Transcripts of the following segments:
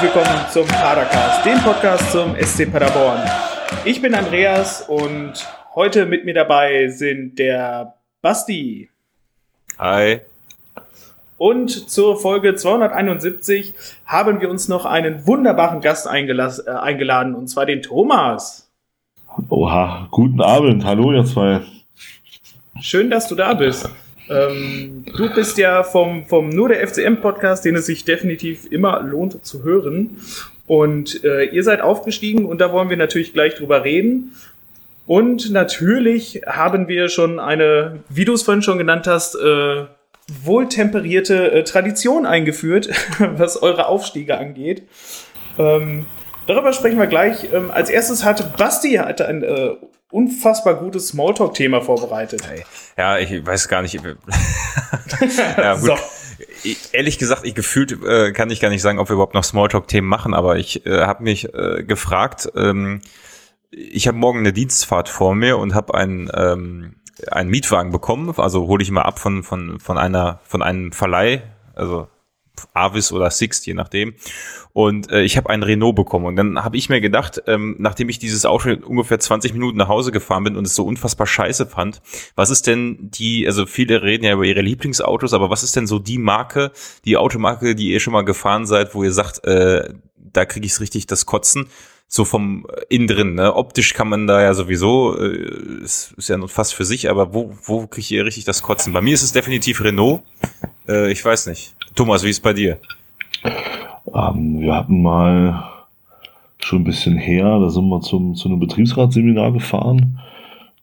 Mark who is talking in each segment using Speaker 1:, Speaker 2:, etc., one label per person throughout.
Speaker 1: herzlich willkommen zum Padercast, dem Podcast zum SC Paderborn. Ich bin Andreas und heute mit mir dabei sind der Basti.
Speaker 2: Hi.
Speaker 1: Und zur Folge 271 haben wir uns noch einen wunderbaren Gast äh, eingeladen, und zwar den Thomas.
Speaker 3: Oha, guten Abend. Hallo, ihr zwei.
Speaker 1: Schön, dass du da bist. Ähm, du bist ja vom, vom Nur der FCM-Podcast, den es sich definitiv immer lohnt zu hören. Und äh, ihr seid aufgestiegen und da wollen wir natürlich gleich drüber reden. Und natürlich haben wir schon eine, wie du es vorhin schon genannt hast, äh, wohltemperierte äh, Tradition eingeführt, was eure Aufstiege angeht. Ähm, darüber sprechen wir gleich. Ähm, als erstes hatte Basti hatte ein äh, unfassbar gutes Smalltalk-Thema vorbereitet.
Speaker 2: Ja, ich weiß gar nicht. ja, gut. So. Ich, ehrlich gesagt, ich gefühlt äh, kann ich gar nicht sagen, ob wir überhaupt noch Smalltalk-Themen machen, aber ich äh, habe mich äh, gefragt, ähm, ich habe morgen eine Dienstfahrt vor mir und habe einen, ähm, einen Mietwagen bekommen, also hole ich mal ab von, von, von einer, von einem Verleih, also Avis oder Sixt, je nachdem. Und äh, ich habe einen Renault bekommen. Und dann habe ich mir gedacht, ähm, nachdem ich dieses Auto ungefähr 20 Minuten nach Hause gefahren bin und es so unfassbar scheiße fand, was ist denn die, also viele reden ja über ihre Lieblingsautos, aber was ist denn so die Marke, die Automarke, die ihr schon mal gefahren seid, wo ihr sagt, äh, da kriege ich richtig das Kotzen? so vom innen drin. Ne? Optisch kann man da ja sowieso, äh, ist, ist ja nur fast für sich, aber wo, wo kriege ich richtig das Kotzen? Bei mir ist es definitiv Renault. Äh, ich weiß nicht. Thomas, wie ist bei dir?
Speaker 3: Ähm, wir hatten mal schon ein bisschen her, da sind wir zum, zu einem Betriebsratsseminar gefahren.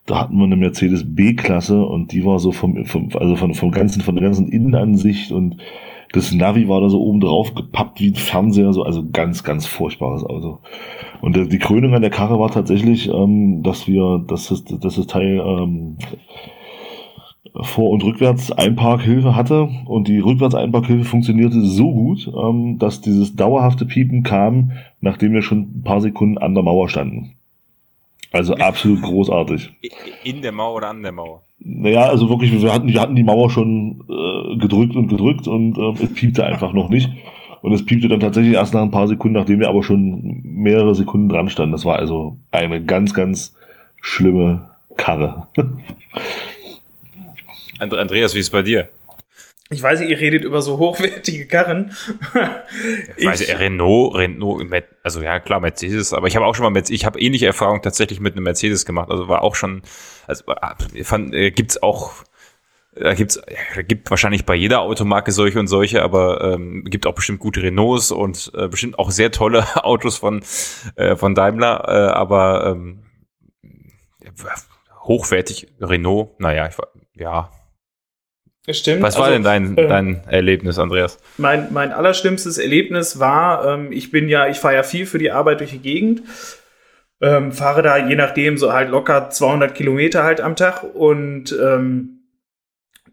Speaker 3: Da hatten wir eine Mercedes B-Klasse und die war so vom, vom, also von, vom ganzen, von der ganzen Innenansicht und das Navi war da so oben drauf gepappt wie ein Fernseher, so, also ganz, ganz furchtbares Auto. Und die Krönung an der Karre war tatsächlich, ähm, dass wir, dass das, dass das Teil ähm, vor- und Rückwärts-Einparkhilfe hatte und die Rückwärts-Einparkhilfe funktionierte so gut, ähm, dass dieses dauerhafte Piepen kam, nachdem wir schon ein paar Sekunden an der Mauer standen. Also absolut großartig.
Speaker 2: In der Mauer oder an der Mauer?
Speaker 3: Naja, also wirklich, wir hatten, wir hatten die Mauer schon äh, gedrückt und gedrückt und äh, es piepte einfach noch nicht. Und es piepte dann tatsächlich erst nach ein paar Sekunden, nachdem wir aber schon mehrere Sekunden dran standen. Das war also eine ganz, ganz schlimme Karre.
Speaker 2: Andreas, wie ist es bei dir?
Speaker 1: Ich weiß, ihr redet über so hochwertige Karren.
Speaker 2: ich weiß, Renault, Renault, also ja klar Mercedes, aber ich habe auch schon mal ich habe ähnliche Erfahrungen tatsächlich mit einem Mercedes gemacht. Also war auch schon, also fand, äh, gibt's auch, da gibt's, da gibt wahrscheinlich bei jeder Automarke solche und solche, aber ähm, gibt auch bestimmt gute Renaults und äh, bestimmt auch sehr tolle Autos von äh, von Daimler, äh, aber ähm, hochwertig Renault, naja, ich war, ja,
Speaker 1: Stimmt.
Speaker 2: Was war also, denn dein, äh, dein Erlebnis, Andreas?
Speaker 1: Mein, mein allerschlimmstes Erlebnis war, ähm, ich bin ja, ich fahre ja viel für die Arbeit durch die Gegend, ähm, fahre da je nachdem so halt locker 200 Kilometer halt am Tag und ähm,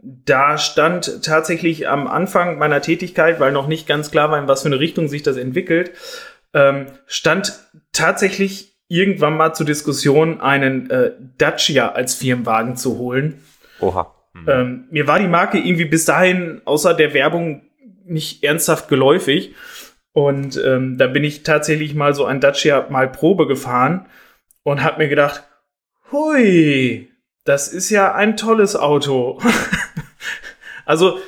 Speaker 1: da stand tatsächlich am Anfang meiner Tätigkeit, weil noch nicht ganz klar war, in was für eine Richtung sich das entwickelt, ähm, stand tatsächlich irgendwann mal zur Diskussion, einen äh, Dacia als Firmenwagen zu holen.
Speaker 2: Oha.
Speaker 1: Mhm. Ähm, mir war die Marke irgendwie bis dahin außer der Werbung nicht ernsthaft geläufig. Und ähm, da bin ich tatsächlich mal so ein Dacia mal Probe gefahren und habe mir gedacht, hui, das ist ja ein tolles Auto. also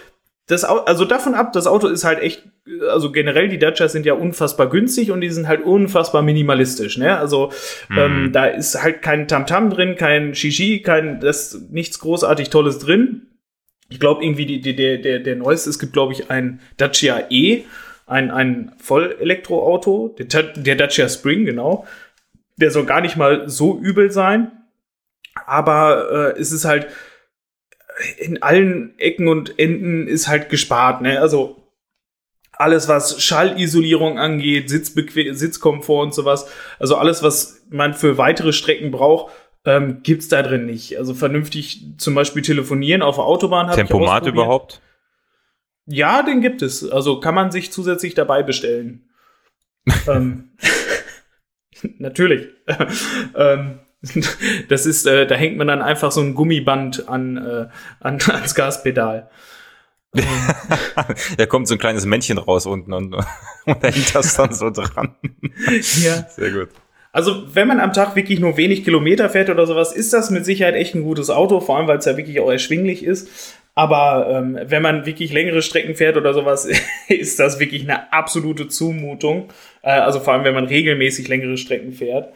Speaker 1: das, also davon ab, das Auto ist halt echt, also generell die Dacias sind ja unfassbar günstig und die sind halt unfassbar minimalistisch, ne? Also mhm. ähm, da ist halt kein Tamtam -Tam drin, kein Shishi, kein, das nichts großartig Tolles drin. Ich glaube irgendwie die, die, der, der, der neueste, es gibt glaube ich ein Dacia E, ein, ein Vollelektroauto, der, der Dacia Spring, genau. Der soll gar nicht mal so übel sein, aber äh, es ist halt in allen Ecken und Enden ist halt gespart, ne? Also alles, was Schallisolierung angeht, Sitzbequem Sitzkomfort und sowas, also alles, was man für weitere Strecken braucht, ähm, gibt's da drin nicht. Also vernünftig zum Beispiel telefonieren auf der Autobahn.
Speaker 2: Tempomat überhaupt?
Speaker 1: Ja, den gibt es. Also kann man sich zusätzlich dabei bestellen. ähm, natürlich. ähm, Das ist, äh, da hängt man dann einfach so ein Gummiband an, äh, an ans Gaspedal.
Speaker 2: da kommt so ein kleines Männchen raus unten und, und da hängt das dann so dran.
Speaker 1: Ja. Sehr gut. Also, wenn man am Tag wirklich nur wenig Kilometer fährt oder sowas, ist das mit Sicherheit echt ein gutes Auto, vor allem weil es ja wirklich auch erschwinglich ist. Aber ähm, wenn man wirklich längere Strecken fährt oder sowas, ist das wirklich eine absolute Zumutung. Äh, also vor allem, wenn man regelmäßig längere Strecken fährt.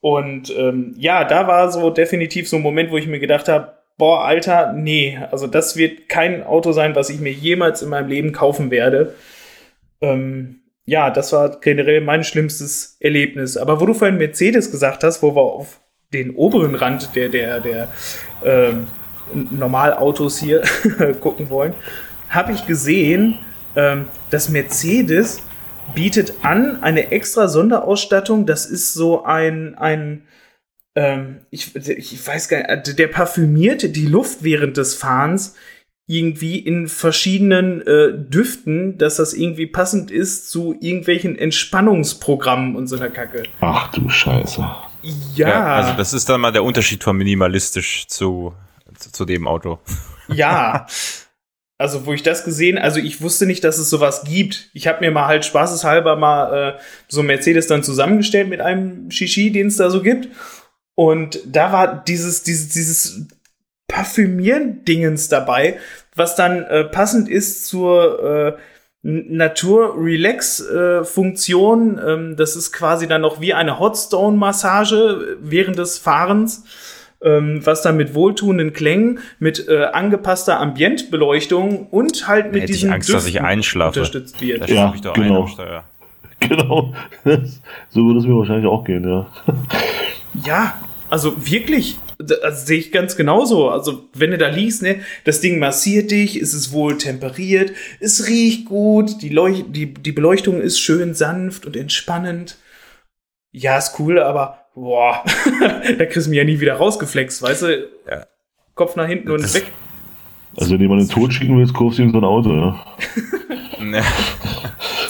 Speaker 1: Und ähm, ja, da war so definitiv so ein Moment, wo ich mir gedacht habe, boah, Alter, nee, also das wird kein Auto sein, was ich mir jemals in meinem Leben kaufen werde. Ähm, ja, das war generell mein schlimmstes Erlebnis. Aber wo du vorhin Mercedes gesagt hast, wo wir auf den oberen Rand der, der, der ähm, Normalautos hier gucken wollen, habe ich gesehen, ähm, dass Mercedes bietet an eine extra Sonderausstattung. Das ist so ein, ein ähm, ich, ich weiß gar nicht, der parfümiert die Luft während des Fahrens irgendwie in verschiedenen äh, Düften, dass das irgendwie passend ist zu irgendwelchen Entspannungsprogrammen und so einer Kacke.
Speaker 3: Ach du Scheiße.
Speaker 2: Ja. ja. Also das ist dann mal der Unterschied von minimalistisch zu, zu, zu dem Auto.
Speaker 1: Ja. Also, wo ich das gesehen, also ich wusste nicht, dass es sowas gibt. Ich habe mir mal halt spaßeshalber mal äh, so Mercedes dann zusammengestellt mit einem Shishi, den es da so gibt. Und da war dieses, dieses, dieses Parfümieren-Dingens dabei, was dann äh, passend ist zur äh, Natur-Relax-Funktion. ähm, das ist quasi dann noch wie eine Hotstone-Massage während des Fahrens, ähm, was dann mit wohltuenden Klängen, mit äh, angepasster Ambientbeleuchtung und halt mit diesem
Speaker 2: Angst, dass ich einschlafe.
Speaker 1: unterstützt wird.
Speaker 3: Da ja, ich doch genau. Genau. so würde es mir wahrscheinlich auch gehen, ja.
Speaker 1: ja, also wirklich, das sehe ich ganz genauso. Also, wenn du da liegst, ne, das Ding massiert dich, ist es wohl temperiert, es riecht gut, die, Leuch die, die Beleuchtung ist schön sanft und entspannend. Ja, ist cool, aber boah, da kriegst du mich ja nie wieder rausgeflext, weißt du? Ja. Kopf nach hinten und weg.
Speaker 3: Also, wenn jemand den Tod schicken willst, kaufst du ihm so ein Auto, ja.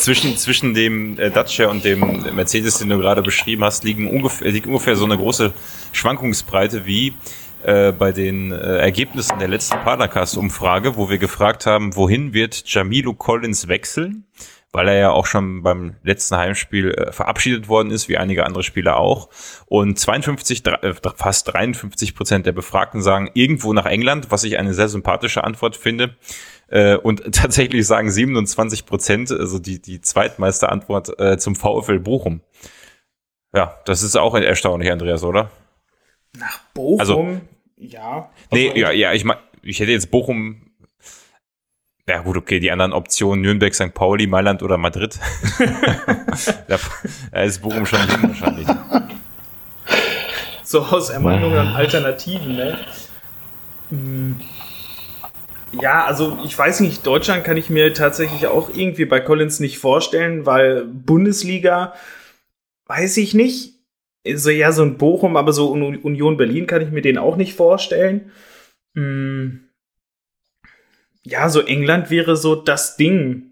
Speaker 2: zwischen, zwischen dem äh, Dacia und dem Mercedes, den du gerade beschrieben hast, liegen ungefähr, liegt ungefähr so eine große Schwankungsbreite wie äh, bei den äh, Ergebnissen der letzten Paracast-Umfrage, wo wir gefragt haben, wohin wird Jamilo Collins wechseln? weil er ja auch schon beim letzten Heimspiel äh, verabschiedet worden ist, wie einige andere Spieler auch. Und 52, äh, fast 53 Prozent der Befragten sagen irgendwo nach England, was ich eine sehr sympathische Antwort finde. Äh, und tatsächlich sagen 27 Prozent, also die, die zweitmeiste Antwort, äh, zum VfL Bochum. Ja, das ist auch erstaunlich, Andreas, oder?
Speaker 1: Nach Bochum?
Speaker 2: Also,
Speaker 1: ja.
Speaker 2: Nee, also, ja, ja, ich meine, ich hätte jetzt Bochum ja gut, okay, die anderen Optionen Nürnberg, St. Pauli, Mailand oder Madrid. da ist Bochum schon drin wahrscheinlich.
Speaker 1: So aus Ermahnungen und Alternativen, ne? Ja, also ich weiß nicht, Deutschland kann ich mir tatsächlich auch irgendwie bei Collins nicht vorstellen, weil Bundesliga, weiß ich nicht. So ja, so ein Bochum, aber so Union Berlin kann ich mir den auch nicht vorstellen. Hm. Ja, so England wäre so das Ding.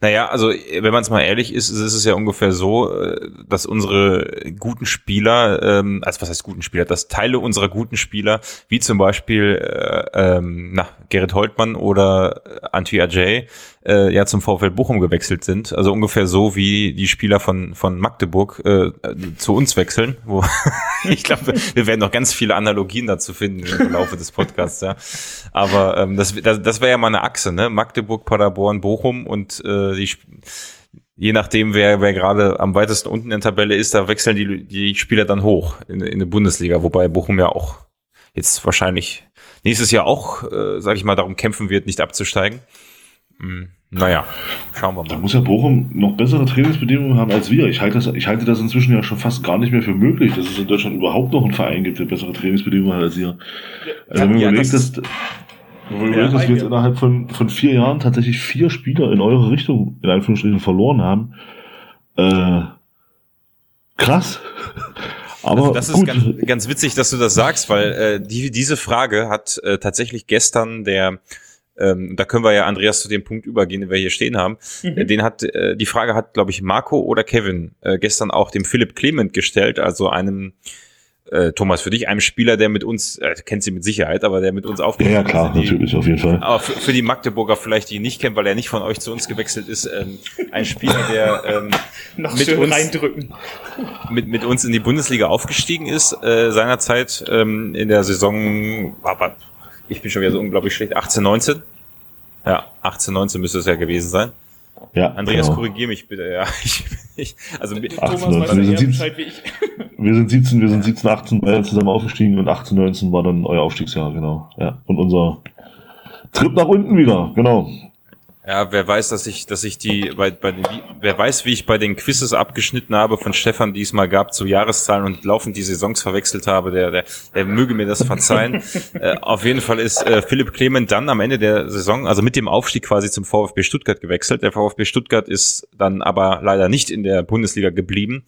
Speaker 2: Naja, also wenn man es mal ehrlich ist, ist es ja ungefähr so, äh, dass unsere guten Spieler, ähm, also was heißt guten Spieler, dass Teile unserer guten Spieler, wie zum Beispiel äh, ähm, na, Gerrit Holtmann oder Antwi Ajay, äh, ja zum VfL Bochum gewechselt sind. Also ungefähr so wie die Spieler von, von Magdeburg äh, zu uns wechseln. Wo ich glaube, wir werden noch ganz viele Analogien dazu finden im Laufe des Podcasts. Ja. Aber ähm, das, das, das wäre ja mal eine Achse, ne? Magdeburg, Paderborn, Bochum und äh, die je nachdem, wer, wer gerade am weitesten unten in der Tabelle ist, da wechseln die, die Spieler dann hoch in, in der Bundesliga, wobei Bochum ja auch jetzt wahrscheinlich nächstes Jahr auch, äh, sage ich mal, darum kämpfen wird, nicht abzusteigen. Hm, naja, schauen wir mal.
Speaker 3: Da muss ja Bochum noch bessere Trainingsbedingungen haben als wir. Ich halte, das, ich halte das inzwischen ja schon fast gar nicht mehr für möglich, dass es in Deutschland überhaupt noch einen Verein gibt, der bessere Trainingsbedingungen hat als wir. Also wenn man ja, überlegt, dass wenn man überlegt, dass wir jetzt innerhalb von, von vier Jahren tatsächlich vier Spieler in eure Richtung, in Anführungsstrichen, verloren haben, äh, krass.
Speaker 2: Aber also das gut. ist ganz, ganz witzig, dass du das sagst, weil äh, die, diese Frage hat äh, tatsächlich gestern der ähm, da können wir ja Andreas zu dem Punkt übergehen, den wir hier stehen haben. Mhm. Den hat äh, die Frage hat, glaube ich, Marco oder Kevin äh, gestern auch dem Philipp Clement gestellt, also einem äh, Thomas, für dich einem Spieler, der mit uns, äh, kennt sie mit Sicherheit, aber der mit uns aufgestiegen
Speaker 3: Ja, ja klar,
Speaker 2: die,
Speaker 3: natürlich, auf jeden Fall.
Speaker 2: Aber für, für, die Magdeburger vielleicht, die ihn nicht kennen, weil er nicht von euch zu uns gewechselt ist, ähm, ein Spieler, der ähm,
Speaker 1: Noch mit, uns, reindrücken.
Speaker 2: Mit, mit uns in die Bundesliga aufgestiegen ist, äh, seinerzeit ähm, in der Saison, ich bin schon wieder so unglaublich schlecht, 18, 19. Ja, 18, 19 müsste es ja gewesen sein.
Speaker 3: Ja,
Speaker 2: Andreas, genau. korrigier mich bitte. Ja, ich, ich, also
Speaker 3: 18, Thomas 19, wir, sind 17, wir sind 17, wir sind 17, 18 beide zusammen aufgestiegen und 18, 19 war dann euer Aufstiegsjahr, genau. Ja, und unser Trip nach unten wieder, genau.
Speaker 2: Ja, wer weiß, dass ich, dass ich die, bei, bei den, wer weiß, wie ich bei den Quizzes abgeschnitten habe von Stefan, die es mal gab zu Jahreszahlen und laufend die Saisons verwechselt habe, der, der, der möge mir das verzeihen. äh, auf jeden Fall ist äh, Philipp Clement dann am Ende der Saison, also mit dem Aufstieg quasi zum VfB Stuttgart gewechselt. Der VfB Stuttgart ist dann aber leider nicht in der Bundesliga geblieben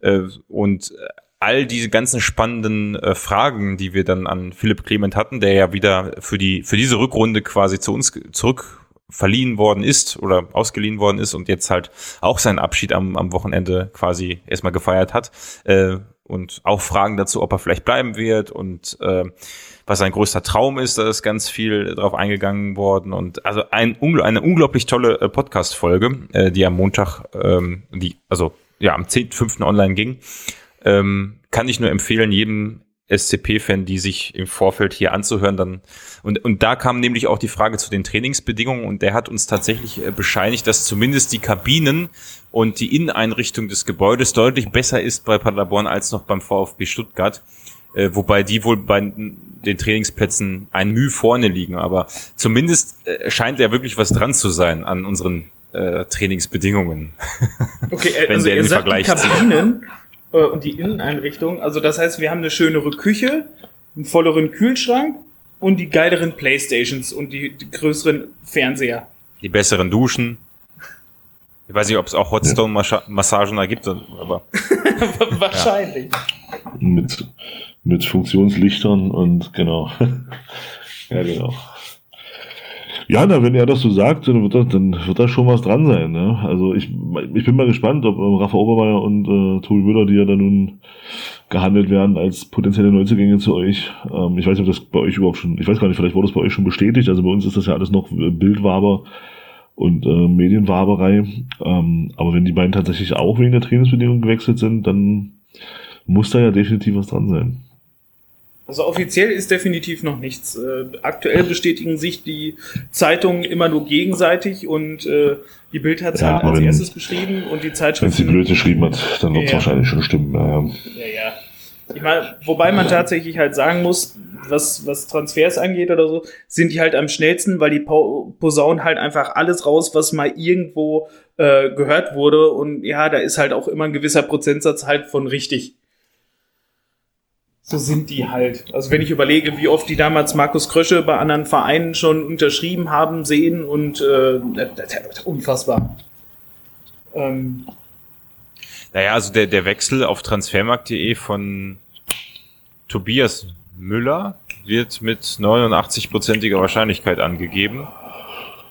Speaker 2: äh, und all diese ganzen spannenden äh, Fragen, die wir dann an Philipp Clement hatten, der ja wieder für die für diese Rückrunde quasi zu uns zurück verliehen worden ist oder ausgeliehen worden ist und jetzt halt auch seinen Abschied am, am Wochenende quasi erstmal gefeiert hat. Äh, und auch Fragen dazu, ob er vielleicht bleiben wird und äh, was sein größter Traum ist, da ist ganz viel drauf eingegangen worden. Und also ein, eine unglaublich tolle äh, Podcast-Folge, äh, die am Montag, ähm, die, also ja, am 10.5. online ging. Ähm, kann ich nur empfehlen, jedem SCP-Fan, die sich im Vorfeld hier anzuhören, dann und und da kam nämlich auch die Frage zu den Trainingsbedingungen und der hat uns tatsächlich äh, bescheinigt, dass zumindest die Kabinen und die Inneneinrichtung des Gebäudes deutlich besser ist bei Paderborn als noch beim VfB Stuttgart, äh, wobei die wohl bei den Trainingsplätzen ein Mühe vorne liegen, aber zumindest äh, scheint ja wirklich was dran zu sein an unseren äh, Trainingsbedingungen.
Speaker 1: Okay, äh, wenn also ihr sagt, die Kabinen und die Inneneinrichtung. Also das heißt, wir haben eine schönere Küche, einen volleren Kühlschrank und die geileren Playstations und die, die größeren Fernseher.
Speaker 2: Die besseren Duschen. Ich weiß nicht, ob es auch Hotstone-Massagen da gibt, aber.
Speaker 1: Wahrscheinlich.
Speaker 3: Ja. Mit, mit Funktionslichtern und genau. ja, genau. Ja, na, wenn er das so sagt, dann wird da, dann wird da schon was dran sein. Ne? Also ich, ich bin mal gespannt, ob ähm, Rafa Obermeier und äh, Tobi Müller, die ja dann nun gehandelt werden als potenzielle Neuzugänge zu euch. Ähm, ich weiß nicht, ob das bei euch überhaupt schon, ich weiß gar nicht, vielleicht wurde das bei euch schon bestätigt. Also bei uns ist das ja alles noch äh, Bildwaber und äh, Medienwaberei. Ähm, aber wenn die beiden tatsächlich auch wegen der Trainingsbedingungen gewechselt sind, dann muss da ja definitiv was dran sein.
Speaker 1: Also offiziell ist definitiv noch nichts. Äh, aktuell bestätigen sich die Zeitungen immer nur gegenseitig und äh, die Bild hat es ja, halt als wenn, erstes geschrieben und die Zeitschrift.
Speaker 3: Wenn sie blöd geschrieben hat, dann wird es ja, wahrscheinlich schon stimmen. Ja,
Speaker 1: ja. ja. Ich meine, wobei man tatsächlich halt sagen muss, was, was Transfers angeht oder so, sind die halt am schnellsten, weil die posaunen halt einfach alles raus, was mal irgendwo äh, gehört wurde. Und ja, da ist halt auch immer ein gewisser Prozentsatz halt von richtig so sind die halt. Also wenn ich überlege, wie oft die damals Markus Krösche bei anderen Vereinen schon unterschrieben haben, sehen und äh, das, unfassbar.
Speaker 2: Ähm. Naja, also der, der Wechsel auf transfermarkt.de von Tobias Müller wird mit 89-prozentiger Wahrscheinlichkeit angegeben.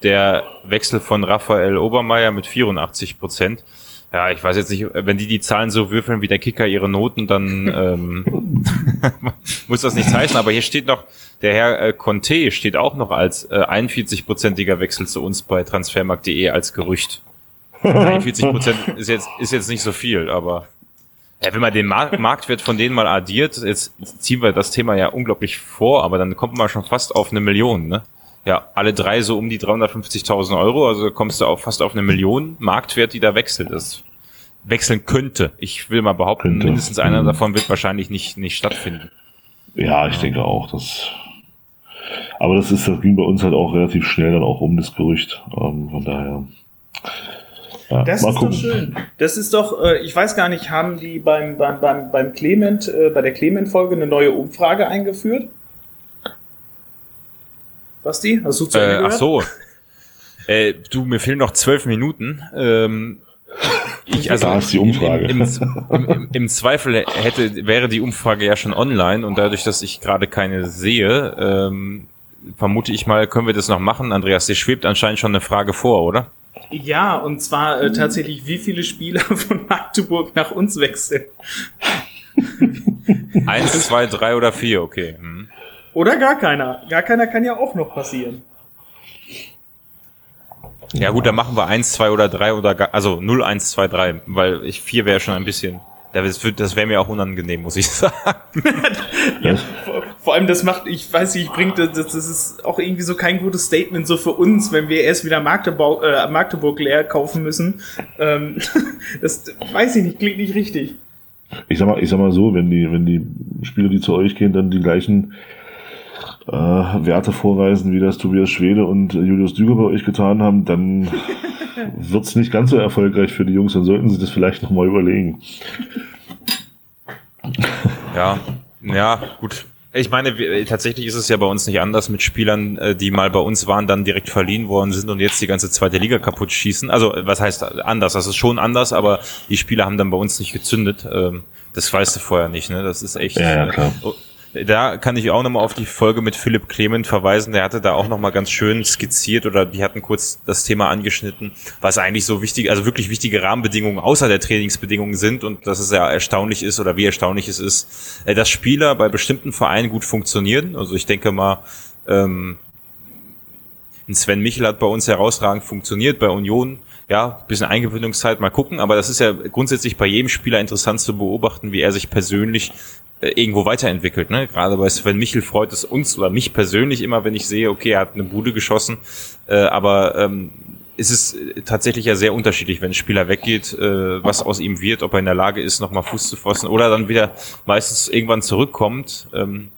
Speaker 2: Der Wechsel von Raphael Obermeier mit 84 Prozent. Ja, ich weiß jetzt nicht, wenn die die Zahlen so würfeln wie der Kicker ihre Noten, dann ähm, muss das nichts heißen. Aber hier steht noch, der Herr äh, Conte steht auch noch als äh, 41-prozentiger Wechsel zu uns bei transfermarkt.de als Gerücht. 41 Prozent ist jetzt, ist jetzt nicht so viel, aber ja, wenn man den Mar Marktwert von denen mal addiert, jetzt ziehen wir das Thema ja unglaublich vor, aber dann kommt man schon fast auf eine Million, ne? Ja, alle drei so um die 350.000 Euro, also kommst du auch fast auf eine Million Marktwert, die da wechselt. Das wechseln könnte. Ich will mal behaupten, könnte. mindestens einer mhm. davon wird wahrscheinlich nicht, nicht stattfinden.
Speaker 3: Ja, ich ja. denke auch, dass. Aber das ist, das ging bei uns halt auch relativ schnell dann auch um das Gerücht. Ähm, von daher.
Speaker 1: Ja, das ist gucken. doch schön. Das ist doch, äh, ich weiß gar nicht, haben die beim, beim, beim, beim Clement, äh, bei der Clement-Folge eine neue Umfrage eingeführt? Basti, hast du zu
Speaker 2: äh, Ach so. Äh, du, mir fehlen noch zwölf Minuten. Ähm,
Speaker 3: ich, also da ist die Umfrage.
Speaker 2: Im, im, im, Im, Zweifel hätte, wäre die Umfrage ja schon online und dadurch, dass ich gerade keine sehe, ähm, vermute ich mal, können wir das noch machen. Andreas, dir schwebt anscheinend schon eine Frage vor, oder?
Speaker 1: Ja, und zwar äh, tatsächlich, wie viele Spieler von Magdeburg nach uns wechseln.
Speaker 2: Eins, zwei, drei oder vier, okay. Hm.
Speaker 1: Oder gar keiner. Gar keiner kann ja auch noch passieren.
Speaker 2: Ja gut, dann machen wir eins, zwei oder drei oder gar, also 0, 1, 2, 3, weil ich vier wäre schon ein bisschen, das, das wäre mir auch unangenehm, muss ich sagen.
Speaker 1: ja, vor, vor, allem das macht, ich weiß nicht, bringt das, das ist auch irgendwie so kein gutes Statement so für uns, wenn wir erst wieder Magdeburg, äh, Magdeburg leer kaufen müssen. Ähm, das weiß ich nicht, klingt nicht richtig.
Speaker 3: Ich sag mal, ich sag mal so, wenn die, wenn die Spieler, die zu euch gehen, dann die gleichen äh, Werte vorweisen, wie das Tobias Schwede und Julius Düger bei euch getan haben, dann wird's nicht ganz so erfolgreich für die Jungs. Dann sollten sie das vielleicht nochmal überlegen.
Speaker 2: Ja, ja, gut. Ich meine, wir, tatsächlich ist es ja bei uns nicht anders mit Spielern, äh, die mal bei uns waren, dann direkt verliehen worden sind und jetzt die ganze zweite Liga kaputt schießen. Also, was heißt anders? Das ist schon anders, aber die Spieler haben dann bei uns nicht gezündet. Ähm, das weißt du vorher nicht, ne? Das ist echt.
Speaker 3: Ja, ja klar.
Speaker 2: Äh, da kann ich auch nochmal auf die Folge mit Philipp Clement verweisen. Der hatte da auch nochmal ganz schön skizziert oder die hatten kurz das Thema angeschnitten, was eigentlich so wichtig, also wirklich wichtige Rahmenbedingungen außer der Trainingsbedingungen sind und dass es ja erstaunlich ist oder wie erstaunlich es ist, äh, dass Spieler bei bestimmten Vereinen gut funktionieren. Also ich denke mal, ähm, Sven Michel hat bei uns herausragend funktioniert, bei Union ja, bisschen Eingewöhnungszeit, mal gucken, aber das ist ja grundsätzlich bei jedem Spieler interessant zu beobachten, wie er sich persönlich äh, irgendwo weiterentwickelt. Ne? Gerade bei Sven Michel freut es uns oder mich persönlich immer, wenn ich sehe, okay, er hat eine Bude geschossen, äh, aber ähm, ist es tatsächlich ja sehr unterschiedlich, wenn ein Spieler weggeht, äh, was aus ihm wird, ob er in der Lage ist, nochmal Fuß zu fassen oder dann wieder meistens irgendwann zurückkommt. Ähm,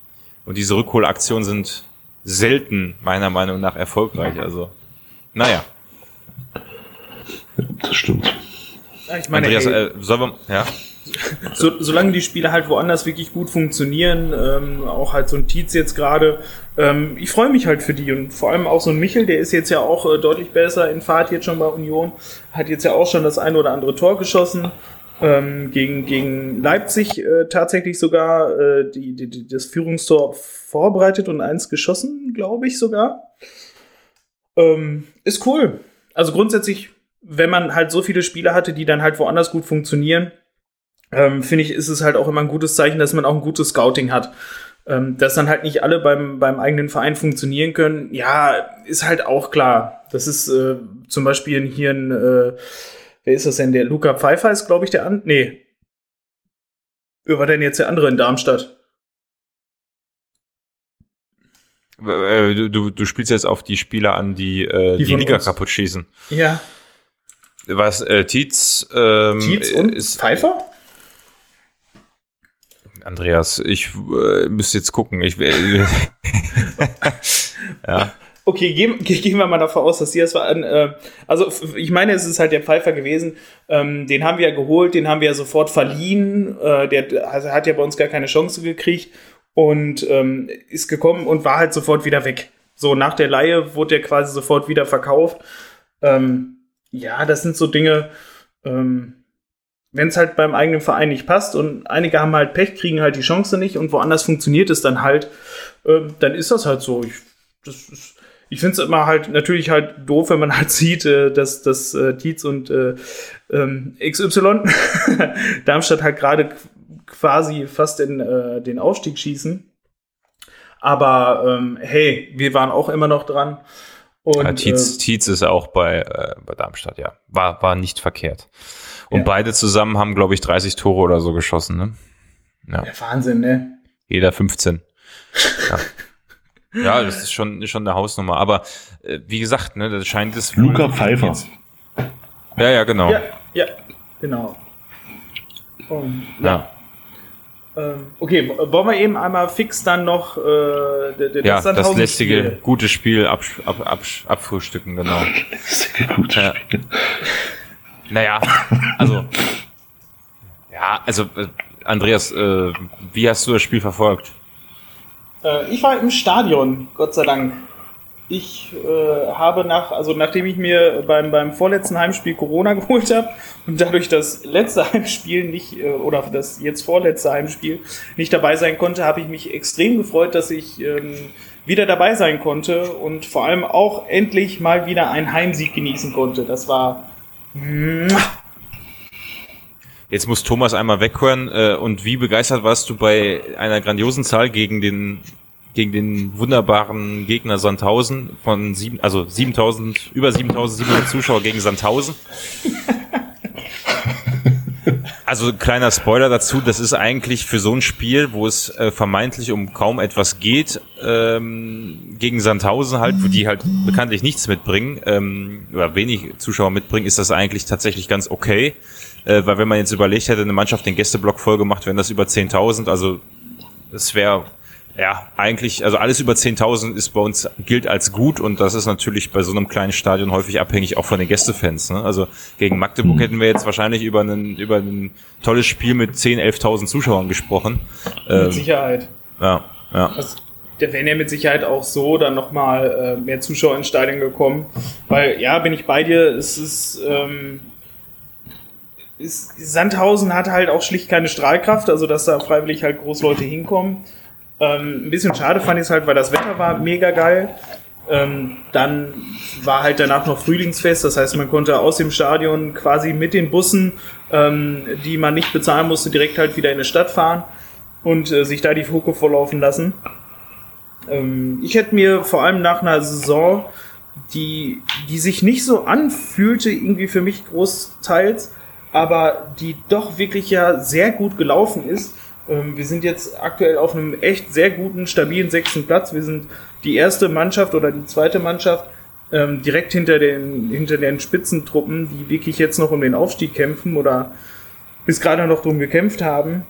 Speaker 2: und diese Rückholaktionen sind selten, meiner Meinung nach, erfolgreich. Also, naja.
Speaker 3: Das stimmt.
Speaker 1: Ich meine, Andreas, ey, äh, sollen wir, ja? so, solange die Spiele halt woanders wirklich gut funktionieren, ähm, auch halt so ein Tietz jetzt gerade, ähm, ich freue mich halt für die und vor allem auch so ein Michel, der ist jetzt ja auch äh, deutlich besser in Fahrt jetzt schon bei Union, hat jetzt ja auch schon das ein oder andere Tor geschossen. Ähm, gegen, gegen Leipzig äh, tatsächlich sogar äh, die, die, die, das Führungstor vorbereitet und eins geschossen, glaube ich sogar. Ähm, ist cool. Also grundsätzlich, wenn man halt so viele Spiele hatte, die dann halt woanders gut funktionieren, ähm, finde ich, ist es halt auch immer ein gutes Zeichen, dass man auch ein gutes Scouting hat. Ähm, dass dann halt nicht alle beim, beim eigenen Verein funktionieren können, ja, ist halt auch klar. Das ist äh, zum Beispiel hier ein, äh, wer ist das denn? Der Luca Pfeiffer ist, glaube ich, der an. Nee. Wer war denn jetzt der andere in Darmstadt?
Speaker 2: Äh, du, du spielst jetzt auf die Spieler an, die äh, die, die Liga uns. kaputt schießen.
Speaker 1: Ja.
Speaker 2: Was, äh, Tietz, ähm,
Speaker 1: Tietz und ist, Pfeiffer?
Speaker 2: Andreas. Ich äh, müsste jetzt gucken. Ich, äh,
Speaker 1: ja. Okay, gehen, gehen wir mal davon aus, dass sie das war. Äh, also ich meine, es ist halt der Pfeifer gewesen. Ähm, den haben wir ja geholt, den haben wir ja sofort verliehen. Äh, der also hat ja bei uns gar keine Chance gekriegt und ähm, ist gekommen und war halt sofort wieder weg. So nach der Laie wurde er quasi sofort wieder verkauft. Ähm, ja, das sind so Dinge. Ähm, wenn es halt beim eigenen Verein nicht passt und einige haben halt Pech, kriegen halt die Chance nicht und woanders funktioniert es dann halt, äh, dann ist das halt so. Ich, ich finde es immer halt natürlich halt doof, wenn man halt sieht, äh, dass, dass äh, Tietz und äh, ähm, XY Darmstadt halt gerade quasi fast in äh, den Aufstieg schießen. Aber ähm, hey, wir waren auch immer noch dran.
Speaker 2: Und, ja, Tietz, äh, Tietz ist auch bei, äh, bei Darmstadt, ja. War, war nicht verkehrt. Und ja. beide zusammen haben, glaube ich, 30 Tore oder so geschossen, ne?
Speaker 1: Ja. ja Wahnsinn, ne?
Speaker 2: Jeder 15. Ja. ja, das ist schon, schon eine Hausnummer. Aber äh, wie gesagt, ne, das scheint es.
Speaker 3: Luca Pfeiffer.
Speaker 2: Ja, ja, genau.
Speaker 1: Ja, ja genau. Und, ja. Ähm, okay, wollen wir eben einmal fix dann noch
Speaker 2: äh, das, ja, das lästige, gute Spiel ab, ab, ab, abfrühstücken, genau. gute ja. Spiel. Naja, also. ja, also, äh, Andreas, äh, wie hast du das Spiel verfolgt?
Speaker 1: Äh, ich war im Stadion, Gott sei Dank. Ich äh, habe nach, also nachdem ich mir beim, beim vorletzten Heimspiel Corona geholt habe und dadurch das letzte Heimspiel nicht, äh, oder das jetzt vorletzte Heimspiel nicht dabei sein konnte, habe ich mich extrem gefreut, dass ich ähm, wieder dabei sein konnte und vor allem auch endlich mal wieder einen Heimsieg genießen konnte. Das war
Speaker 2: Jetzt muss Thomas einmal weghören. Äh, und wie begeistert warst du bei einer grandiosen Zahl gegen den gegen den wunderbaren Gegner Sandhausen von sieben, also 7000, über 7700 Zuschauer gegen Sandhausen? Also kleiner Spoiler dazu, das ist eigentlich für so ein Spiel, wo es äh, vermeintlich um kaum etwas geht, ähm, gegen Sandhausen halt, wo die halt bekanntlich nichts mitbringen, ähm, oder wenig Zuschauer mitbringen, ist das eigentlich tatsächlich ganz okay. Äh, weil wenn man jetzt überlegt hätte, eine Mannschaft den Gästeblock voll gemacht, wären das über 10.000, also das wäre ja, eigentlich, also alles über 10.000 ist bei uns, gilt als gut und das ist natürlich bei so einem kleinen Stadion häufig abhängig auch von den Gästefans. Ne? Also gegen Magdeburg mhm. hätten wir jetzt wahrscheinlich über ein, über ein tolles Spiel mit 10.000, 11.000 Zuschauern gesprochen.
Speaker 1: Mit ähm, Sicherheit.
Speaker 2: Ja, ja.
Speaker 1: Also, da wären ja mit Sicherheit auch so dann nochmal äh, mehr Zuschauer ins Stadion gekommen. Weil, ja, bin ich bei dir, es ist... Ähm, ist, Sandhausen hat halt auch schlicht keine Strahlkraft, also dass da freiwillig halt Großleute hinkommen. Ähm, ein bisschen schade fand ich es halt, weil das Wetter war mega geil. Ähm, dann war halt danach noch Frühlingsfest, das heißt, man konnte aus dem Stadion quasi mit den Bussen, ähm, die man nicht bezahlen musste, direkt halt wieder in die Stadt fahren und äh, sich da die Hucke volllaufen lassen. Ähm, ich hätte mir vor allem nach einer Saison, die, die sich nicht so anfühlte, irgendwie für mich großteils, aber die doch wirklich ja sehr gut gelaufen ist, wir sind jetzt aktuell auf einem echt sehr guten, stabilen sechsten Platz. Wir sind die erste Mannschaft oder die zweite Mannschaft ähm, direkt hinter den, hinter den Spitzentruppen, die wirklich jetzt noch um den Aufstieg kämpfen oder bis gerade noch drum gekämpft haben.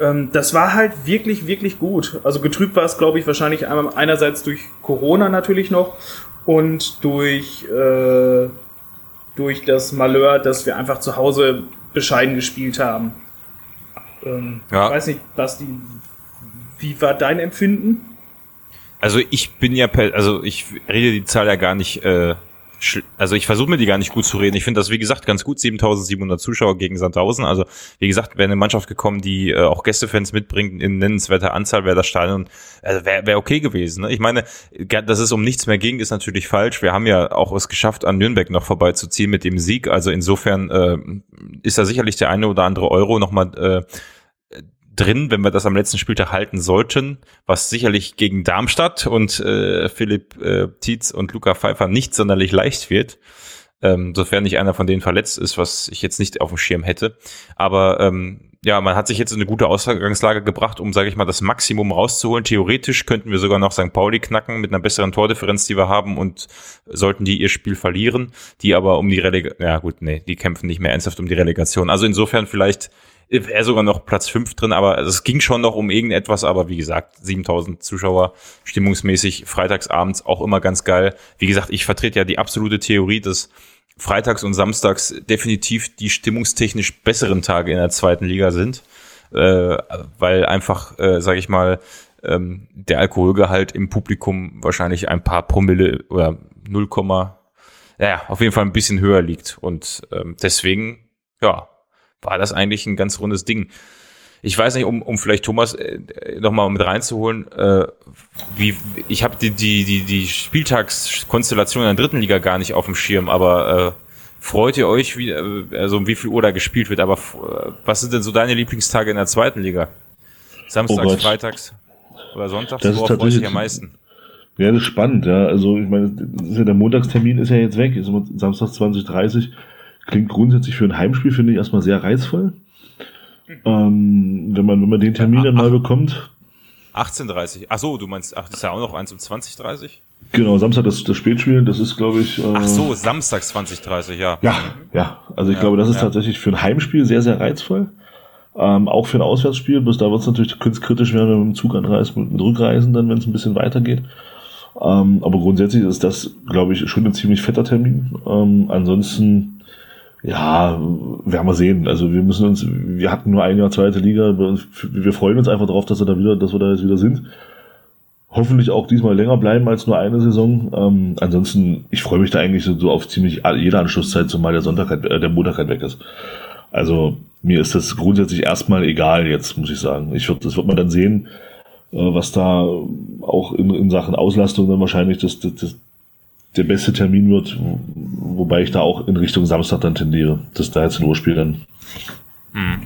Speaker 1: Ähm, das war halt wirklich, wirklich gut. Also getrübt war es, glaube ich, wahrscheinlich einerseits durch Corona natürlich noch und durch, äh, durch das Malheur, dass wir einfach zu Hause bescheiden gespielt haben. Ähm, ja. Ich weiß nicht, Basti, wie war dein Empfinden?
Speaker 2: Also ich bin ja, also ich rede die Zahl ja gar nicht, äh, also ich versuche mir die gar nicht gut zu reden. Ich finde das, wie gesagt, ganz gut, 7700 Zuschauer gegen Sandhausen. Also wie gesagt, wäre eine Mannschaft gekommen, die äh, auch Gästefans mitbringt in nennenswerter Anzahl, wäre das Stadion, also wäre wär okay gewesen. Ne? Ich meine, dass es um nichts mehr ging, ist natürlich falsch. Wir haben ja auch es geschafft, an Nürnberg noch vorbeizuziehen mit dem Sieg. Also insofern äh, ist da sicherlich der eine oder andere Euro nochmal äh, drin, wenn wir das am letzten Spieltag halten sollten, was sicherlich gegen Darmstadt und äh, Philipp äh, Tietz und Luca Pfeiffer nicht sonderlich leicht wird. Ähm, sofern nicht einer von denen verletzt ist, was ich jetzt nicht auf dem Schirm hätte. Aber ähm, ja, man hat sich jetzt in eine gute Ausgangslage gebracht, um, sage ich mal, das Maximum rauszuholen. Theoretisch könnten wir sogar noch St. Pauli knacken mit einer besseren Tordifferenz, die wir haben und sollten die ihr Spiel verlieren, die aber um die Relegation, ja gut, nee, die kämpfen nicht mehr ernsthaft um die Relegation. Also insofern vielleicht wäre sogar noch Platz 5 drin, aber es ging schon noch um irgendetwas, aber wie gesagt, 7000 Zuschauer, stimmungsmäßig, freitagsabends auch immer ganz geil. Wie gesagt, ich vertrete ja die absolute Theorie, dass freitags und samstags definitiv die stimmungstechnisch besseren Tage in der zweiten Liga sind, äh, weil einfach, äh, sage ich mal, ähm, der Alkoholgehalt im Publikum wahrscheinlich ein paar Promille oder 0, ja, auf jeden Fall ein bisschen höher liegt und ähm, deswegen, ja, war das eigentlich ein ganz rundes Ding. Ich weiß nicht, um, um vielleicht Thomas äh, nochmal mit reinzuholen, äh, wie ich habe die, die, die, die Spieltagskonstellation in der dritten Liga gar nicht auf dem Schirm, aber äh, freut ihr euch, wie, äh, also um wie viel Uhr da gespielt wird, aber äh, was sind denn so deine Lieblingstage in der zweiten Liga? Samstags, oh Freitags oder Sonntags?
Speaker 3: Das Worauf freust du dich am meisten? Ja, das ist spannend, ja. Also ich meine, ja der Montagstermin ist ja jetzt weg, ist Samstag 2030 Klingt grundsätzlich für ein Heimspiel, finde ich, erstmal sehr reizvoll. Ähm, wenn, man, wenn man den Termin dann mal bekommt.
Speaker 2: 18.30 Ach so, du meinst, ach, das ist ja auch noch eins um 20.30
Speaker 3: Genau, Samstag das, das Spätspiel, das ist, glaube ich.
Speaker 2: Äh, ach so, Samstag 20.30 ja.
Speaker 3: Ja, ja. Also ich ja, glaube, das ist ja. tatsächlich für ein Heimspiel sehr, sehr reizvoll. Ähm, auch für ein Auswärtsspiel, bis da wird es natürlich kritisch werden, wenn man mit dem Zug anreist, mit dem Rückreisen, dann, wenn es ein bisschen weitergeht. Ähm, aber grundsätzlich ist das, glaube ich, schon ein ziemlich fetter Termin. Ähm, ansonsten ja, werden wir sehen. Also wir müssen uns, wir hatten nur ein Jahr zweite Liga, wir freuen uns einfach darauf, dass wir da wieder, dass wir da jetzt wieder sind. Hoffentlich auch diesmal länger bleiben als nur eine Saison. Ähm, ansonsten, ich freue mich da eigentlich so, auf ziemlich jede Anschlusszeit, zumal der Sonntag halt, äh, der Montag halt weg ist. Also mir ist das grundsätzlich erstmal egal jetzt, muss ich sagen. Ich würde, das wird man dann sehen, äh, was da auch in, in Sachen Auslastung dann wahrscheinlich das, das, das der beste Termin wird, wobei ich da auch in Richtung Samstag dann tendiere, das 13 Uhr Spiel dann.
Speaker 2: Mhm.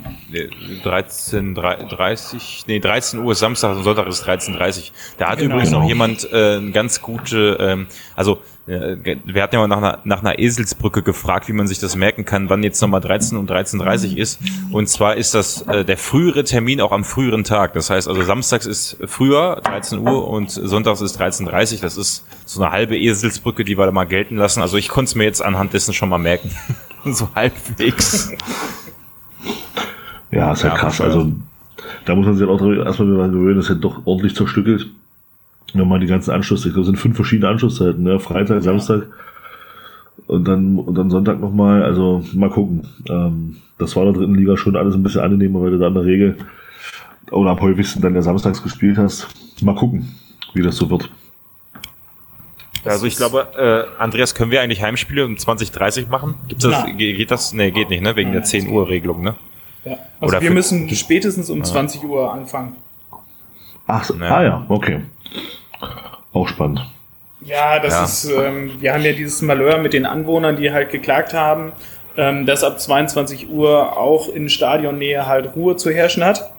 Speaker 2: 13, 30, nee, 13 Uhr Samstag und Sonntag ist 13.30 Da hat genau. übrigens noch jemand äh, eine ganz gute, ähm, also äh, wir hatten ja mal nach einer, nach einer Eselsbrücke gefragt, wie man sich das merken kann, wann jetzt nochmal 13 und 13.30 ist. Und zwar ist das äh, der frühere Termin auch am früheren Tag. Das heißt also samstags ist früher 13 Uhr und sonntags ist 13.30 Das ist so eine halbe Eselsbrücke, die wir da mal gelten lassen. Also ich konnte es mir jetzt anhand dessen schon mal merken. so halbwegs.
Speaker 3: Ja, ist ja, ja krass. Also da muss man sich auch erstmal wieder gewöhnen, das ist ja doch ordentlich zerstückelt. Wenn man die ganzen Anschlüsse, es sind fünf verschiedene Anschlusszeiten, ne? Freitag, Samstag und dann, und dann Sonntag nochmal. Also mal gucken. Ähm, das war in der dritten Liga schon alles ein bisschen angenehmer, weil du da in der Regel oder am häufigsten dann ja samstags gespielt hast. Mal gucken, wie das so wird.
Speaker 2: Also ich glaube, äh, Andreas, können wir eigentlich Heimspiele um 2030 machen? Gibt's das, geht das? Nee, geht nicht, ne? Wegen der 10 Uhr Regelung, ne?
Speaker 1: Ja. Also Oder wir müssen spätestens um ja. 20 Uhr anfangen.
Speaker 3: Ach, so. ja. ah ja, okay. Auch spannend.
Speaker 1: Ja, das ja. ist, ähm, wir haben ja dieses Malheur mit den Anwohnern, die halt geklagt haben, ähm, dass ab 22 Uhr auch in Stadionnähe halt Ruhe zu herrschen hat.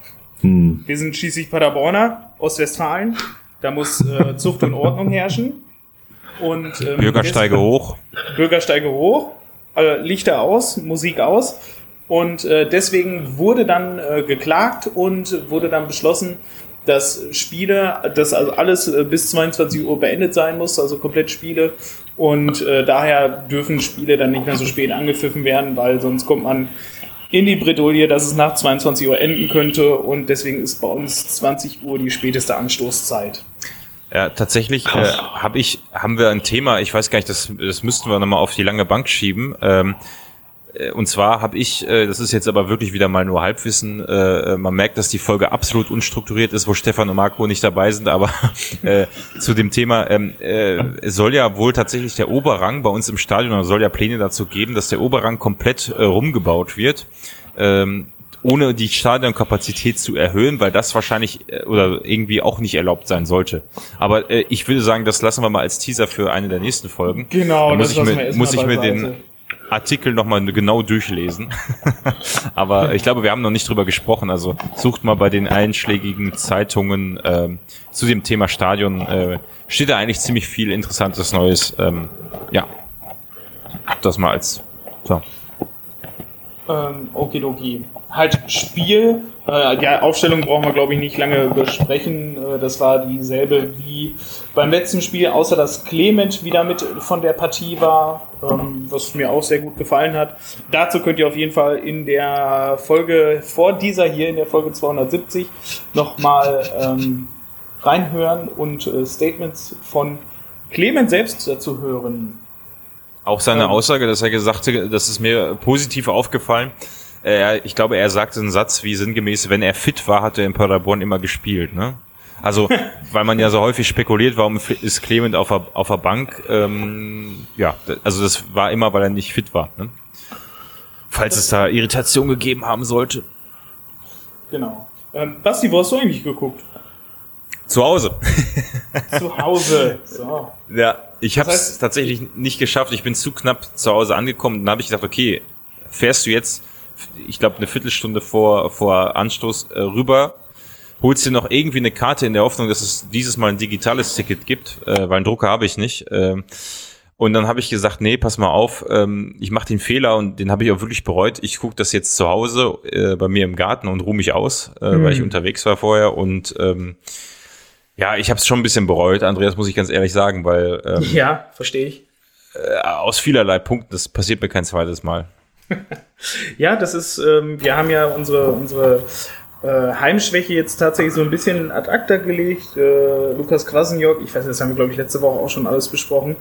Speaker 1: Hm. Wir sind schließlich Paderborner, Ostwestfalen. Da muss äh, Zucht und Ordnung herrschen.
Speaker 2: Und, ähm, Bürgersteige hoch.
Speaker 1: Bürgersteige hoch. Also Lichter aus, Musik aus. Und äh, deswegen wurde dann äh, geklagt und wurde dann beschlossen, dass Spiele, dass also alles äh, bis 22 Uhr beendet sein muss, also komplett Spiele. Und äh, daher dürfen Spiele dann nicht mehr so spät angepfiffen werden, weil sonst kommt man in die Bredouille, dass es nach 22 Uhr enden könnte. Und deswegen ist bei uns 20 Uhr die späteste Anstoßzeit.
Speaker 2: Ja, tatsächlich äh, hab ich, haben wir ein Thema, ich weiß gar nicht, das, das müssten wir nochmal auf die lange Bank schieben. Ähm, äh, und zwar habe ich, äh, das ist jetzt aber wirklich wieder mal nur Halbwissen, äh, äh, man merkt, dass die Folge absolut unstrukturiert ist, wo Stefan und Marco nicht dabei sind, aber äh, zu dem Thema, ähm, äh, es soll ja wohl tatsächlich der Oberrang bei uns im Stadion, soll ja Pläne dazu geben, dass der Oberrang komplett äh, rumgebaut wird. Ähm, ohne die Stadionkapazität zu erhöhen, weil das wahrscheinlich äh, oder irgendwie auch nicht erlaubt sein sollte. Aber äh, ich würde sagen, das lassen wir mal als Teaser für eine der nächsten Folgen.
Speaker 1: Genau,
Speaker 2: da muss ich mir, muss ich mir den Artikel nochmal genau durchlesen. Aber ich glaube, wir haben noch nicht drüber gesprochen. Also sucht mal bei den einschlägigen Zeitungen ähm, zu dem Thema Stadion. Äh, steht da eigentlich ziemlich viel Interessantes Neues. Ähm, ja, das mal als so.
Speaker 1: Ähm, okidoki. Halt Spiel. Äh, die Aufstellung brauchen wir, glaube ich, nicht lange besprechen. Äh, das war dieselbe wie beim letzten Spiel, außer dass Clement wieder mit von der Partie war, ähm, was mir auch sehr gut gefallen hat. Dazu könnt ihr auf jeden Fall in der Folge vor dieser hier, in der Folge 270, nochmal ähm, reinhören und äh, Statements von Clement selbst dazu hören.
Speaker 2: Auch seine ähm. Aussage, dass er gesagt hat, das ist mir positiv aufgefallen. Äh, ich glaube, er sagte einen Satz wie sinngemäß, wenn er fit war, hat er in Paderborn immer gespielt. Ne? Also, weil man ja so häufig spekuliert, warum ist Clement auf der, auf der Bank? Ähm, ja, also das war immer, weil er nicht fit war. Ne? Falls es da Irritation gegeben haben sollte.
Speaker 1: Genau. Ähm, Basti, wo hast du eigentlich geguckt?
Speaker 2: Zu Hause.
Speaker 1: Zu Hause. So.
Speaker 2: Ja, ich habe es tatsächlich nicht geschafft. Ich bin zu knapp zu Hause angekommen. Dann habe ich gedacht, okay, fährst du jetzt, ich glaube, eine Viertelstunde vor, vor Anstoß äh, rüber, holst dir noch irgendwie eine Karte in der Hoffnung, dass es dieses Mal ein digitales Ticket gibt, äh, weil einen Drucker habe ich nicht. Äh, und dann habe ich gesagt, nee, pass mal auf, ähm, ich mache den Fehler und den habe ich auch wirklich bereut. Ich gucke das jetzt zu Hause äh, bei mir im Garten und ruhe mich aus, äh, mhm. weil ich unterwegs war vorher und ähm, ja, ich habe es schon ein bisschen bereut, Andreas, muss ich ganz ehrlich sagen, weil
Speaker 1: ähm, ja, verstehe ich.
Speaker 2: Äh, aus vielerlei Punkten, das passiert mir kein zweites Mal.
Speaker 1: ja, das ist, ähm, wir haben ja unsere unsere äh, Heimschwäche jetzt tatsächlich so ein bisschen ad acta gelegt. Äh, Lukas Kwasniok, ich weiß nicht, das haben wir glaube ich letzte Woche auch schon alles besprochen.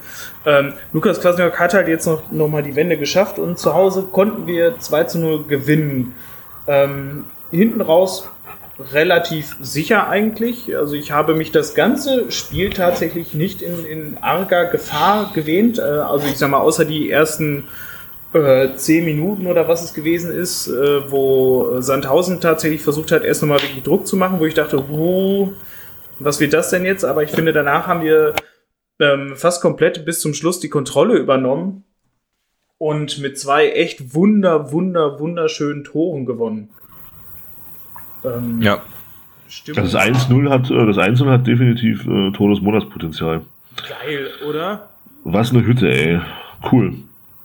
Speaker 1: Ähm, Lukas Kwasniok hat halt jetzt noch, noch mal die Wende geschafft und zu Hause konnten wir 2 zu 0 gewinnen. Ähm, hinten raus relativ sicher eigentlich. Also ich habe mich das ganze Spiel tatsächlich nicht in, in arger Gefahr gewähnt. Äh, also ich sag mal, außer die ersten äh, zehn Minuten oder was es gewesen ist, äh, wo Sandhausen tatsächlich versucht hat, erst nochmal wirklich Druck zu machen, wo ich dachte, oh, was wird das denn jetzt? Aber ich finde, danach haben wir ähm, fast komplett bis zum Schluss die Kontrolle übernommen und mit zwei echt wunder, wunder, wunderschönen Toren gewonnen.
Speaker 3: Ähm, ja. Stimmt. Das 1-0 hat, äh, das 1 hat definitiv äh, Todesmonatspotenzial.
Speaker 1: Geil, oder?
Speaker 3: Was eine Hütte, ey. Cool.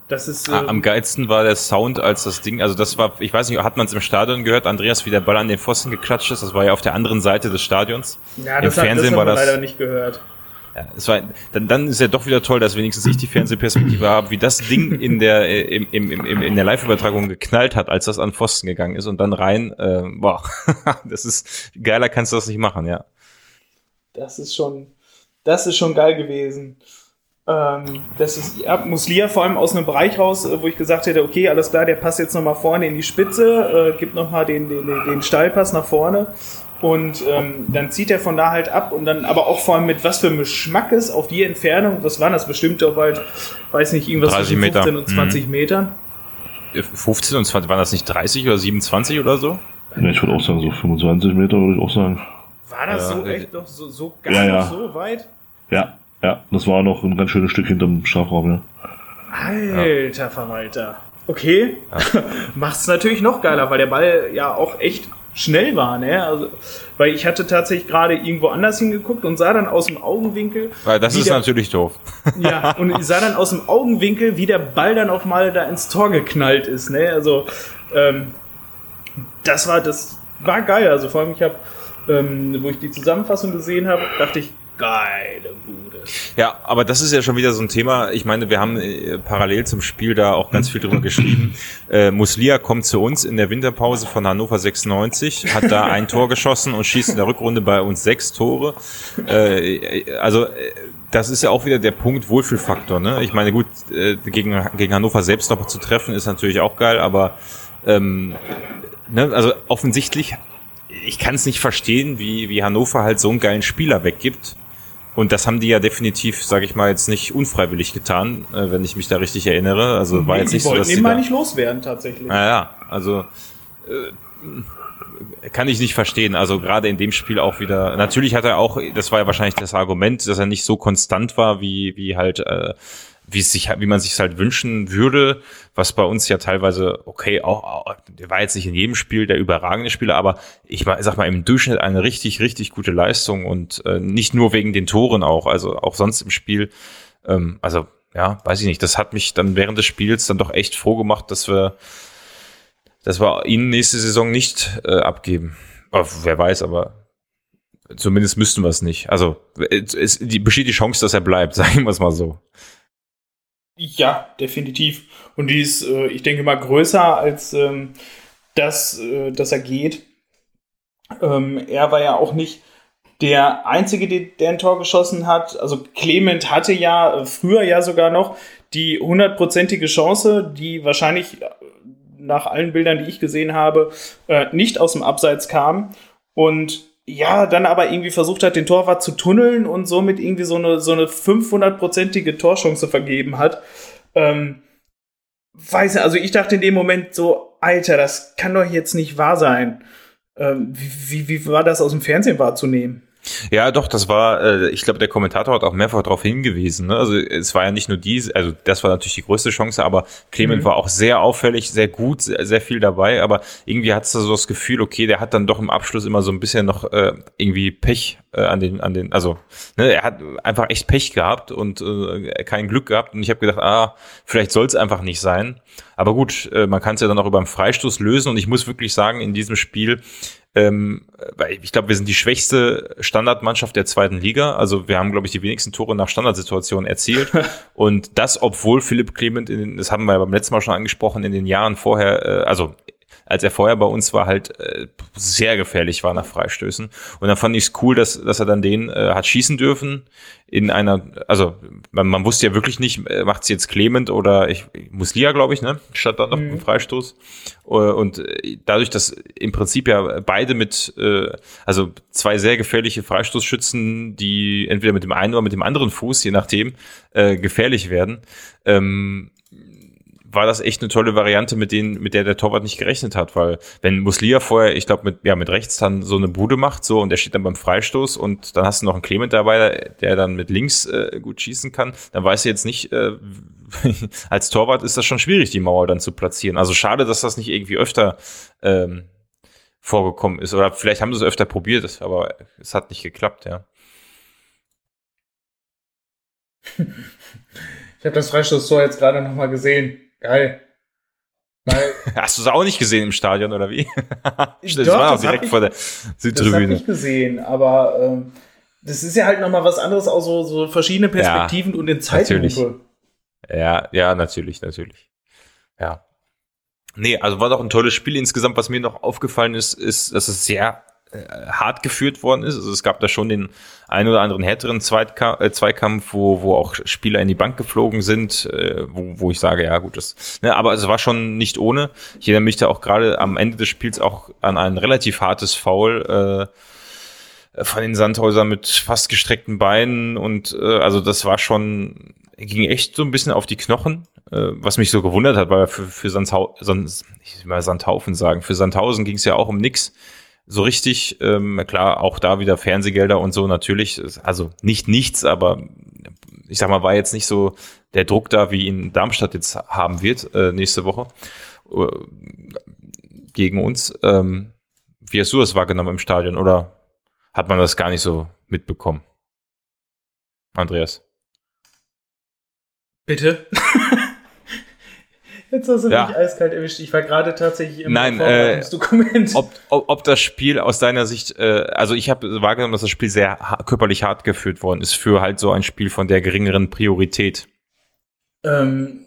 Speaker 2: Das ist, äh, Am geilsten war der Sound, als das Ding, also das war, ich weiß nicht, hat man es im Stadion gehört, Andreas, wie der Ball an den Pfosten geklatscht ist, das war ja auf der anderen Seite des Stadions.
Speaker 1: Ja, das Im hat, Fernsehen das war das leider nicht gehört.
Speaker 2: Ja, es war, dann, dann ist ja doch wieder toll, dass wenigstens ich die Fernsehperspektive habe, wie das Ding in der, äh, im, im, im, in der Live-Übertragung geknallt hat, als das an Pfosten gegangen ist und dann rein, äh, boah, das ist, geiler kannst du das nicht machen, ja.
Speaker 1: Das ist schon, das ist schon geil gewesen. Ähm, das ist, ja, Muslia vor allem aus einem Bereich raus, äh, wo ich gesagt hätte, okay, alles klar, der passt jetzt nochmal vorne in die Spitze, äh, gibt nochmal den, den, den Steilpass nach vorne und ähm, dann zieht er von da halt ab und dann aber auch vor allem mit was für einem Geschmack ist auf die Entfernung, was waren das bestimmt auch bald, weiß nicht, irgendwas
Speaker 2: zwischen 15
Speaker 1: Meter. und 20 mhm. Metern.
Speaker 2: 15 und 20, waren das nicht 30 oder 27 oder so?
Speaker 3: Ja, ich würde auch sagen, so 25 Meter würde ich auch sagen.
Speaker 1: War das ja, so echt doch so, so gar ja, ja. so weit?
Speaker 3: Ja, ja, das war noch ein ganz schönes Stück hinterm Strafraum, ja.
Speaker 1: Alter Verwalter. Okay. Ja. Macht's natürlich noch geiler, weil der Ball ja auch echt schnell war, ne? Also, weil ich hatte tatsächlich gerade irgendwo anders hingeguckt und sah dann aus dem Augenwinkel.
Speaker 2: Weil das ist der, natürlich doof.
Speaker 1: Ja, und ich sah dann aus dem Augenwinkel, wie der Ball dann auf mal da ins Tor geknallt ist, ne? Also, ähm, das war, das war geil. Also vor allem, ich habe, ähm, wo ich die Zusammenfassung gesehen habe, dachte ich, geile Bude.
Speaker 2: Ja, aber das ist ja schon wieder so ein Thema. Ich meine, wir haben äh, parallel zum Spiel da auch ganz viel drüber geschrieben. Äh, Muslia kommt zu uns in der Winterpause von Hannover 96, hat da ein Tor geschossen und schießt in der Rückrunde bei uns sechs Tore. Äh, also äh, das ist ja auch wieder der Punkt Wohlfühlfaktor. Ne? Ich meine, gut, äh, gegen, gegen Hannover selbst noch zu treffen ist natürlich auch geil, aber ähm, ne, also offensichtlich ich kann es nicht verstehen, wie, wie Hannover halt so einen geilen Spieler weggibt und das haben die ja definitiv, sage ich mal, jetzt nicht unfreiwillig getan, äh, wenn ich mich da richtig erinnere. Also war jetzt nicht so, dass
Speaker 1: die mal nicht loswerden tatsächlich.
Speaker 2: Naja, also äh, kann ich nicht verstehen. Also gerade in dem Spiel auch wieder. Natürlich hat er auch, das war ja wahrscheinlich das Argument, dass er nicht so konstant war wie wie halt äh, wie es sich, wie man sich halt wünschen würde, was bei uns ja teilweise, okay, auch, der war jetzt nicht in jedem Spiel der überragende Spieler, aber ich sag mal, im Durchschnitt eine richtig, richtig gute Leistung und äh, nicht nur wegen den Toren auch, also auch sonst im Spiel. Ähm, also, ja, weiß ich nicht, das hat mich dann während des Spiels dann doch echt froh gemacht, dass wir, dass wir ihn nächste Saison nicht äh, abgeben. Aber wer weiß, aber zumindest müssten wir es nicht. Also es die, besteht die Chance, dass er bleibt, sagen wir es mal so.
Speaker 1: Ja, definitiv. Und die ist, äh, ich denke mal, größer als ähm, das, äh, dass er geht. Ähm, er war ja auch nicht der Einzige, der ein Tor geschossen hat. Also Clement hatte ja äh, früher ja sogar noch die hundertprozentige Chance, die wahrscheinlich äh, nach allen Bildern, die ich gesehen habe, äh, nicht aus dem Abseits kam. Und ja, dann aber irgendwie versucht hat, den Torwart zu tunneln und somit irgendwie so eine, so eine 500-prozentige Torchance vergeben hat. Ähm, weiß nicht, also ich dachte in dem Moment so, Alter, das kann doch jetzt nicht wahr sein. Ähm, wie, wie war das aus dem Fernsehen wahrzunehmen?
Speaker 2: Ja, doch, das war, äh, ich glaube, der Kommentator hat auch mehrfach darauf hingewiesen. Ne? Also es war ja nicht nur diese, also das war natürlich die größte Chance, aber Clement mhm. war auch sehr auffällig, sehr gut, sehr, sehr viel dabei, aber irgendwie hat es so das Gefühl, okay, der hat dann doch im Abschluss immer so ein bisschen noch äh, irgendwie Pech äh, an den, an den, also ne, er hat einfach echt Pech gehabt und äh, kein Glück gehabt und ich habe gedacht, ah, vielleicht soll es einfach nicht sein. Aber gut, äh, man kann es ja dann auch über einen Freistoß lösen und ich muss wirklich sagen, in diesem Spiel ähm, weil ich glaube, wir sind die schwächste Standardmannschaft der zweiten Liga. Also wir haben, glaube ich, die wenigsten Tore nach Standardsituationen erzielt. und das, obwohl Philipp Clement, in den, das haben wir ja beim letzten Mal schon angesprochen, in den Jahren vorher, äh, also als er vorher bei uns war, halt äh, sehr gefährlich war nach Freistößen. Und dann fand ich es cool, dass, dass er dann den äh, hat schießen dürfen in einer, also man, man wusste ja wirklich nicht, äh, macht es jetzt Clement oder ich, Muslia, glaube ich, ne? Statt dann noch mhm. Freistoß. Äh, und äh, dadurch, dass im Prinzip ja beide mit, äh, also zwei sehr gefährliche Freistoßschützen, die entweder mit dem einen oder mit dem anderen Fuß, je nachdem, äh, gefährlich werden, ähm, war das echt eine tolle Variante, mit denen, mit der der Torwart nicht gerechnet hat, weil wenn Muslia vorher, ich glaube, mit, ja, mit rechts dann so eine Bude macht, so, und er steht dann beim Freistoß und dann hast du noch einen Clement dabei, der dann mit links äh, gut schießen kann, dann weißt du jetzt nicht, äh, als Torwart ist das schon schwierig, die Mauer dann zu platzieren. Also schade, dass das nicht irgendwie öfter ähm, vorgekommen ist. Oder vielleicht haben sie es öfter probiert, aber es hat nicht geklappt, ja.
Speaker 1: Ich habe das Freistoßtor jetzt gerade nochmal gesehen. Geil.
Speaker 2: Weil Hast du es auch nicht gesehen im Stadion oder wie?
Speaker 1: das Doch, war auch direkt ich, vor der Südtribüne. Das habe ich gesehen, aber ähm, das ist ja halt nochmal was anderes, auch so, so verschiedene Perspektiven ja, und in Zeitlupe.
Speaker 2: Ja, ja, natürlich, natürlich. Ja. Nee, also war doch ein tolles Spiel insgesamt. Was mir noch aufgefallen ist, ist, dass es sehr hart geführt worden ist. Also es gab da schon den ein oder anderen härteren Zweitka äh, Zweikampf, wo, wo auch Spieler in die Bank geflogen sind, äh, wo, wo ich sage, ja gut, das, ne, aber es war schon nicht ohne. Ich erinnere mich da auch gerade am Ende des Spiels auch an ein relativ hartes Foul äh, von den Sandhäusern mit fast gestreckten Beinen und äh, also das war schon ging echt so ein bisschen auf die Knochen, äh, was mich so gewundert hat, weil für, für Sandhau Sand, ich will mal Sandhaufen sagen, für Sandhausen ging es ja auch um nix so richtig. Ähm, klar, auch da wieder Fernsehgelder und so natürlich, also nicht nichts, aber ich sag mal, war jetzt nicht so der Druck da, wie ihn Darmstadt jetzt haben wird äh, nächste Woche äh, gegen uns. Ähm, wie hast du das wahrgenommen im Stadion oder hat man das gar nicht so mitbekommen? Andreas?
Speaker 1: Bitte? Jetzt hast du ja. mich eiskalt erwischt. Ich war gerade tatsächlich im
Speaker 2: Nein, äh, ob, ob, ob das Spiel aus deiner Sicht, äh, also ich habe wahrgenommen, dass das Spiel sehr körperlich hart geführt worden ist für halt so ein Spiel von der geringeren Priorität.
Speaker 1: Ähm,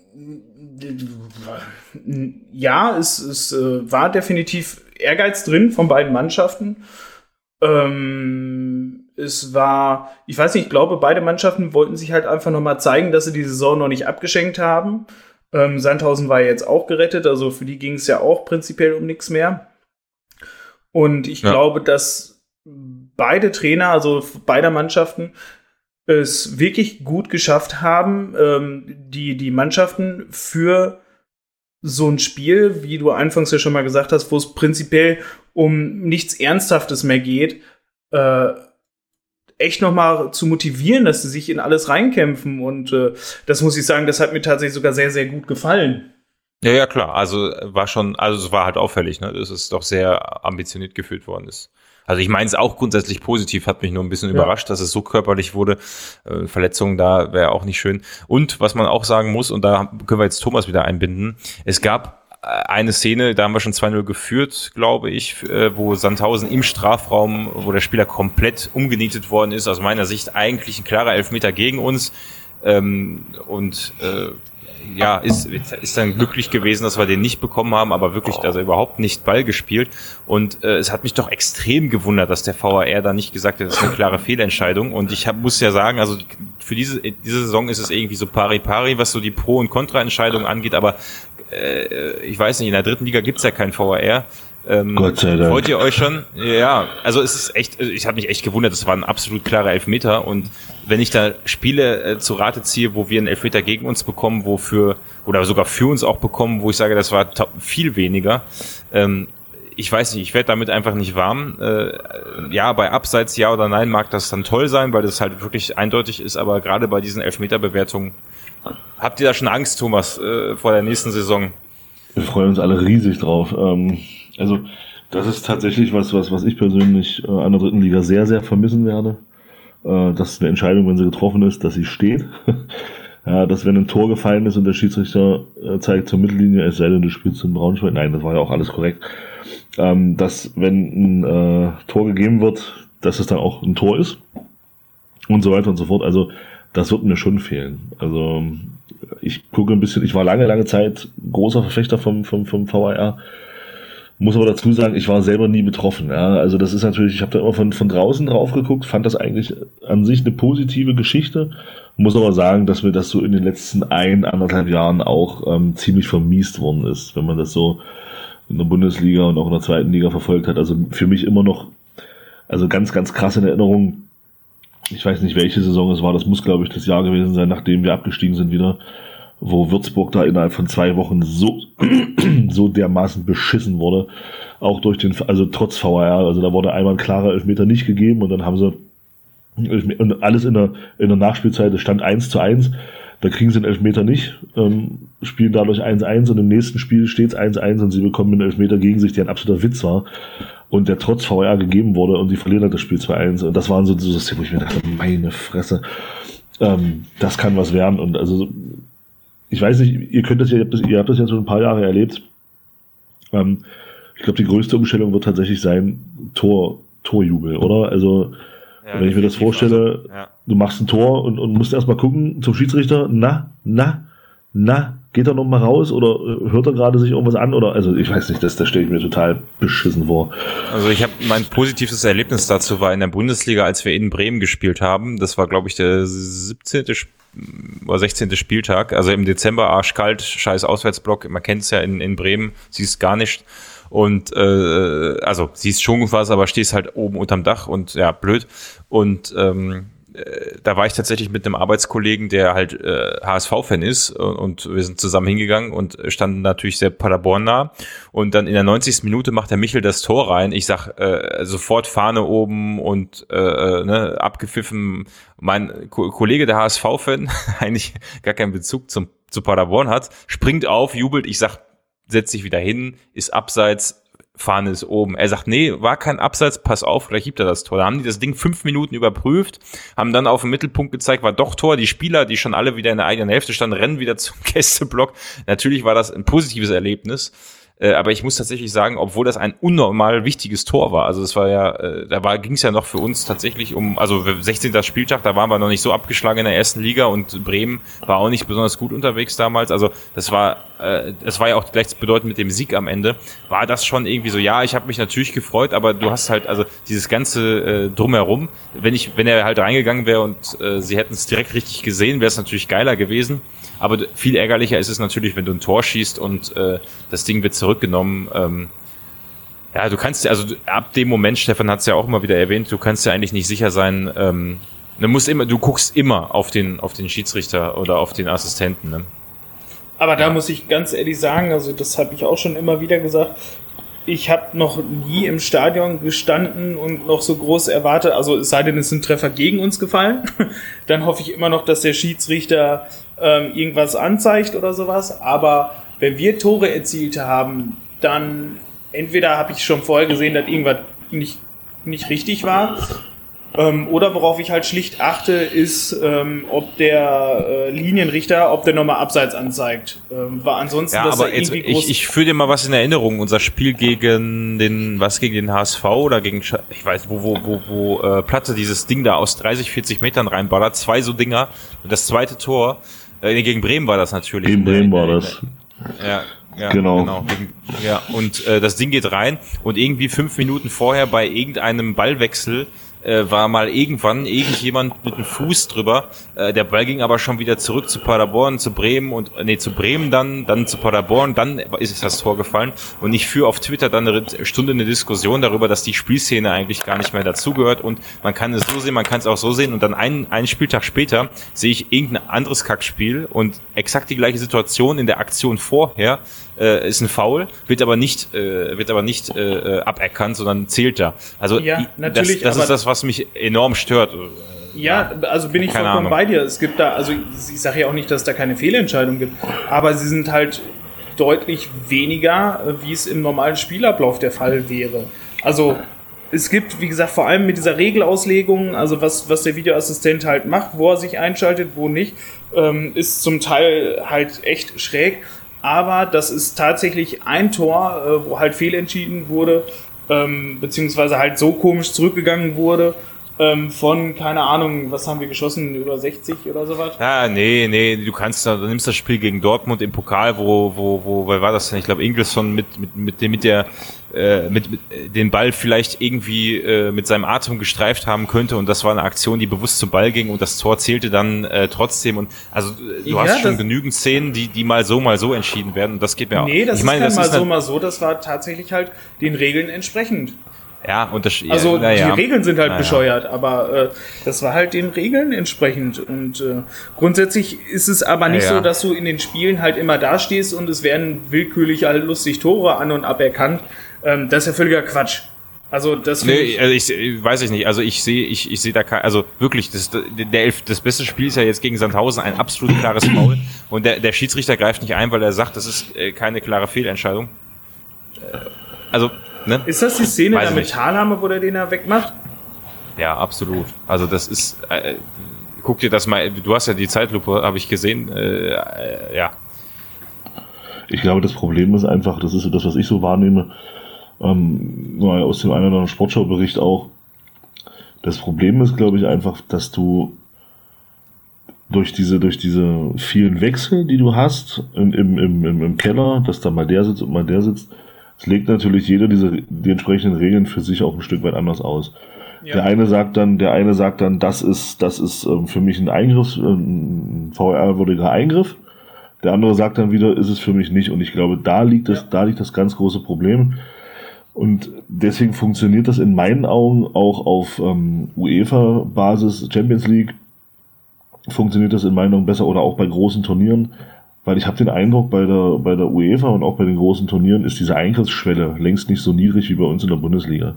Speaker 1: ja, es, es äh, war definitiv Ehrgeiz drin von beiden Mannschaften. Ähm, es war, ich weiß nicht, ich glaube, beide Mannschaften wollten sich halt einfach nochmal zeigen, dass sie die Saison noch nicht abgeschenkt haben. Ähm, Sandhausen war jetzt auch gerettet, also für die ging es ja auch prinzipiell um nichts mehr. Und ich ja. glaube, dass beide Trainer, also beider Mannschaften, es wirklich gut geschafft haben, ähm, die, die Mannschaften für so ein Spiel, wie du anfangs ja schon mal gesagt hast, wo es prinzipiell um nichts Ernsthaftes mehr geht, äh, echt noch mal zu motivieren, dass sie sich in alles reinkämpfen. Und äh, das muss ich sagen, das hat mir tatsächlich sogar sehr, sehr gut gefallen.
Speaker 2: Ja, ja, klar. Also war schon, also es war halt auffällig, ne? dass es doch sehr ambitioniert gefühlt worden ist. Also ich meine es auch grundsätzlich positiv, hat mich nur ein bisschen ja. überrascht, dass es so körperlich wurde. Äh, Verletzungen da wäre auch nicht schön. Und was man auch sagen muss, und da können wir jetzt Thomas wieder einbinden, es gab eine Szene, da haben wir schon 2-0 geführt, glaube ich, äh, wo Sandhausen im Strafraum, wo der Spieler komplett umgenietet worden ist, aus meiner Sicht eigentlich ein klarer Elfmeter gegen uns. Ähm, und äh, ja, ist, ist dann glücklich gewesen, dass wir den nicht bekommen haben, aber wirklich, also überhaupt nicht Ball gespielt. Und äh, es hat mich doch extrem gewundert, dass der VAR da nicht gesagt hat, das ist eine klare Fehlentscheidung. Und ich hab, muss ja sagen, also für diese, diese Saison ist es irgendwie so pari-pari, was so die Pro- und Kontra-Entscheidung angeht, aber äh, ich weiß nicht, in der dritten Liga gibt's ja kein VAR. Ähm, Gott sei Dank. Wollt ihr euch schon? Ja, also es ist echt, ich habe mich echt gewundert, es war ein absolut klarer Elfmeter und wenn ich da Spiele äh, zu Rate ziehe, wo wir einen Elfmeter gegen uns bekommen, wofür, oder sogar für uns auch bekommen, wo ich sage, das war viel weniger, ähm, ich weiß nicht, ich werde damit einfach nicht warm. Äh, ja, bei Abseits ja oder nein mag das dann toll sein, weil das halt wirklich eindeutig ist, aber gerade bei diesen Elfmeterbewertungen Habt ihr da schon Angst, Thomas, äh, vor der nächsten Saison?
Speaker 3: Wir freuen uns alle riesig drauf. Ähm, also, das ist tatsächlich was, was, was ich persönlich äh, an der dritten Liga sehr, sehr vermissen werde. Äh, dass eine Entscheidung, wenn sie getroffen ist, dass sie steht. ja, dass wenn ein Tor gefallen ist und der Schiedsrichter zeigt zur Mittellinie, es sei denn, du spielst in Braunschweig. Nein, das war ja auch alles korrekt. Ähm, dass, wenn ein Tor gegeben wird, dass es dann auch ein Tor ist. Und so weiter und so fort. Also, das wird mir schon fehlen. Also ich gucke ein bisschen, ich war lange, lange Zeit großer Verfechter vom, vom, vom VAR. Muss aber dazu sagen, ich war selber nie betroffen. Ja. Also das ist natürlich, ich habe da immer von, von draußen drauf geguckt, fand das eigentlich an sich eine positive Geschichte. Muss aber sagen, dass mir das so in den letzten ein, anderthalb Jahren auch ähm, ziemlich vermiest worden ist, wenn man das so in der Bundesliga und auch in der zweiten Liga verfolgt hat. Also für mich immer noch, also ganz, ganz krass in Erinnerung, ich weiß nicht, welche Saison es war, das muss, glaube ich, das Jahr gewesen sein, nachdem wir abgestiegen sind wieder, wo Würzburg da innerhalb von zwei Wochen so, so dermaßen beschissen wurde. Auch durch den, also trotz VAR, also da wurde einmal ein klarer Elfmeter nicht gegeben und dann haben sie und alles in der, in der Nachspielzeit, es stand 1 zu 1, da kriegen sie den Elfmeter nicht, ähm, spielen dadurch 1-1 und im nächsten Spiel steht es 1-1 und sie bekommen einen Elfmeter gegen sich, der ein absoluter Witz war und der trotz VR gegeben wurde und sie verlieren halt das Spiel 2-1 und das waren so, so das, wo ich mir dachte, meine Fresse, ähm, das kann was werden und also ich weiß nicht, ihr könnt das ja, ihr habt das, ihr habt das ja schon ein paar Jahre erlebt. Ähm, ich glaube, die größte Umstellung wird tatsächlich sein Tor, Torjubel, oder? Also ja, wenn ich mir das vorstelle, also, ja. du machst ein Tor und, und musst erstmal gucken zum Schiedsrichter, na, na, na, geht er noch mal raus oder hört er gerade sich irgendwas an oder also ich weiß nicht, das, das stelle ich mir total beschissen vor.
Speaker 2: Also ich habe mein positives Erlebnis dazu war in der Bundesliga, als wir in Bremen gespielt haben. Das war glaube ich der 17. oder 16. Spieltag, also im Dezember arschkalt, scheiß Auswärtsblock, man kennt es ja in, in Bremen, siehst gar nicht. Und äh, also siehst schon was, aber stehst halt oben unterm Dach und ja, blöd. Und ähm, äh, da war ich tatsächlich mit einem Arbeitskollegen, der halt äh, HSV-Fan ist und, und, wir sind zusammen hingegangen und standen natürlich sehr Paderborn nah und dann in der 90. Minute macht der Michel das Tor rein. Ich sag äh, sofort Fahne oben und äh, äh ne, abgepfiffen. Mein Ko Kollege, der HSV-Fan, eigentlich gar keinen Bezug zum, zu Paderborn hat, springt auf, jubelt. Ich sag setzt sich wieder hin, ist abseits, Fahne ist oben. Er sagt, nee, war kein Abseits, pass auf, gleich gibt er das Tor. Da haben die das Ding fünf Minuten überprüft, haben dann auf den Mittelpunkt gezeigt, war doch Tor. Die Spieler, die schon alle wieder in der eigenen Hälfte standen, rennen wieder zum Gästeblock. Natürlich war das ein positives Erlebnis. Äh, aber ich muss tatsächlich sagen, obwohl das ein unnormal wichtiges Tor war, also das war ja, äh, da war ging es ja noch für uns tatsächlich um, also 16. Spieltag, da waren wir noch nicht so abgeschlagen in der ersten Liga und Bremen war auch nicht besonders gut unterwegs damals. Also das war, äh, das war ja auch gleichbedeutend mit dem Sieg am Ende. War das schon irgendwie so, ja, ich habe mich natürlich gefreut, aber du hast halt, also dieses ganze äh, drumherum, wenn ich, wenn er halt reingegangen wäre und äh, sie hätten es direkt richtig gesehen, wäre es natürlich geiler gewesen. Aber viel ärgerlicher ist es natürlich, wenn du ein Tor schießt und äh, das Ding wird zurückgenommen. Ähm, ja, du kannst, also ab dem Moment, Stefan hat es ja auch immer wieder erwähnt, du kannst ja eigentlich nicht sicher sein, ähm, du musst immer, du guckst immer auf den, auf den Schiedsrichter oder auf den Assistenten. Ne?
Speaker 1: Aber da muss ich ganz ehrlich sagen, also das habe ich auch schon immer wieder gesagt, ich habe noch nie im Stadion gestanden und noch so groß erwartet, also es sei denn, es sind Treffer gegen uns gefallen, dann hoffe ich immer noch, dass der Schiedsrichter ähm, irgendwas anzeigt oder sowas. Aber wenn wir Tore erzielt haben, dann entweder habe ich schon vorher gesehen, dass irgendwas nicht, nicht richtig war ähm, oder worauf ich halt schlicht achte, ist, ähm, ob der äh, Linienrichter, ob der nochmal Abseits anzeigt. Ähm, war ansonsten
Speaker 2: ja, das aber jetzt, ich, ich führe dir mal was in Erinnerung. Unser Spiel gegen den, was gegen den HSV oder gegen, ich weiß, wo, wo, wo, wo äh, Platte dieses Ding da aus 30, 40 Metern reinballert. Zwei so Dinger. Und das zweite Tor, äh, gegen Bremen war das natürlich.
Speaker 3: Gegen Bremen war das.
Speaker 2: Ja, ja, genau. genau. Ja, und äh, das Ding geht rein und irgendwie fünf Minuten vorher bei irgendeinem Ballwechsel äh, war mal irgendwann irgendjemand mit dem Fuß drüber. Äh, der Ball ging aber schon wieder zurück zu Paderborn, zu Bremen und äh, nee, zu Bremen dann, dann zu Paderborn, dann ist das Tor gefallen. Und ich führe auf Twitter dann eine Stunde eine Diskussion darüber, dass die Spielszene eigentlich gar nicht mehr dazugehört und man kann es so sehen, man kann es auch so sehen und dann einen, einen Spieltag später sehe ich irgendein anderes Kackspiel und exakt die gleiche Situation in der Aktion vorher äh, ist ein Foul, wird aber nicht, äh, wird aber nicht äh, aberkannt, sondern zählt da. Also ja, natürlich, das, das ist das, was mich enorm stört.
Speaker 1: Ja, also bin ich keine vollkommen Ahnung. bei dir. Es gibt da, also ich sage ja auch nicht, dass es da keine Fehlentscheidung gibt, aber sie sind halt deutlich weniger, wie es im normalen Spielablauf der Fall wäre. Also es gibt, wie gesagt, vor allem mit dieser Regelauslegung, also was, was der Videoassistent halt macht, wo er sich einschaltet, wo nicht, ähm, ist zum Teil halt echt schräg aber das ist tatsächlich ein Tor, äh, wo halt fehlentschieden wurde, ähm, beziehungsweise halt so komisch zurückgegangen wurde. Ähm, von, keine Ahnung, was haben wir geschossen, über 60 oder sowas?
Speaker 2: Ja, nee, nee, du kannst, du nimmst das Spiel gegen Dortmund im Pokal, wo, wo, wo, wer war das denn? Ich glaube, Ingelsson mit, mit, mit, dem, mit der, äh, mit, mit äh, den Ball vielleicht irgendwie äh, mit seinem Atem gestreift haben könnte und das war eine Aktion, die bewusst zum Ball ging und das Tor zählte dann äh, trotzdem und also du ja, hast schon genügend Szenen, die die mal so mal so entschieden werden und das geht mir
Speaker 1: auch. Nee, das ich ist meine, das mal ist so mal so, das war tatsächlich halt den Regeln entsprechend.
Speaker 2: Ja, und das,
Speaker 1: also
Speaker 2: ja,
Speaker 1: die
Speaker 2: ja.
Speaker 1: Regeln sind halt
Speaker 2: ja.
Speaker 1: bescheuert, aber äh, das war halt den Regeln entsprechend. Und äh, grundsätzlich ist es aber nicht so, dass du in den Spielen halt immer dastehst und es werden willkürlich halt lustig Tore an und aberkannt. Ähm, das ist ja völliger Quatsch. Also das
Speaker 2: Nee,
Speaker 1: ich-
Speaker 2: also ich, ich weiß ich nicht. Also ich sehe, ich, ich sehe da kein, also wirklich, das, der Elf, das beste Spiel ist ja jetzt gegen Sandhausen ein absolut klares Foul und der, der Schiedsrichter greift nicht ein, weil er sagt, das ist äh, keine klare Fehlentscheidung. Äh, Also, ne?
Speaker 1: ist das die Szene
Speaker 2: Weiß
Speaker 1: da mit
Speaker 2: nicht.
Speaker 1: Thalhammer, wo der den da wegmacht?
Speaker 2: Ja, absolut. Also das ist, äh, guck dir das mal, du hast ja die Zeitlupe, habe ich gesehen, äh, äh, ja.
Speaker 3: Ich glaube, das Problem ist einfach, das ist so das, was ich so wahrnehme, ähm, aus dem einen oder anderen Sportschau-Bericht auch. Das Problem ist, glaube ich, einfach, dass du durch diese, durch diese vielen Wechsel, die du hast im, im, im, im, im Keller, dass da mal der sitzt und mal der sitzt, es legt natürlich jeder diese, die entsprechenden Regeln für sich auch ein Stück weit anders aus.
Speaker 1: Ja.
Speaker 3: Der eine sagt dann, der eine sagt dann, das ist, das ist ähm, für mich ein Eingriff, ähm, ein VR-würdiger Eingriff. Der andere sagt dann wieder, ist es für mich nicht. Und ich glaube, da liegt das,
Speaker 1: Ja.
Speaker 3: da liegt das ganz große Problem. Und deswegen funktioniert das in meinen Augen auch auf ähm, UEFA-Basis, Champions League, funktioniert das in meinen Augen besser oder auch bei großen Turnieren. Weil ich habe den Eindruck, bei der, bei der UEFA und auch bei den großen Turnieren ist diese Eingriffsschwelle längst nicht so niedrig wie bei uns in der Bundesliga.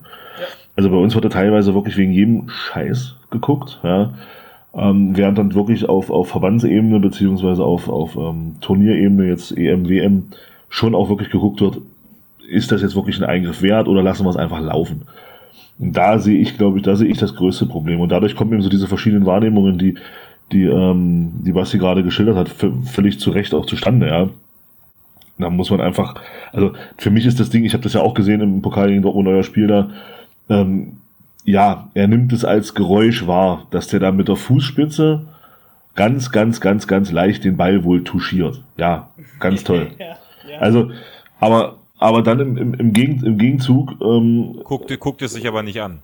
Speaker 3: Also bei uns wird da teilweise wirklich wegen jedem Scheiß geguckt, ja. Ähm, während dann wirklich auf, auf Verbandsebene beziehungsweise auf, auf ähm, Turnierebene, jetzt EM, WM, schon auch wirklich geguckt wird, ist das jetzt wirklich ein Eingriff wert oder lassen wir es einfach laufen? Und da sehe ich, glaube ich, da sehe ich das größte Problem. Und dadurch kommen eben so diese verschiedenen Wahrnehmungen, die, die, ähm, die Basti gerade geschildert hat, völlig zu Recht auch zustande, ja. Da muss man einfach, also für mich ist das Ding, ich habe das ja auch gesehen im Pokal gegen Dortmund, euer Spiel da, ähm, ja, er nimmt es als Geräusch wahr, dass der da mit der Fußspitze ganz, ganz, ganz, ganz leicht den Ball wohl touchiert. Ja, ganz toll.
Speaker 1: Ja, ja.
Speaker 3: Also, aber, aber dann im, im, im, Gegen, im Gegenzug, ähm,
Speaker 2: Guckt, guckt es sich aber nicht an.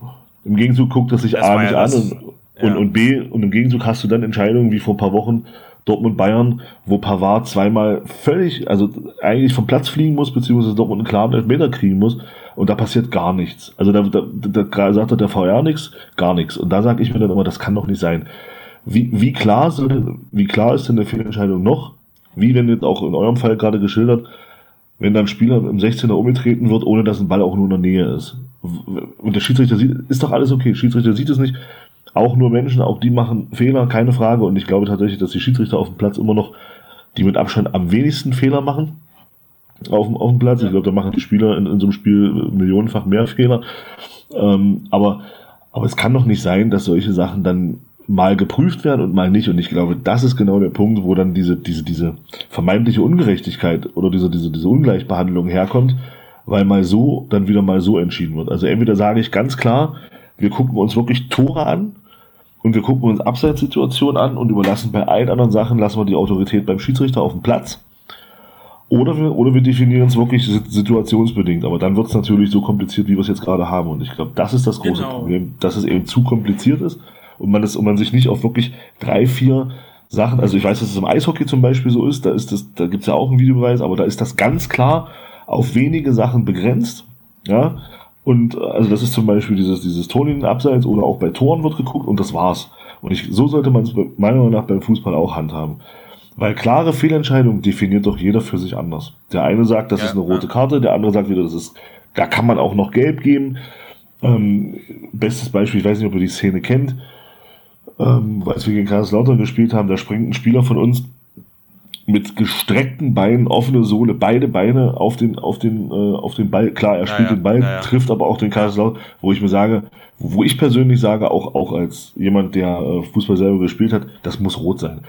Speaker 3: im Gegenzug guckt das sich
Speaker 2: Das
Speaker 3: A nicht
Speaker 2: ja
Speaker 3: an und,
Speaker 2: ja.
Speaker 3: und B, und im Gegenzug hast du dann Entscheidungen wie vor ein paar Wochen Dortmund Bayern, wo Pavard zweimal völlig, also eigentlich vom Platz fliegen muss, beziehungsweise Dortmund einen klaren Elfmeter kriegen muss und da passiert gar nichts. Also da, da, da, da sagt der VR nichts, gar nichts. Und da sage ich mir dann immer, das kann doch nicht sein. Wie, wie, klar sind, wie klar ist denn eine Fehlentscheidung noch? Wie wenn jetzt auch in eurem Fall gerade geschildert, wenn dann ein Spieler im 16er umgetreten wird, ohne dass ein Ball auch nur in der Nähe ist. Und der Schiedsrichter sieht, ist doch alles okay. Schiedsrichter sieht es nicht. Auch nur Menschen, auch die machen Fehler, keine Frage. Und ich glaube tatsächlich, dass die Schiedsrichter auf dem Platz immer noch die mit Abstand am wenigsten Fehler machen. Auf dem, auf dem Platz. Ich glaube, da machen die Spieler in, in so einem Spiel millionenfach mehr Fehler. Ähm, aber, aber es kann doch nicht sein, dass solche Sachen dann mal geprüft werden und mal nicht. Und ich glaube, das ist genau der Punkt, wo dann diese, diese, diese vermeintliche Ungerechtigkeit oder diese, diese, diese Ungleichbehandlung herkommt, weil mal so, dann wieder mal so entschieden wird. Also entweder sage ich ganz klar, wir gucken uns wirklich Tore an und wir gucken uns Abseitssituationen an und überlassen bei allen anderen Sachen, lassen wir die Autorität beim Schiedsrichter auf dem Platz. Oder wir, oder wir definieren es wirklich si- situationsbedingt. Aber dann wird es natürlich so kompliziert, wie wir es jetzt gerade haben. Und ich glaube, das ist das große
Speaker 1: Genau.
Speaker 3: Problem, dass es eben zu kompliziert ist und man, das, und man sich nicht auf wirklich drei, vier Sachen, also ich weiß, dass es im Eishockey zum Beispiel so ist, da ist das, da gibt's ja auch einen Videobeweis, aber da ist das ganz klar auf wenige Sachen begrenzt. Ja, und äh, also das ist zum Beispiel dieses, dieses Turnieren abseits oder auch bei Toren wird geguckt und das war's. Und ich, so sollte man es meiner Meinung nach beim Fußball auch handhaben. Weil klare Fehlentscheidungen definiert doch jeder für sich anders. Der eine sagt, das
Speaker 2: Ja,
Speaker 3: ist eine rote. Karte, der andere sagt wieder, das ist, da kann man auch noch gelb geben. Ähm, bestes Beispiel, ich weiß nicht, ob ihr die Szene kennt, ähm, als wir gegen Kaiserslautern gespielt haben, da springt ein Spieler von uns mit gestreckten Beinen, offene Sohle, beide Beine auf den, auf den, äh, auf den Ball. Klar, er spielt
Speaker 2: ja,
Speaker 3: den Ball,
Speaker 2: ja, ja.
Speaker 3: trifft aber auch den Kaiserslautern, wo ich mir sage, wo ich persönlich sage, auch, auch als jemand, der äh, Fußball selber gespielt hat, das muss rot sein.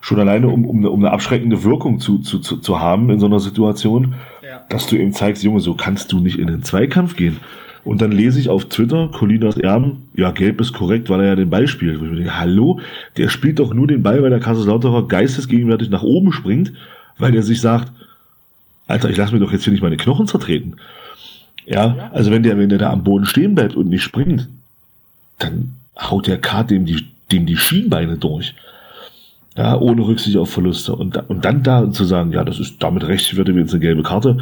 Speaker 3: Schon alleine, um, um, eine, um eine abschreckende Wirkung zu, zu, zu, zu haben in so einer Situation,
Speaker 1: Ja.
Speaker 3: dass du ihm zeigst, Junge, so kannst du nicht in den Zweikampf gehen. Und dann lese ich auf Twitter, Colinas Erben, ja, gelb ist korrekt, weil er ja den Ball spielt. Wo ich mir denke, hallo, der spielt doch nur den Ball, weil der Kaiserslauterer geistesgegenwärtig nach oben springt, weil er sich sagt, Alter, ich lasse mir doch jetzt hier nicht meine Knochen zertreten. Ja, also wenn der, wenn der da am Boden stehen bleibt und nicht springt, dann haut der K dem die, dem die Schienbeine durch. Ja, ohne Rücksicht auf Verluste. Und, und dann da zu sagen, ja, das ist damit rechtfertigt jetzt eine gelbe Karte.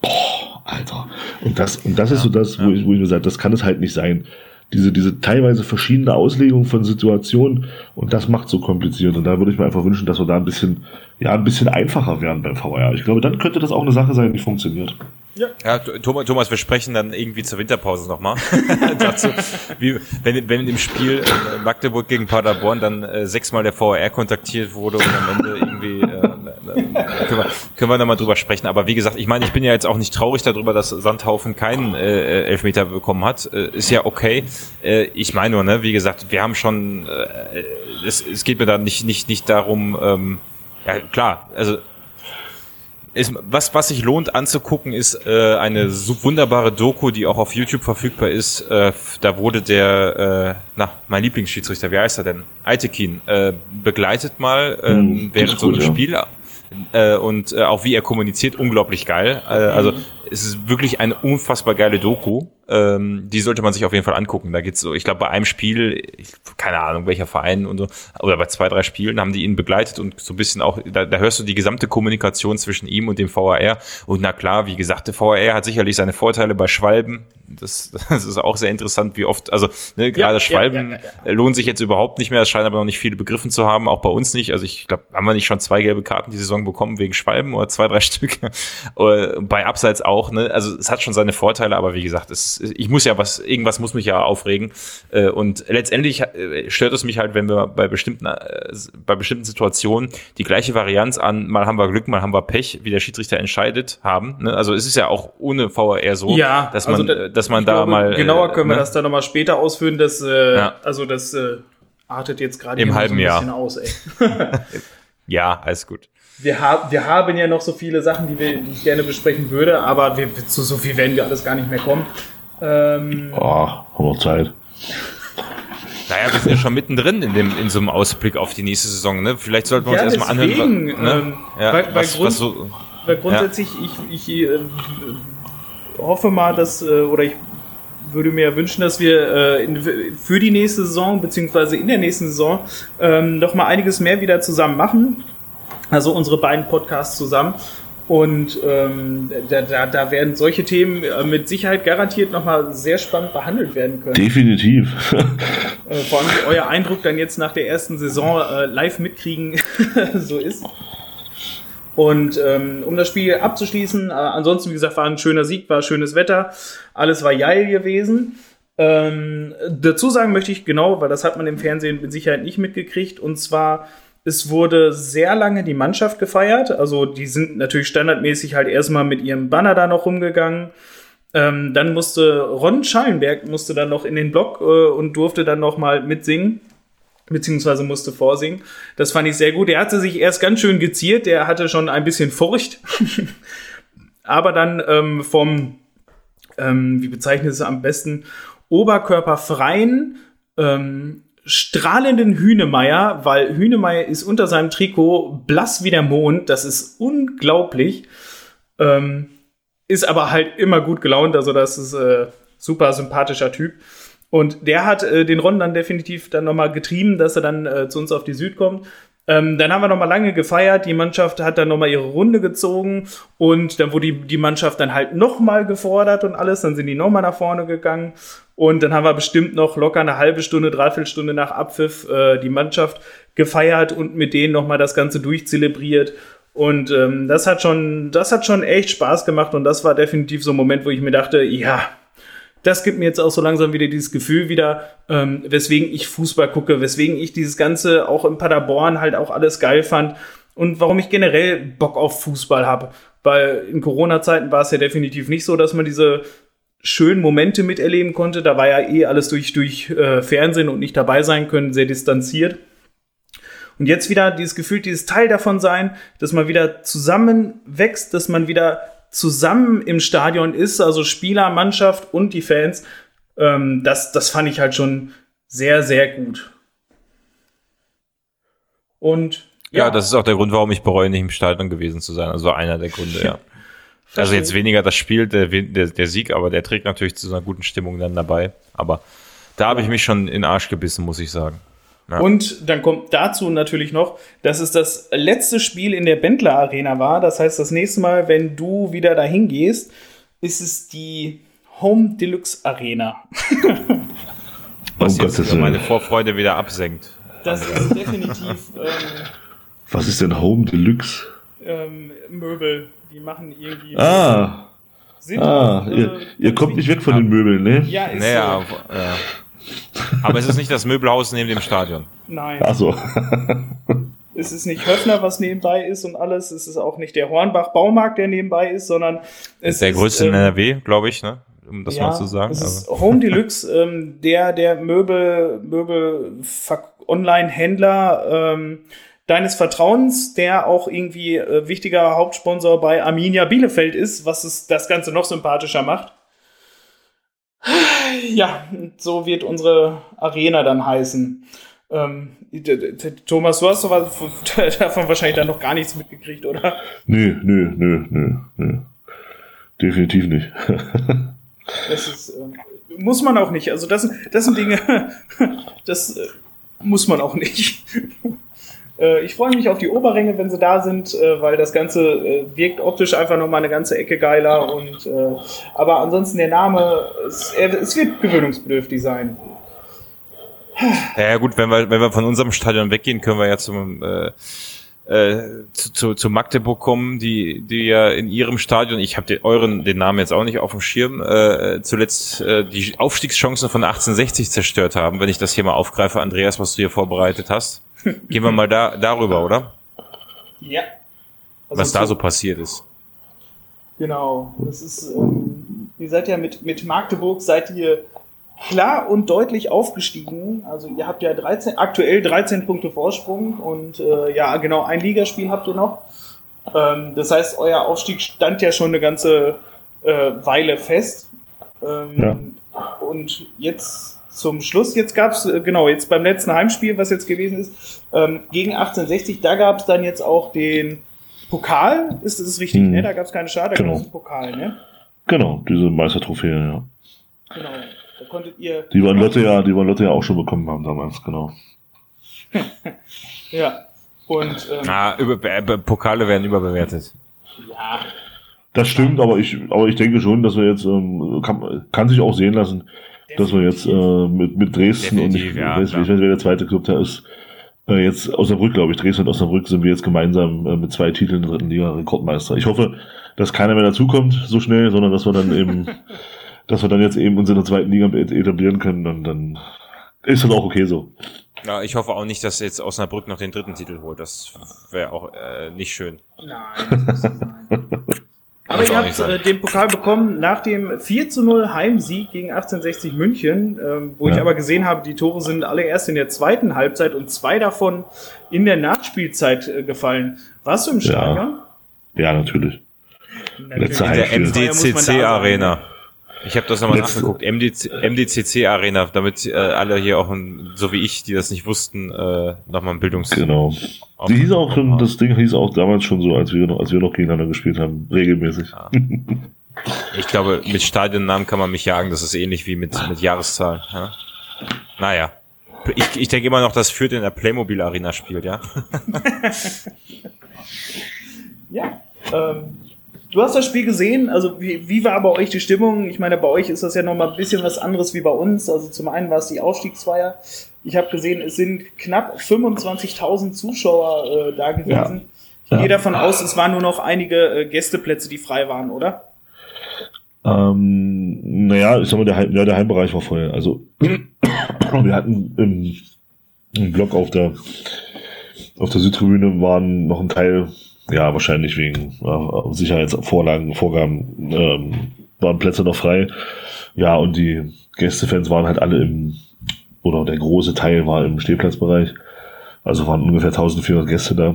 Speaker 3: Boah, Alter. Und das, und das ja, ist so das, wo, ja. ich, wo ich mir sage, das kann es halt nicht sein. Diese, diese teilweise verschiedene Auslegung von Situationen und das macht so kompliziert. Und da würde ich mir einfach wünschen, dass wir da ein bisschen, ja, ein bisschen einfacher werden beim VR. Ich glaube, dann könnte das auch eine Sache sein, die funktioniert.
Speaker 2: Ja. ja, Thomas, Thomas, wir sprechen dann irgendwie zur Winterpause nochmal dazu, wie, wenn, wenn im Spiel äh, Magdeburg gegen Paderborn dann äh, sechsmal der VR kontaktiert wurde und am Ende irgendwie äh, können wir, können wir nochmal drüber sprechen. Aber wie gesagt, ich meine, ich bin ja jetzt auch nicht traurig darüber, dass Sandhaufen keinen äh, Elfmeter bekommen hat. Äh, ist ja okay. Äh, ich meine nur, ne, wie gesagt, wir haben schon, äh, es, es geht mir da nicht, nicht, nicht darum, ähm, ja klar, also ist, was, was sich lohnt anzugucken, ist äh, eine so wunderbare Doku, die auch auf YouTube verfügbar ist. Äh, da wurde der, äh, na, mein Lieblingsschiedsrichter, wie heißt er denn? Aitekin, äh, begleitet mal äh, während so einem ja. Spiel. Äh, und äh, auch wie er kommuniziert, unglaublich geil. Äh, also es ist wirklich eine unfassbar geile Doku. Ähm, die sollte man sich auf jeden Fall angucken. Da geht's so, ich glaube, bei einem Spiel, ich, keine Ahnung, welcher Verein und so, oder bei zwei, drei Spielen haben die ihn begleitet und so ein bisschen auch, da, da hörst du die gesamte Kommunikation zwischen ihm und dem VAR. Und na klar, wie gesagt, der VAR hat sicherlich seine Vorteile bei Schwalben. Das, das ist auch sehr interessant, wie oft, also ne, gerade ja, Schwalben ja, ja, lohnen sich jetzt überhaupt nicht mehr. Es scheint aber noch nicht viele begriffen zu haben, auch bei uns nicht. Also ich glaube, haben wir nicht schon zwei gelbe Karten die Saison bekommen wegen Schwalben oder zwei, drei Stücke. bei Abseits auch, ne? Also es hat schon seine Vorteile, aber wie gesagt, es ich muss ja was, irgendwas muss mich ja aufregen. Äh, und letztendlich äh, stört es mich halt, wenn wir bei bestimmten, äh, bei bestimmten Situationen die gleiche Varianz an, mal haben wir Glück, mal haben wir Pech, wie der Schiedsrichter entscheidet, haben. Ne? Also es ist ja auch ohne VR so,
Speaker 1: ja,
Speaker 2: dass man, also da, dass man da
Speaker 1: glaube,
Speaker 2: mal.
Speaker 1: Genauer können wir ne? das dann nochmal später ausführen, dass, äh, ja. also das äh, artet jetzt gerade
Speaker 2: im halben so ein bisschen
Speaker 1: Jahr aus, ey.
Speaker 2: ja, alles gut
Speaker 1: wir, haben wir haben ja noch so viele Sachen, die, wir, die ich gerne besprechen würde, aber wir, zu so viel werden wir alles gar nicht mehr kommen.
Speaker 3: Ähm, oh, haben wir Zeit.
Speaker 2: Naja, wir sind ja schon mittendrin in, dem, in so einem Ausblick auf die nächste Saison. Ne? Vielleicht sollten wir uns ja, erstmal anhören. Ne? Ähm,
Speaker 1: ja, weil, weil, was, Grund, was so, weil grundsätzlich, ja. ich, ich äh, hoffe mal, dass, äh, oder ich würde mir wünschen, dass wir äh, in, für die nächste Saison, beziehungsweise in der nächsten Saison, ähm, noch mal einiges mehr wieder zusammen machen. Also unsere beiden Podcasts zusammen. Und ähm, da, da, da werden solche Themen äh, mit Sicherheit garantiert nochmal sehr spannend behandelt werden können.
Speaker 3: Definitiv.
Speaker 1: äh, vor allem euer Eindruck dann jetzt nach der ersten Saison äh, live mitkriegen, so ist. Und ähm, um das Spiel abzuschließen, äh, ansonsten, wie gesagt, war ein schöner Sieg, war schönes Wetter, alles war geil gewesen. Ähm, dazu sagen möchte ich genau, weil das hat man im Fernsehen mit Sicherheit nicht mitgekriegt, und zwar es wurde sehr lange die Mannschaft gefeiert. Also die sind natürlich standardmäßig halt erstmal mit ihrem Banner da noch rumgegangen. Ähm, dann musste Ron Schallenberg musste dann noch in den Block äh, und durfte dann noch mal mitsingen beziehungsweise musste vorsingen. Das fand ich sehr gut. Er hatte sich erst ganz schön geziert, der hatte schon ein bisschen Furcht, aber dann ähm, vom, ähm, wie bezeichnet es am besten, oberkörperfreien ähm, strahlenden Hühnemeier, weil Hühnemeier ist unter seinem Trikot blass wie der Mond. Das ist unglaublich. Ähm, ist aber halt immer gut gelaunt. Also das ist äh, super sympathischer Typ. Und der hat äh, den Ron dann definitiv dann nochmal getrieben, dass er dann äh, zu uns auf die Süd kommt. Ähm, dann haben wir nochmal lange gefeiert. Die Mannschaft hat dann nochmal ihre Runde gezogen und dann wurde die, die Mannschaft dann halt nochmal gefordert und alles. Dann sind die nochmal nach vorne gegangen und dann haben wir bestimmt noch locker eine halbe Stunde, dreiviertel Stunde nach Abpfiff äh, die Mannschaft gefeiert und mit denen nochmal das Ganze durchzelebriert. Und ähm, das hat schon, das hat schon echt Spaß gemacht und das war definitiv so ein Moment, wo ich mir dachte, ja, das gibt mir jetzt auch so langsam wieder dieses Gefühl wieder, ähm, weswegen ich Fußball gucke, weswegen ich dieses Ganze auch in Paderborn halt auch alles geil fand und warum ich generell Bock auf Fußball habe. Weil in Corona-Zeiten war es ja definitiv nicht so, dass man diese schönen Momente miterleben konnte. Da war ja eh alles durch, durch äh, Fernsehen und nicht dabei sein können, sehr distanziert. Und jetzt wieder dieses Gefühl, dieses Teil davon sein, dass man wieder zusammen wächst, dass man wieder zusammen im Stadion ist, also Spieler, Mannschaft und die Fans. Ähm, das, das fand ich halt schon sehr, sehr gut. Und
Speaker 2: ja. ja, das ist auch der Grund, warum ich bereue, nicht im Stadion gewesen zu sein. Also einer der Gründe, ja. Also jetzt weniger das Spiel, der, der, der Sieg, aber der trägt natürlich zu so einer guten Stimmung dann dabei. Aber da habe ich mich schon in den Arsch gebissen, muss ich sagen.
Speaker 1: Ja. Und dann kommt dazu natürlich noch, dass es das letzte Spiel in der Bendler Arena war. Das heißt, das nächste Mal, wenn du wieder dahin gehst, ist es die Home Deluxe Arena.
Speaker 2: Was oh jetzt meine Vorfreude wieder absenkt.
Speaker 1: Das ist definitiv. Ähm,
Speaker 3: Was ist denn Home Deluxe?
Speaker 1: Ähm, Möbel. Die machen irgendwie.
Speaker 3: Ah. ah, auch, äh, ihr, ihr kommt nicht weg von den Möbeln, ne?
Speaker 2: Ja, ist naja, so. ja. Aber es ist nicht das Möbelhaus neben dem Stadion.
Speaker 1: Nein.
Speaker 3: Ach so.
Speaker 1: es ist nicht Höfner, was nebenbei ist und alles. Es ist auch nicht der Hornbach Baumarkt, der nebenbei ist, sondern
Speaker 2: es ist der größte ähm, in NRW, glaube ich, ne? Um das ja, mal zu sagen.
Speaker 1: Es ist Home Deluxe, ähm, der der Möbel Möbel Online-Händler ähm, deines Vertrauens, der auch irgendwie äh, wichtiger Hauptsponsor bei Arminia Bielefeld ist, was es das Ganze noch sympathischer macht. Ja, so wird unsere Arena dann heißen. Ähm, Thomas, du hast davon wahrscheinlich dann noch gar nichts mitgekriegt, oder?
Speaker 3: Nö, nö, nö, nö, nö. Definitiv nicht.
Speaker 1: das ist, äh, muss man auch nicht. Also das, das sind Dinge, das äh, muss man auch nicht. Äh, ich freue mich auf die Oberränge, wenn sie da sind, äh, weil das Ganze äh, wirkt optisch einfach nochmal eine ganze Ecke geiler. Und, aber ansonsten der Name, es, wird gewöhnungsbedürftig sein.
Speaker 2: Ja gut, wenn wir, wenn wir von unserem Stadion weggehen, können wir ja zum äh, äh, zu, zu, zu Magdeburg kommen, die, die ja in ihrem Stadion, ich habe den, euren den Namen jetzt auch nicht auf dem Schirm, äh, zuletzt äh, die Aufstiegschancen von 1860 zerstört haben, wenn ich das hier mal aufgreife, Andreas, was du hier vorbereitet hast. Gehen wir mal da darüber, oder?
Speaker 1: Ja.
Speaker 2: Also was da so passiert ist.
Speaker 1: Genau. Das ist, ähm, ihr seid ja mit, mit Magdeburg, seid ihr klar und deutlich aufgestiegen. Also ihr habt ja 13, aktuell 13 Punkte Vorsprung und äh, ja, genau, ein Ligaspiel habt ihr noch. Ähm, das heißt, euer Aufstieg stand ja schon eine ganze äh, Weile fest. Ähm, ja. Und jetzt zum Schluss, jetzt gab es, äh, genau, jetzt beim letzten Heimspiel, was jetzt gewesen ist, ähm, gegen 1860, da gab es dann jetzt auch den Pokal, ist das richtig, hm. ne? Da gab es keine Schade, da genau. gab es einen Pokal, ne?
Speaker 3: Genau, diese Meistertrophäe, ja.
Speaker 1: Genau. Da konntet ihr.
Speaker 3: Die waren Lotte ja, die waren Lotte ja auch schon bekommen haben damals, genau.
Speaker 1: ja. Und,
Speaker 2: ähm, ah, über, äh, Pokale werden überbewertet.
Speaker 1: Ja.
Speaker 3: Das stimmt, aber ich, aber ich denke schon, dass wir jetzt, ähm, kann, kann sich auch sehen lassen, dass wir jetzt äh, mit, mit Dresden Definitiv, und ich, ja, weiß, ich weiß nicht, wer der zweite Club da ist, äh, jetzt Osnabrück, glaube ich, Dresden und Osnabrück sind wir jetzt gemeinsam äh, mit zwei Titeln in der dritten Liga Rekordmeister. Ich hoffe, dass keiner mehr dazukommt so schnell, sondern dass wir dann eben, dass wir dann jetzt eben uns in der zweiten Liga etablieren können, dann, dann ist das auch okay so.
Speaker 2: Ja, ich hoffe auch nicht, dass jetzt Osnabrück noch den dritten Titel holt. Das wäre auch äh, nicht schön.
Speaker 1: Nein, das muss sein. Aber ihr habt äh, den Pokal bekommen nach dem 4 zu 0 Heimsieg gegen 1860 München, ähm, wo ja. ich aber gesehen habe, die Tore sind alle erst in der zweiten Halbzeit und zwei davon in der Nachspielzeit äh, gefallen. Warst du im Stadion?
Speaker 3: Ja, ja natürlich.
Speaker 2: natürlich. In der MDCC Arena. Ich habe das nochmal nachgeguckt. MDC, MDCC Arena, damit äh, alle hier auch, so wie ich, die das nicht wussten, äh, nochmal ein Bildungs...
Speaker 3: Genau. Die hieß auch schon, das Ding hieß auch damals schon so, als wir noch, als wir noch gegeneinander gespielt haben, regelmäßig. Ja.
Speaker 2: Ich glaube, mit Stadionnamen kann man mich jagen, das ist ähnlich wie mit, mit Jahreszahl. Ja? Naja. Ich, ich denke immer noch, dass Fürth in der Playmobil Arena spielt, ja?
Speaker 1: ja. Ähm, Du hast das Spiel gesehen, also wie, wie war bei euch die Stimmung? Ich meine, bei euch ist das ja nochmal ein bisschen was anderes wie bei uns. Also zum einen war es die Aufstiegsfeier. Ich habe gesehen, es sind knapp 25.000 Zuschauer äh, da gewesen. Ja. Ich ja. gehe davon aus, es waren nur noch einige äh, Gästeplätze, die frei waren, oder?
Speaker 3: Ähm, naja, ich sag mal, der, Heim, ja, der Heimbereich war voll. Also wir hatten im, im Block auf der auf der Südtribüne waren noch ein Teil ja, wahrscheinlich wegen äh, Sicherheitsvorlagen, Vorgaben ähm, waren Plätze noch frei. Ja, und die Gästefans waren halt alle im, oder der große Teil war im Stehplatzbereich. Also waren ungefähr 1400 Gäste da.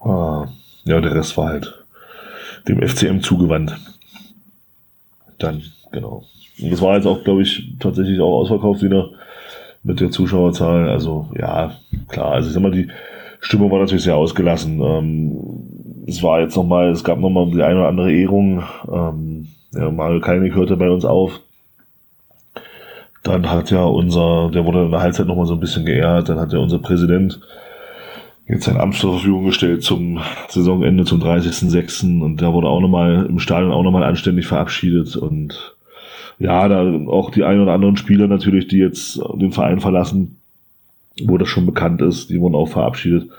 Speaker 3: Ah, ja, der Rest war halt dem FCM zugewandt. Dann, genau. Und das war jetzt auch, glaube ich, tatsächlich auch ausverkauft wieder mit der Zuschauerzahl. Also, ja, klar. Also, ich sag mal, die, Stimmung war natürlich sehr ausgelassen. Ähm, es war jetzt nochmal, es gab nochmal die eine oder andere Ehrung. Ähm, ja, Mario Kalnick hörte bei uns auf. Dann hat ja unser, der wurde in der Halbzeit nochmal so ein bisschen geehrt, dann hat ja unser Präsident jetzt sein Amt zur Verfügung gestellt zum Saisonende, zum 30.06. Und da wurde auch nochmal im Stadion auch nochmal anständig verabschiedet. Und ja, da auch die ein oder anderen Spieler natürlich, die jetzt den Verein verlassen, wo das schon bekannt ist, die wurden auch verabschiedet.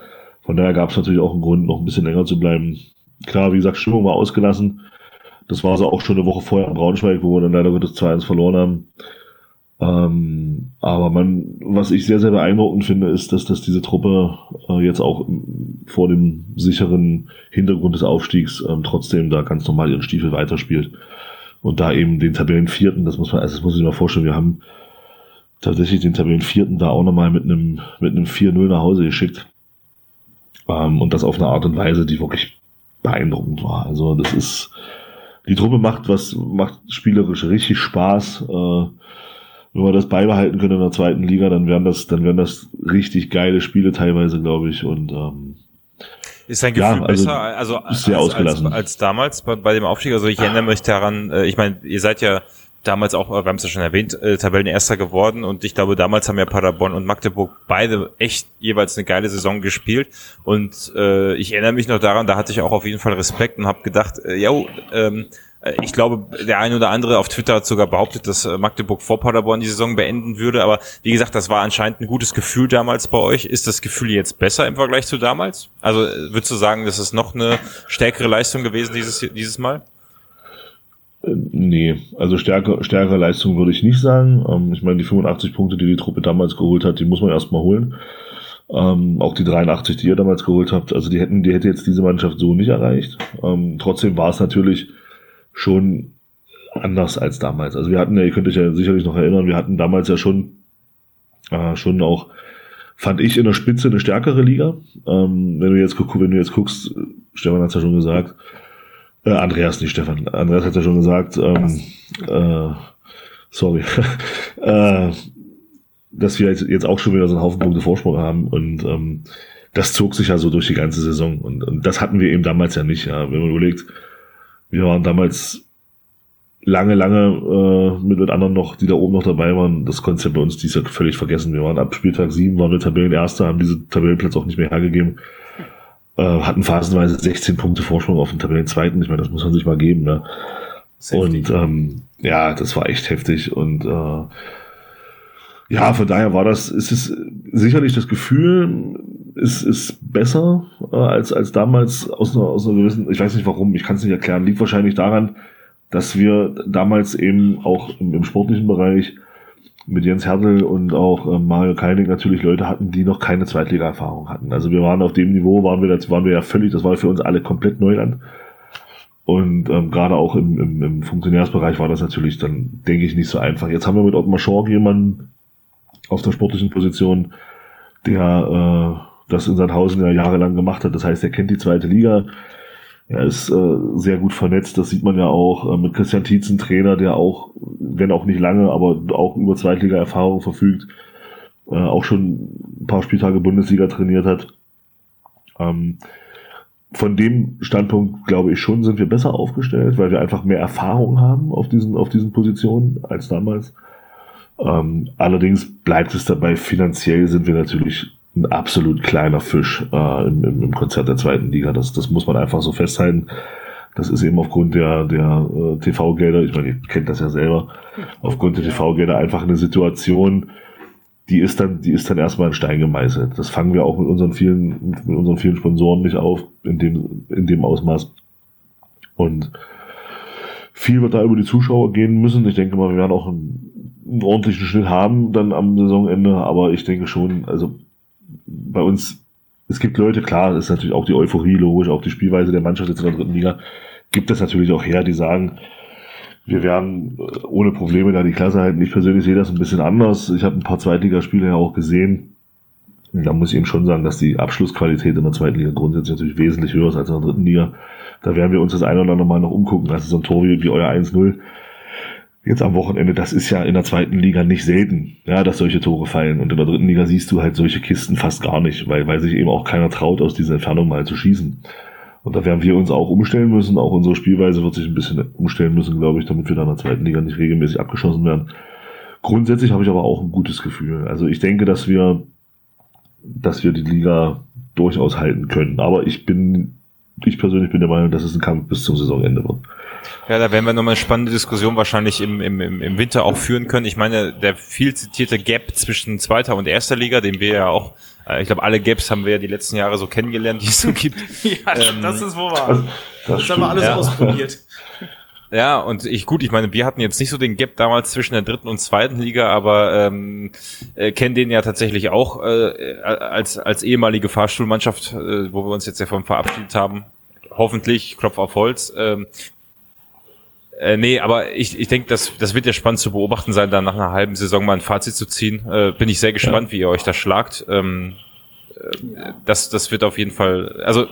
Speaker 3: Von daher gab es natürlich auch einen Grund, noch ein bisschen länger zu bleiben. Klar, wie gesagt, Stimmung war ausgelassen. Das war so auch schon eine Woche vorher in Braunschweig, wo wir dann leider Gottes 2-1 verloren haben. Ähm, aber man, was ich sehr, sehr beeindruckend finde, ist, dass, dass diese Truppe äh, jetzt auch vor dem sicheren Hintergrund des Aufstiegs ähm, trotzdem da ganz normal ihren Stiefel weiterspielt. Und da eben den Tabellenvierten, das muss man, also das muss ich mir mal vorstellen, wir haben tatsächlich den Tabellenvierten da auch nochmal mit einem, mit einem 4-0 nach Hause geschickt. Ähm, und das auf eine Art und Weise, die wirklich beeindruckend war. Also das ist, die Truppe macht was, macht spielerisch richtig Spaß. Äh, wenn wir das beibehalten können in der zweiten Liga, dann wären das, dann wären das richtig geile Spiele teilweise, glaube ich. Und ähm,
Speaker 2: ist dein Gefühl ja, also besser, also als, als, als, damals bei, bei, dem Aufstieg? Also ich erinnere mich daran, äh, ich meine, ihr seid ja damals auch, wir haben es ja schon erwähnt, äh, Tabellenerster geworden und ich glaube, damals haben ja Paderborn und Magdeburg beide echt jeweils eine geile Saison gespielt und äh, ich erinnere mich noch daran, da hatte ich auch auf jeden Fall Respekt und habe gedacht, äh, ja, ähm, äh, ich glaube, der eine oder andere auf Twitter hat sogar behauptet, dass äh, Magdeburg vor Paderborn die Saison beenden würde. Aber wie gesagt, das war anscheinend ein gutes Gefühl damals bei euch. Ist das Gefühl jetzt besser im Vergleich zu damals? Also äh, würdest du sagen, das ist noch eine stärkere Leistung gewesen dieses, dieses Mal?
Speaker 3: Nee, also stärker, stärkere Leistung würde ich nicht sagen. Ähm, ich meine, die 85 Punkte, die die Truppe damals geholt hat, die muss man erstmal holen. Ähm, auch die 83, die ihr damals geholt habt, also die hätten, die hätte jetzt diese Mannschaft so nicht erreicht. Ähm, trotzdem war es natürlich schon anders als damals. Also wir hatten ja, ihr könnt euch ja sicherlich noch erinnern, wir hatten damals ja schon, äh, schon auch, fand ich in der Spitze eine stärkere Liga. Ähm, wenn du jetzt wenn du jetzt guckst, Stefan hat es ja schon gesagt, äh, Andreas, nicht Stefan, Andreas hat ja schon gesagt, ähm, äh, sorry, äh, dass wir jetzt, auch schon wieder so einen Haufen Punkte Vorsprung haben und ähm, das zog sich ja so durch die ganze Saison und, und das hatten wir eben damals ja nicht. Ja. Wenn man überlegt, wir waren damals lange, lange äh, mit, mit anderen noch, die da oben noch dabei waren. Das Konzept bei uns dies Jahr völlig vergessen. Wir waren ab Spieltag 7, waren wir Tabellenerster, haben diese Tabellenplatz auch nicht mehr hergegeben. Äh, hatten phasenweise 16 Punkte Vorsprung auf den Tabellenzweiten. Ich meine, das muss man sich mal geben. Ne? Und ähm, ja, das war echt heftig. Und äh, ja, von daher war das, ist es sicherlich das Gefühl, ist, ist besser äh, als, als damals aus einer, aus einer gewissen, ich weiß nicht warum, ich kann es nicht erklären, liegt wahrscheinlich daran, dass wir damals eben auch im, im sportlichen Bereich mit Jens Hertel und auch äh, Mario Keinig natürlich Leute hatten, die noch keine Zweitliga-Erfahrung hatten. Also wir waren auf dem Niveau, waren wir, das waren wir ja völlig, das war für uns alle komplett Neuland. Und ähm, gerade auch im, im, im Funktionärsbereich war das natürlich dann, denke ich, nicht so einfach. Jetzt haben wir mit Ottmar Schorg jemanden, auf der sportlichen Position, der äh, das in Sandhausen ja jahrelang gemacht hat. Das heißt, er kennt die zweite Liga. Er ist äh, sehr gut vernetzt, das sieht man ja auch äh, mit Christian Tietzen, Trainer, der auch, wenn auch nicht lange, aber auch über Zweitliga-Erfahrung verfügt, äh, auch schon ein paar Spieltage Bundesliga trainiert hat. Ähm, von dem Standpunkt glaube ich schon, sind wir besser aufgestellt, weil wir einfach mehr Erfahrung haben auf diesen, auf diesen Positionen als damals. Ähm, allerdings bleibt es dabei, finanziell sind wir natürlich ein absolut kleiner Fisch äh, im, im, Konzert der zweiten Liga. Das, das muss man einfach so festhalten. Das ist eben aufgrund der, der äh, TV-Gelder, ich meine, ihr kennt das ja selber, aufgrund der TV-Gelder einfach eine Situation, die ist dann, die ist dann erstmal in Stein gemeißelt. Das fangen wir auch mit unseren vielen, mit unseren vielen Sponsoren nicht auf, in dem, in dem Ausmaß. Und viel wird da über die Zuschauer gehen müssen. Ich denke mal, wir werden auch einen, einen ordentlichen Schnitt haben dann am Saisonende, aber ich denke schon, also bei uns, es gibt Leute, klar, ist natürlich auch die Euphorie, logisch, auch die Spielweise der Mannschaft jetzt in der dritten Liga, gibt es natürlich auch her, die sagen, wir werden äh, ohne Probleme da die Klasse halten. Ich persönlich sehe das ein bisschen anders. Ich habe ein paar Zweitligaspiele ja auch gesehen. Da muss ich eben schon sagen, dass die Abschlussqualität in der zweiten Liga grundsätzlich natürlich wesentlich höher ist als in der dritten Liga. Da werden wir uns das ein oder andere Mal noch umgucken. Also so ein Tor wie, wie euer 1-0 jetzt am Wochenende, das ist ja in der zweiten Liga nicht selten, ja, dass solche Tore fallen. Und in der dritten Liga siehst du halt solche Kisten fast gar nicht, weil, weil sich eben auch keiner traut, aus dieser Entfernung mal zu schießen. Und da werden wir uns auch umstellen müssen. Auch unsere Spielweise wird sich ein bisschen umstellen müssen, glaube ich, damit wir dann in der zweiten Liga nicht regelmäßig abgeschossen werden. Grundsätzlich habe ich aber auch ein gutes Gefühl. Also ich denke, dass wir, dass wir die Liga durchaus halten können. Aber ich bin, ich persönlich bin der Meinung, dass es ein Kampf bis zum Saisonende wird.
Speaker 2: Ja, da werden wir nochmal eine spannende Diskussion wahrscheinlich im, im, im Winter auch führen können. Ich meine, der viel zitierte Gap zwischen zweiter und erster Liga, den wir ja auch, äh, ich glaube, alle Gaps haben wir ja die letzten Jahre so kennengelernt, die es so gibt.
Speaker 1: ja, ähm, das ist wohl wahr. Das, das haben wir alles ja. ausprobiert.
Speaker 2: Ja, und ich gut, ich meine, wir hatten jetzt nicht so den Gap damals zwischen der dritten und zweiten Liga, aber ähm, äh, kennen den ja tatsächlich auch äh, als als ehemalige Fahrstuhlmannschaft, äh, wo wir uns jetzt ja von verabschiedet haben. Hoffentlich, Klopf auf Holz. Ähm, äh, nee, aber ich, ich denke, das, das wird ja spannend zu beobachten sein, da nach einer halben Saison mal ein Fazit zu ziehen. Äh, bin ich sehr gespannt, ja. wie ihr euch da schlagt. Ähm, äh, das, das wird auf jeden Fall, also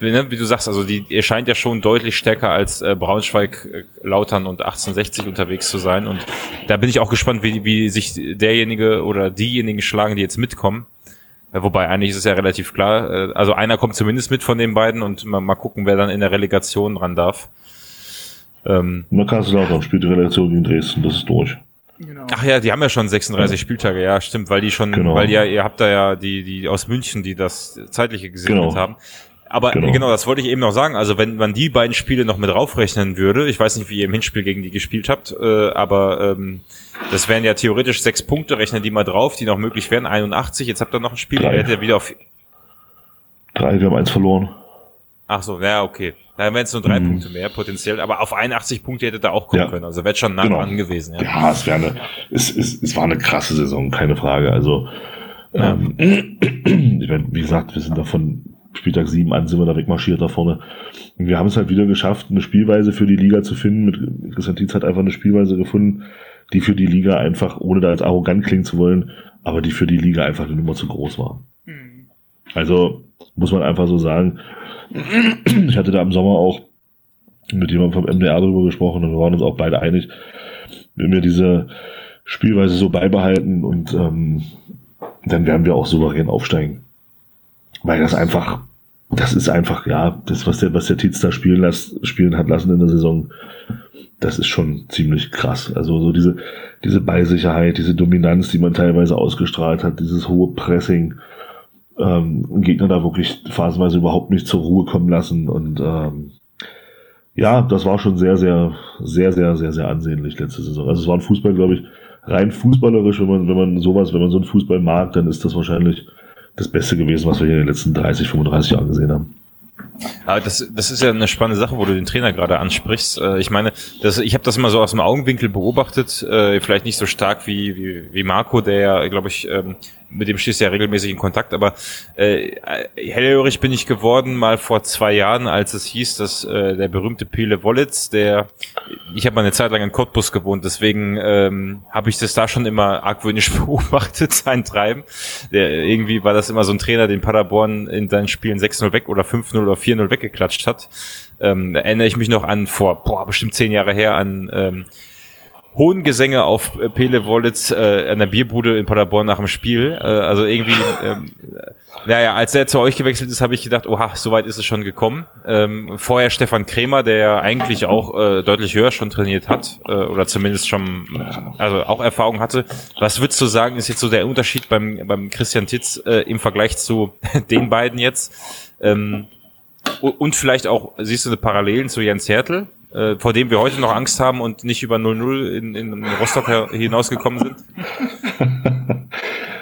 Speaker 2: ne, wie du sagst, also die ihr scheint ja schon deutlich stärker als äh, Braunschweig, äh, Lautern und 1860 unterwegs zu sein. Und da bin ich auch gespannt, wie, wie sich derjenige oder diejenigen schlagen, die jetzt mitkommen. Äh, wobei eigentlich ist es ja relativ klar. Äh, also einer kommt zumindest mit von den beiden und mal, mal gucken, wer dann in der Relegation ran darf.
Speaker 3: Ähm, Na, Kaiserslautern spielt die Relegation gegen Dresden, das ist durch.
Speaker 2: Genau. Ach ja, die haben ja schon 36 ja. Spieltage, ja, stimmt, weil die schon, genau. weil ja, ihr habt da ja die, die aus München, die das zeitliche gesegnet genau. haben. Aber genau. genau. das wollte ich eben noch sagen. Also wenn man die beiden Spiele noch mit draufrechnen würde, ich weiß nicht, wie ihr im Hinspiel gegen die gespielt habt, äh, aber ähm, das wären ja theoretisch sechs Punkte, rechnen die mal drauf, die noch möglich wären. 81, jetzt habt ihr noch ein Spiel,
Speaker 3: Drei.
Speaker 2: ihr hättet wieder auf.
Speaker 3: Drei, wir haben eins verloren.
Speaker 2: Ach so, ja, okay. Da wären es nur drei mhm. Punkte mehr potenziell, aber auf 81 Punkte hätte da auch kommen ja. können. Also wäre schon nah genau. dran gewesen.
Speaker 3: Ja, ja es, wäre eine, es, es, es war eine krasse Saison, keine Frage. Also ja. ähm, ich meine, wie gesagt, wir sind da von Spieltag 7 an sind wir da wegmarschiert da vorne. Und wir haben es halt wieder geschafft, eine Spielweise für die Liga zu finden. Mit Christian Tietz hat einfach eine Spielweise gefunden, die für die Liga einfach, ohne da als arrogant klingen zu wollen, aber die für die Liga einfach eine Nummer zu groß war. Mhm. Also muss man einfach so sagen, ich hatte da im Sommer auch mit jemandem vom MDR darüber gesprochen und wir waren uns auch beide einig, wenn wir diese Spielweise so beibehalten und ähm, dann werden wir auch souverän aufsteigen. Weil das einfach, das ist einfach, ja, das, was der, was der Tietz da spielen, las, spielen hat lassen in der Saison, das ist schon ziemlich krass. Also so diese, diese Beisicherheit, diese Dominanz, die man teilweise ausgestrahlt hat, dieses hohe Pressing, ähm, Gegner da wirklich phasenweise überhaupt nicht zur Ruhe kommen lassen. Und ähm, ja, das war schon sehr, sehr, sehr, sehr, sehr, sehr ansehnlich letzte Saison. Also es war ein Fußball, glaube ich, rein fußballerisch, wenn man, wenn man sowas, wenn man so einen Fußball mag, dann ist das wahrscheinlich das Beste gewesen, was wir hier in den letzten 30, 35 Jahren gesehen haben.
Speaker 2: Aber das, das ist ja eine spannende Sache, wo du den Trainer gerade ansprichst. Äh, ich meine, das, ich habe das immer so aus dem Augenwinkel beobachtet, äh, vielleicht nicht so stark wie, wie, wie Marco, der ja, glaube ich, ähm, mit dem stehst du ja regelmäßig in Kontakt, aber äh, hellhörig bin ich geworden mal vor zwei Jahren, als es hieß, dass äh, der berühmte Pele Wollitz, der ich habe mal eine Zeit lang in Cottbus gewohnt, deswegen ähm, habe ich das da schon immer argwöhnisch beobachtet, sein Treiben. Der, irgendwie war das immer so ein Trainer, den Paderborn in seinen Spielen 6-0 weg oder 5-0 oder 4-0 weggeklatscht hat. Ähm, da erinnere ich mich noch an vor, boah, bestimmt zehn Jahre her an ähm, hohen Gesänge auf äh, Pele Wollitz äh, an der Bierbude in Paderborn nach dem Spiel. Äh, also irgendwie, ähm, naja, als er zu euch gewechselt ist, habe ich gedacht, oha, so weit ist es schon gekommen. Ähm, vorher Stefan Kremer, der ja eigentlich auch äh, deutlich höher schon trainiert hat äh, oder zumindest schon, also auch Erfahrung hatte. Was würdest du sagen, ist jetzt so der Unterschied beim, beim Christian Titz äh, im Vergleich zu den beiden jetzt? Ähm, und vielleicht auch, siehst du eine Parallelen zu Jens Hertel? äh, vor dem wir heute noch Angst haben und nicht über 0-0 in, in Rostock hinausgekommen sind?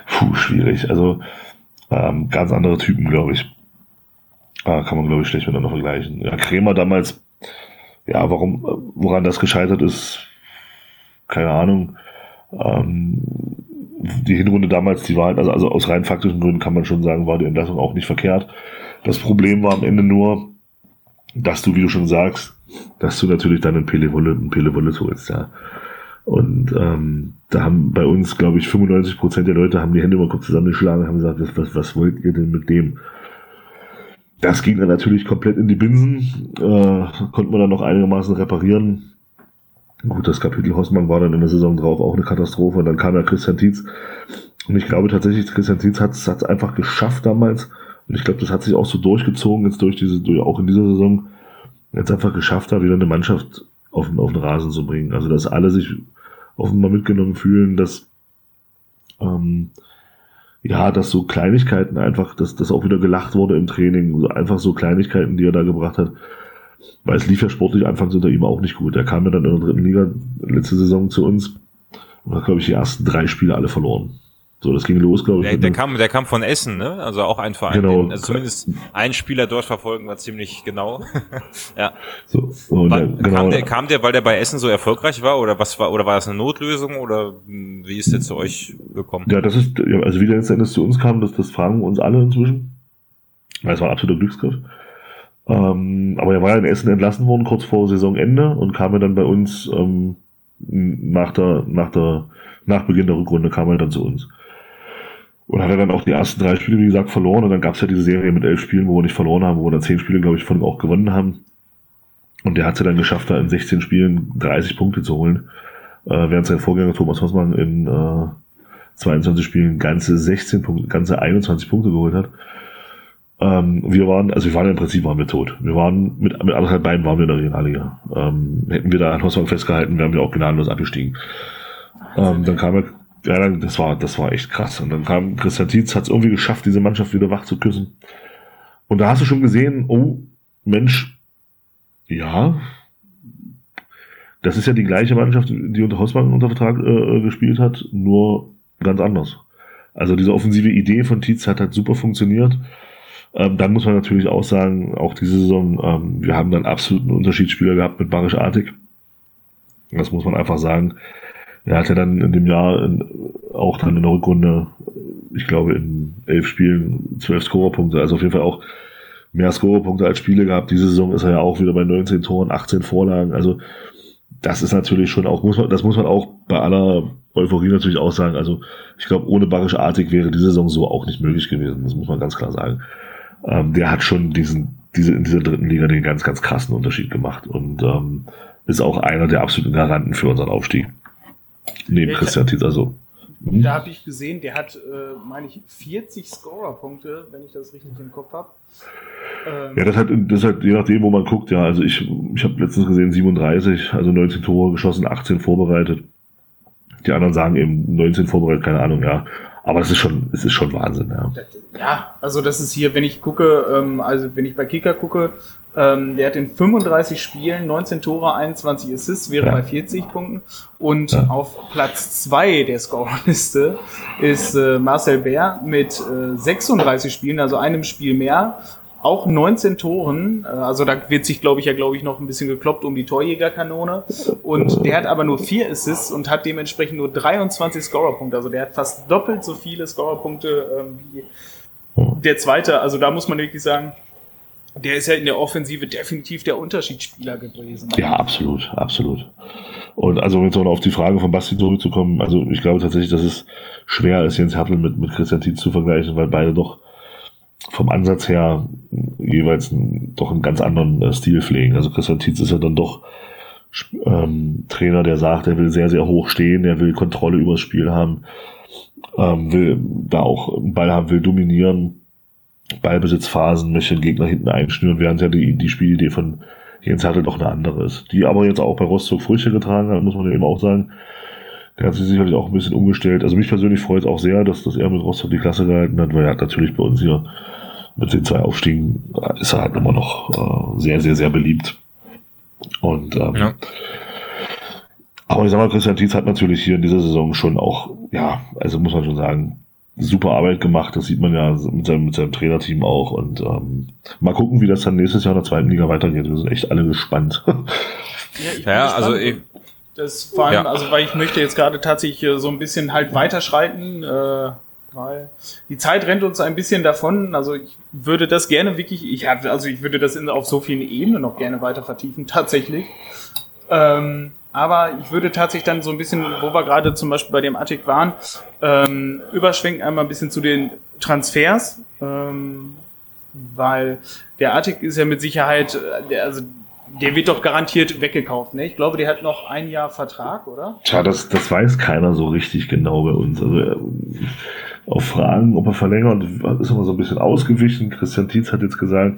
Speaker 3: Puh, schwierig. Also ähm, ganz andere Typen, glaube ich. Ah, kann man, glaube ich, schlecht miteinander vergleichen. Ja, Krämer damals, ja, warum, woran das gescheitert ist, keine Ahnung. Ähm, die Hinrunde damals, die war halt, also, also aus rein faktischen Gründen kann man schon sagen, war die Entlassung auch nicht verkehrt. Das Problem war am Ende nur, dass du, wie du schon sagst, dass du natürlich dann einen Pele Wolle, einen Pele holst, ja. Und ähm, da haben bei uns, glaube ich, 95 Prozent der Leute haben die Hände über Kopf zusammengeschlagen und haben gesagt, was, was, was wollt ihr denn mit dem? Das ging dann natürlich komplett in die Binsen, äh, konnte man dann noch einigermaßen reparieren. Gut, das Kapitel Hossmann war dann in der Saison drauf auch eine Katastrophe und dann kam ja Christian Tietz. Und ich glaube tatsächlich, Christian Tietz hat es einfach geschafft damals. Und ich glaube, das hat sich auch so durchgezogen jetzt durch diese, durch, auch in dieser Saison, jetzt einfach geschafft hat, wieder eine Mannschaft auf, den, auf den Rasen zu bringen. Also, dass alle sich offenbar mitgenommen fühlen, dass, ähm, ja, dass so Kleinigkeiten einfach, dass das auch wieder gelacht wurde im Training, so einfach so Kleinigkeiten, die er da gebracht hat. Weil es lief ja sportlich anfangs unter ihm auch nicht gut. Er kam ja dann in der dritten Liga letzte Saison zu uns und hat, glaube ich, die ersten drei Spiele alle verloren. So, das ging los, glaube ich.
Speaker 2: Der, der kam, der kam von Essen, ne? Also auch ein Verein.
Speaker 3: Genau.
Speaker 2: Den, also zumindest ein Spieler dort verfolgen war ziemlich genau. ja.
Speaker 3: So, und
Speaker 2: War,
Speaker 3: der, genau,
Speaker 2: kam, der, kam der, weil der bei Essen so erfolgreich war oder was war, oder war das eine Notlösung oder hm, wie ist der zu euch gekommen?
Speaker 3: ja, das ist, also wie der letzten Endes zu uns kam, das, das fragen uns alle inzwischen. Weil es war ein absoluter Glücksgriff. Ähm, aber er war ja in Essen entlassen worden, kurz vor Saisonende und kam ja dann bei uns ähm, nach der, nach der, nach Beginn der Rückrunde kam er dann zu uns. Und hat er dann auch die ersten drei Spiele, wie gesagt, verloren. Und dann gab es ja diese Serie mit elf Spielen, wo wir nicht verloren haben, wo wir dann zehn Spiele, glaube ich, von ihm auch gewonnen haben. Und der hat es ja dann geschafft, da in 16 Spielen 30 Punkte zu holen. Äh, während sein Vorgänger Thomas Hossmann in äh, 22 Spielen ganze 16 Punkte, ganze 21 Punkte geholt hat. Ähm, wir waren, also wir waren im Prinzip waren wir tot. Wir waren mit, mit anderthalb Beinen waren wir in der Regionalliga. Ähm, hätten wir da an Hossmann festgehalten, wären wir auch gnadenlos abgestiegen. Ähm, dann kam er, ja, das war, das war echt krass. Und dann kam Christian Tietz, hat es irgendwie geschafft, diese Mannschaft wieder wach zu küssen. Und da hast du schon gesehen, oh, Mensch, ja, das ist ja die gleiche Mannschaft, die unter Hossmann unter Vertrag äh, gespielt hat, nur ganz anders. Also diese offensive Idee von Tietz hat halt super funktioniert. Ähm, dann muss man natürlich auch sagen, auch diese Saison, ähm, wir haben dann absoluten Unterschiedsspieler gehabt mit Barisch Artig. Das muss man einfach sagen. Er hatte dann in dem Jahr in, auch dann in der Rückrunde, ich glaube, in elf Spielen zwölf Scorerpunkte, also auf jeden Fall auch mehr Scorerpunkte als Spiele gehabt. Diese Saison ist er ja auch wieder bei 19 Toren, 18 Vorlagen. Also das ist natürlich schon auch, muss man, das muss man auch bei aller Euphorie natürlich auch sagen. Also ich glaube, ohne Barisch Artig wäre diese Saison so auch nicht möglich gewesen. Das muss man ganz klar sagen. Ähm, der hat schon diesen, diese, in dieser dritten Liga den ganz, ganz krassen Unterschied gemacht und ähm, ist auch einer der absoluten Garanten für unseren Aufstieg. Neben
Speaker 1: Ja,
Speaker 3: Christian Tietz, also. hm?
Speaker 1: Da habe ich gesehen, der hat, äh, meine ich, 40 Scorer-Punkte, wenn ich das richtig im Kopf habe. Ähm,
Speaker 3: Ja, das hat, das halt je nachdem, wo man guckt, ja. Also ich, ich habe letztens gesehen 37, also 19 Tore geschossen, 18 vorbereitet. Die anderen sagen eben 19 vorbereitet, keine Ahnung, ja. Aber das ist schon, es ist schon Wahnsinn, ja.
Speaker 1: Ja, also das ist hier, wenn ich gucke, ähm, also wenn ich bei Kicker gucke, ähm, der hat in 35 Spielen 19 Tore, 21 Assists, wäre
Speaker 3: Ja.
Speaker 1: bei 40 Punkten. Und
Speaker 3: Ja.
Speaker 1: auf Platz 2 der Scorerliste ist äh, Marcel Bär mit äh, 36 Spielen, also einem Spiel mehr. Auch 19 Toren, äh, also da wird sich, glaube ich, ja, glaube ich, noch ein bisschen gekloppt um die Torjägerkanone. Und der hat aber nur vier Assists und hat dementsprechend nur 23 Scorerpunkte. Also der hat fast doppelt so viele Scorerpunkte ähm, wie der zweite, also da muss man wirklich sagen, der ist ja in der Offensive definitiv der Unterschiedsspieler gewesen.
Speaker 3: Ja, absolut, absolut. Und also um jetzt noch auf die Frage von Basti zurückzukommen, also ich glaube tatsächlich, dass es schwer ist, Jens Hertel mit, mit Christian Tietz zu vergleichen, weil beide doch vom Ansatz her jeweils einen, doch einen ganz anderen äh, Stil pflegen. Also Christian Tietz ist ja dann doch ähm, Trainer, der sagt, er will sehr, sehr hoch stehen, er will Kontrolle übers Spiel haben, ähm, will da auch einen Ball haben, will dominieren, Ballbesitzphasen, möchte den Gegner hinten einschnüren, während ja die, die Spielidee von Jens Hertel doch eine andere ist. Die aber jetzt auch bei Rostock Früchte getragen hat, muss man ja eben auch sagen. Der hat sich sicherlich auch ein bisschen umgestellt. Also mich persönlich freut es auch sehr, dass, dass er mit Rostock die Klasse gehalten hat, weil er hat natürlich bei uns hier mit den zwei Aufstiegen ist er halt immer noch äh, sehr, sehr, sehr beliebt. Und ähm,
Speaker 2: Ja.
Speaker 3: aber ich sag mal, Christian Tietz hat natürlich hier in dieser Saison schon auch, ja, also muss man schon sagen, super Arbeit gemacht. Das sieht man ja mit seinem, mit seinem Trainerteam auch. Und ähm, mal gucken, wie das dann nächstes Jahr in der zweiten Liga weitergeht. Wir sind echt alle gespannt.
Speaker 1: Ja, ich bin
Speaker 2: Ja,
Speaker 1: gespannt.
Speaker 2: also ich,
Speaker 1: das vor allem,
Speaker 2: Ja.
Speaker 1: also weil ich möchte jetzt gerade tatsächlich so ein bisschen halt weiterschreiten, äh, weil die Zeit rennt uns ein bisschen davon. Also ich würde das gerne wirklich, ich hatte, also ich würde das in, auf so vielen Ebenen noch gerne weiter vertiefen, tatsächlich. Ähm, aber ich würde tatsächlich dann so ein bisschen, wo wir gerade zum Beispiel bei dem Attic waren, ähm, überschwenken einmal ein bisschen zu den Transfers, ähm, weil der Attic ist ja mit Sicherheit, äh, also der wird doch garantiert weggekauft, ne? Ich glaube, der hat noch ein Jahr Vertrag, oder?
Speaker 3: Tja, das, das weiß keiner so richtig genau bei uns. Also ähm, auf Fragen, ob er verlängert, ist immer so ein bisschen ausgewichen. Christian Tietz hat jetzt gesagt,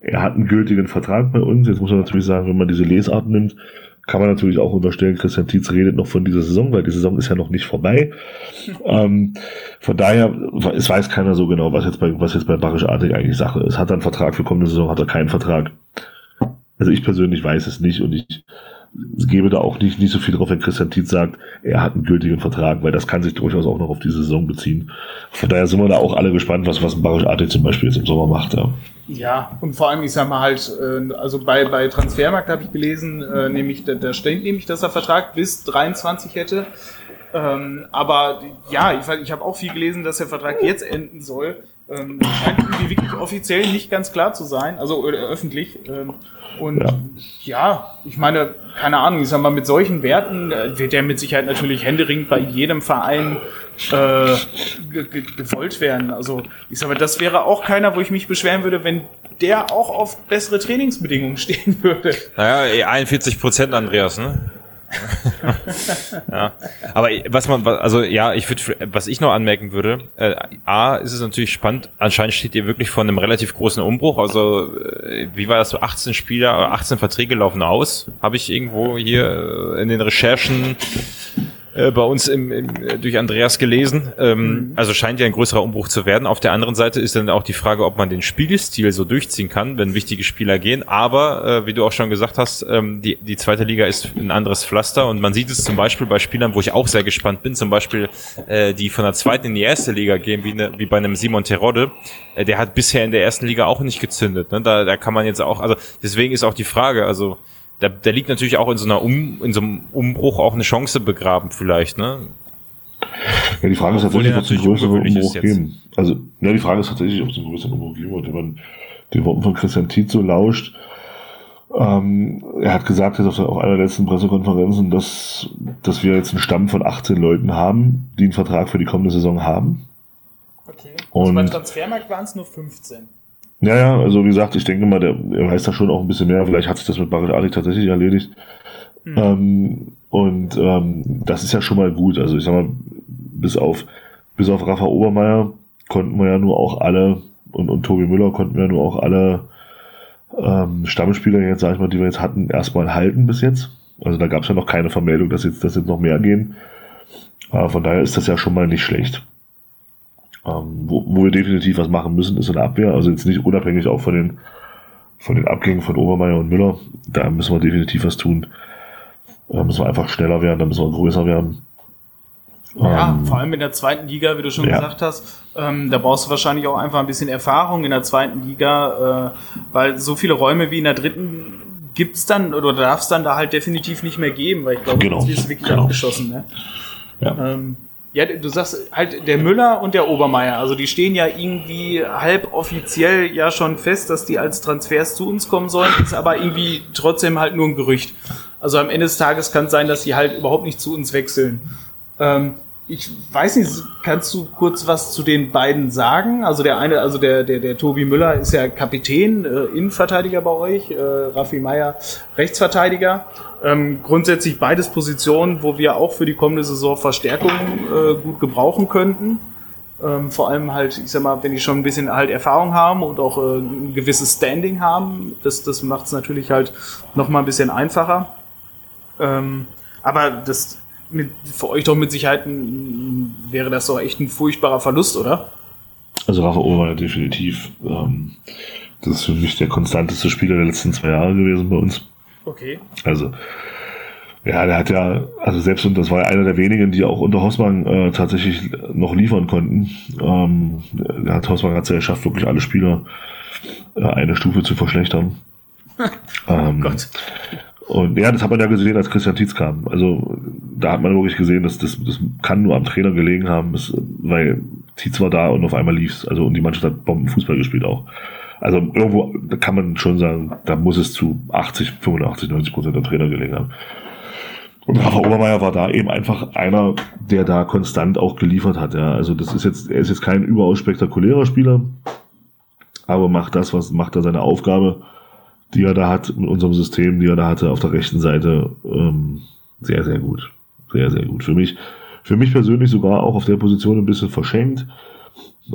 Speaker 3: er hat einen gültigen Vertrag bei uns. Jetzt muss man natürlich sagen, wenn man diese Lesart nimmt, kann man natürlich auch unterstellen, Christian Tietz redet noch von dieser Saison, weil die Saison ist ja noch nicht vorbei. ähm, von daher, es weiß keiner so genau, was jetzt bei, was jetzt bei Barisch Artig eigentlich Sache ist. Hat er einen Vertrag für kommende Saison, hat er keinen Vertrag? Also ich persönlich weiß es nicht und ich gebe da auch nicht, nicht so viel drauf, wenn Christian Tietz sagt, er hat einen gültigen Vertrag, weil das kann sich durchaus auch noch auf diese Saison beziehen. Von daher sind wir da auch alle gespannt, was, was Barisch Arte zum Beispiel jetzt im Sommer macht. Ja.
Speaker 1: Ja, und vor allem, ich sag mal halt, äh, also bei, bei Transfermarkt habe ich gelesen, äh, nämlich, da, da steht nämlich, dass er Vertrag bis 23 hätte. Ähm, aber ja, ich, ich habe auch viel gelesen, dass der Vertrag jetzt enden soll. Ähm, scheint irgendwie wirklich offiziell nicht ganz klar zu sein, also öffentlich. Ähm, und ja. ja. ich meine, keine Ahnung, ich sag mal, mit solchen Werten äh, wird der mit Sicherheit natürlich händeringend bei jedem Verein äh, gewollt werden. Also ich sag mal, das wäre auch keiner, wo ich mich beschweren würde, wenn der auch auf bessere Trainingsbedingungen stehen würde.
Speaker 2: Naja, 41 Prozent, Andreas, ne? ja. Aber was man, also ja, ich würde, was ich noch anmerken würde, äh, A, ist es natürlich spannend, anscheinend steht ihr wirklich vor einem relativ großen Umbruch. Also, äh, wie war das so? 18 Spieler, 18 Verträge laufen aus. Habe ich irgendwo hier äh, in den Recherchen äh, bei uns im, im, äh, durch Andreas gelesen. Ähm, mhm. Also scheint ja ein größerer Umbruch zu werden. Auf der anderen Seite ist dann auch die Frage, ob man den Spielstil so durchziehen kann, wenn wichtige Spieler gehen. Aber äh, wie du auch schon gesagt hast, ähm, die, die zweite Liga ist ein anderes Pflaster und man sieht es zum Beispiel bei Spielern, wo ich auch sehr gespannt bin, zum Beispiel äh, die von der zweiten in die erste Liga gehen, wie, ne, wie bei einem Simon Terodde. Äh, der hat bisher in der ersten Liga auch nicht gezündet. Ne? Da, da kann man jetzt auch, also deswegen ist auch die Frage, also da, da liegt natürlich auch in so einer um, in so einem Umbruch auch eine Chance begraben vielleicht, ne?
Speaker 3: Ja, die Frage ist tatsächlich, ob es einen größeren Umbruch geben. Also, ja, die Frage ist tatsächlich, ob es einen größeren Umbruch geben wird. Wenn man den Worten von Christian Tietz lauscht, ähm, er hat gesagt, jetzt auf, einer der letzten Pressekonferenzen, dass, dass wir jetzt einen Stamm von 18 Leuten haben, die einen Vertrag für die kommende Saison haben.
Speaker 1: Okay. Und also beim Transfermarkt waren es nur 15.
Speaker 3: Ja, ja, also wie gesagt, ich denke mal, der, er weiß da schon auch ein bisschen mehr. Vielleicht hat sich das mit Barit Ali tatsächlich erledigt. Mhm. Ähm, und ähm, das ist ja schon mal gut. Also ich sag mal, bis auf, bis auf Rafa Obermeier konnten wir ja nur auch alle und, und Tobi Müller konnten wir ja nur auch alle ähm, Stammspieler jetzt, sag ich mal, die wir jetzt hatten, erstmal halten bis jetzt. Also da gab es ja noch keine Vermeldung, dass jetzt, dass jetzt noch mehr gehen. Aber von daher ist das ja schon mal nicht schlecht. Ähm, wo, wo wir definitiv was machen müssen, ist in der Abwehr. Also jetzt nicht unabhängig auch von den, von den Abgängen von Obermeier und Müller. Da müssen wir definitiv was tun. Da müssen wir einfach schneller werden, da müssen wir größer werden.
Speaker 1: Ja, ähm, vor allem in der zweiten Liga, wie du schon ja. gesagt hast, ähm, da brauchst du wahrscheinlich auch einfach ein bisschen Erfahrung in der zweiten Liga, äh, weil so viele Räume wie in der dritten gibt's dann oder darf es dann da halt definitiv nicht mehr geben, weil ich glaube, genau. jetzt ist wirklich genau. abgeschossen. Ne? Ja. Ähm, ja, du sagst halt der Müller und der Obermeier, also die stehen ja irgendwie halb offiziell ja schon fest, dass die als Transfers zu uns kommen sollen, ist aber irgendwie trotzdem halt nur ein Gerücht. Also am Ende des Tages kann es sein, dass sie halt überhaupt nicht zu uns wechseln. Ähm, ich weiß nicht, kannst du kurz was zu den beiden sagen? Also der eine, also der, der, der Tobi Müller ist ja Kapitän, äh, Innenverteidiger bei euch, äh, Raffi Meier Rechtsverteidiger. Ähm, grundsätzlich beides Positionen, wo wir auch für die kommende Saison Verstärkung äh, gut gebrauchen könnten. Ähm, vor allem halt, ich sag mal, wenn die schon ein bisschen halt Erfahrung haben und auch äh, ein gewisses Standing haben, das, das macht es natürlich halt noch mal ein bisschen einfacher. Ähm, aber das mit, für euch doch mit Sicherheit ein, wäre das doch echt ein furchtbarer Verlust, oder?
Speaker 3: Also Rafa Ober definitiv. Ähm, das ist für mich der konstanteste Spieler der letzten zwei Jahre gewesen bei uns.
Speaker 1: Okay.
Speaker 3: Also, ja, der hat ja, also selbst und das war ja einer der wenigen, die auch unter Hossmann äh, tatsächlich noch liefern konnten. Ähm, der hat Hossmann hat es ja geschafft, wirklich alle Spieler äh, eine Stufe zu verschlechtern. ähm, Gott. Und ja, das hat man ja gesehen, als Christian Tietz kam. Also da hat man wirklich gesehen, dass das, das kann nur am Trainer gelegen haben, das, weil Tietz war da und auf einmal lief's. Also und die Mannschaft hat Bombenfußball gespielt auch. Also irgendwo kann man schon sagen, da muss es zu 80, 85, 90 Prozent der Trainer gelegen haben. Und Rafa Obermeier war da eben einfach einer, der da konstant auch geliefert hat. Ja. Also das ist jetzt, er ist jetzt kein überaus spektakulärer Spieler, aber macht das, was macht er seine Aufgabe, die er da hat in unserem System, die er da hatte auf der rechten Seite, ähm, sehr, sehr gut. Sehr, sehr gut. Für mich, für mich persönlich sogar auch auf der Position ein bisschen verschenkt.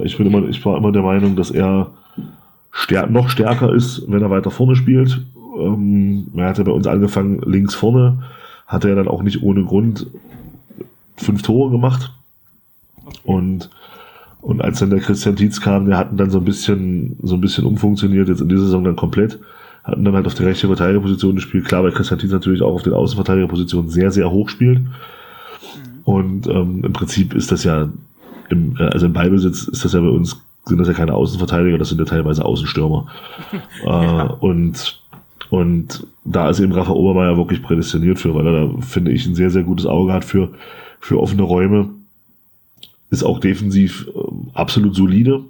Speaker 3: Ich bin immer, ich war immer der Meinung, dass er stär noch stärker ist, wenn er weiter vorne spielt. ähm, er hatte bei uns angefangen links vorne, hat er dann auch nicht ohne Grund fünf Tore gemacht. Und, und als dann der Christian Tietz kam, der hatten dann so ein bisschen, so ein bisschen umfunktioniert, jetzt in dieser Saison dann komplett, hatten dann halt auf die rechte Verteidigerposition gespielt. Klar, weil Christian Tietz natürlich auch auf den Außenverteidigerpositionen sehr, sehr hoch spielt. Mhm. Und ähm, im Prinzip ist das ja, im, äh, also im Ballbesitz ist das ja bei uns, sind das ja keine Außenverteidiger, das sind ja teilweise Außenstürmer. ja. äh, und und da ist eben Rafa Obermeier wirklich prädestiniert für, weil er da, finde ich, ein sehr, sehr gutes Auge hat für, für offene Räume. Ist auch defensiv äh, absolut solide.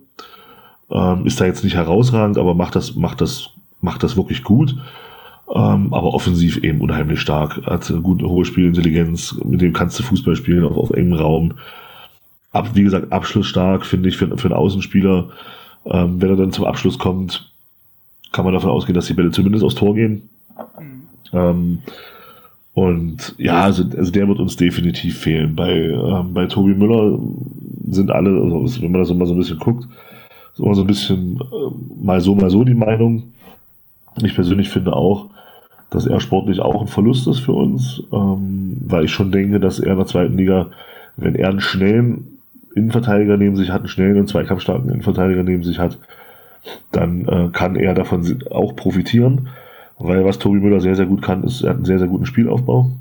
Speaker 3: Ähm, ist da jetzt nicht herausragend, aber macht das, macht das, macht das wirklich gut. Ähm, aber offensiv eben unheimlich stark. Hat eine gute hohe Spielintelligenz, mit dem kannst du Fußball spielen auf, auf engem Raum. Ab, wie gesagt, abschlussstark, finde ich, für, für einen Außenspieler. Ähm, wenn er dann zum Abschluss kommt, kann man davon ausgehen, dass die Bälle zumindest aufs Tor gehen. Mhm. Ähm, und ja, also, also der wird uns definitiv fehlen. Bei, ähm, bei Tobi Müller sind alle, also wenn man das immer so ein bisschen guckt, ist immer so ein bisschen äh, mal so, mal so die Meinung. Ich persönlich finde auch, dass er sportlich auch ein Verlust ist für uns, ähm, weil ich schon denke, dass er in der zweiten Liga, wenn er einen schnellen Innenverteidiger neben sich hat, einen schnellen und zweikampfstarken Innenverteidiger neben sich hat, dann äh, kann er davon auch profitieren, weil was Tobi Müller sehr, sehr gut kann, ist, er hat einen sehr, sehr guten Spielaufbau.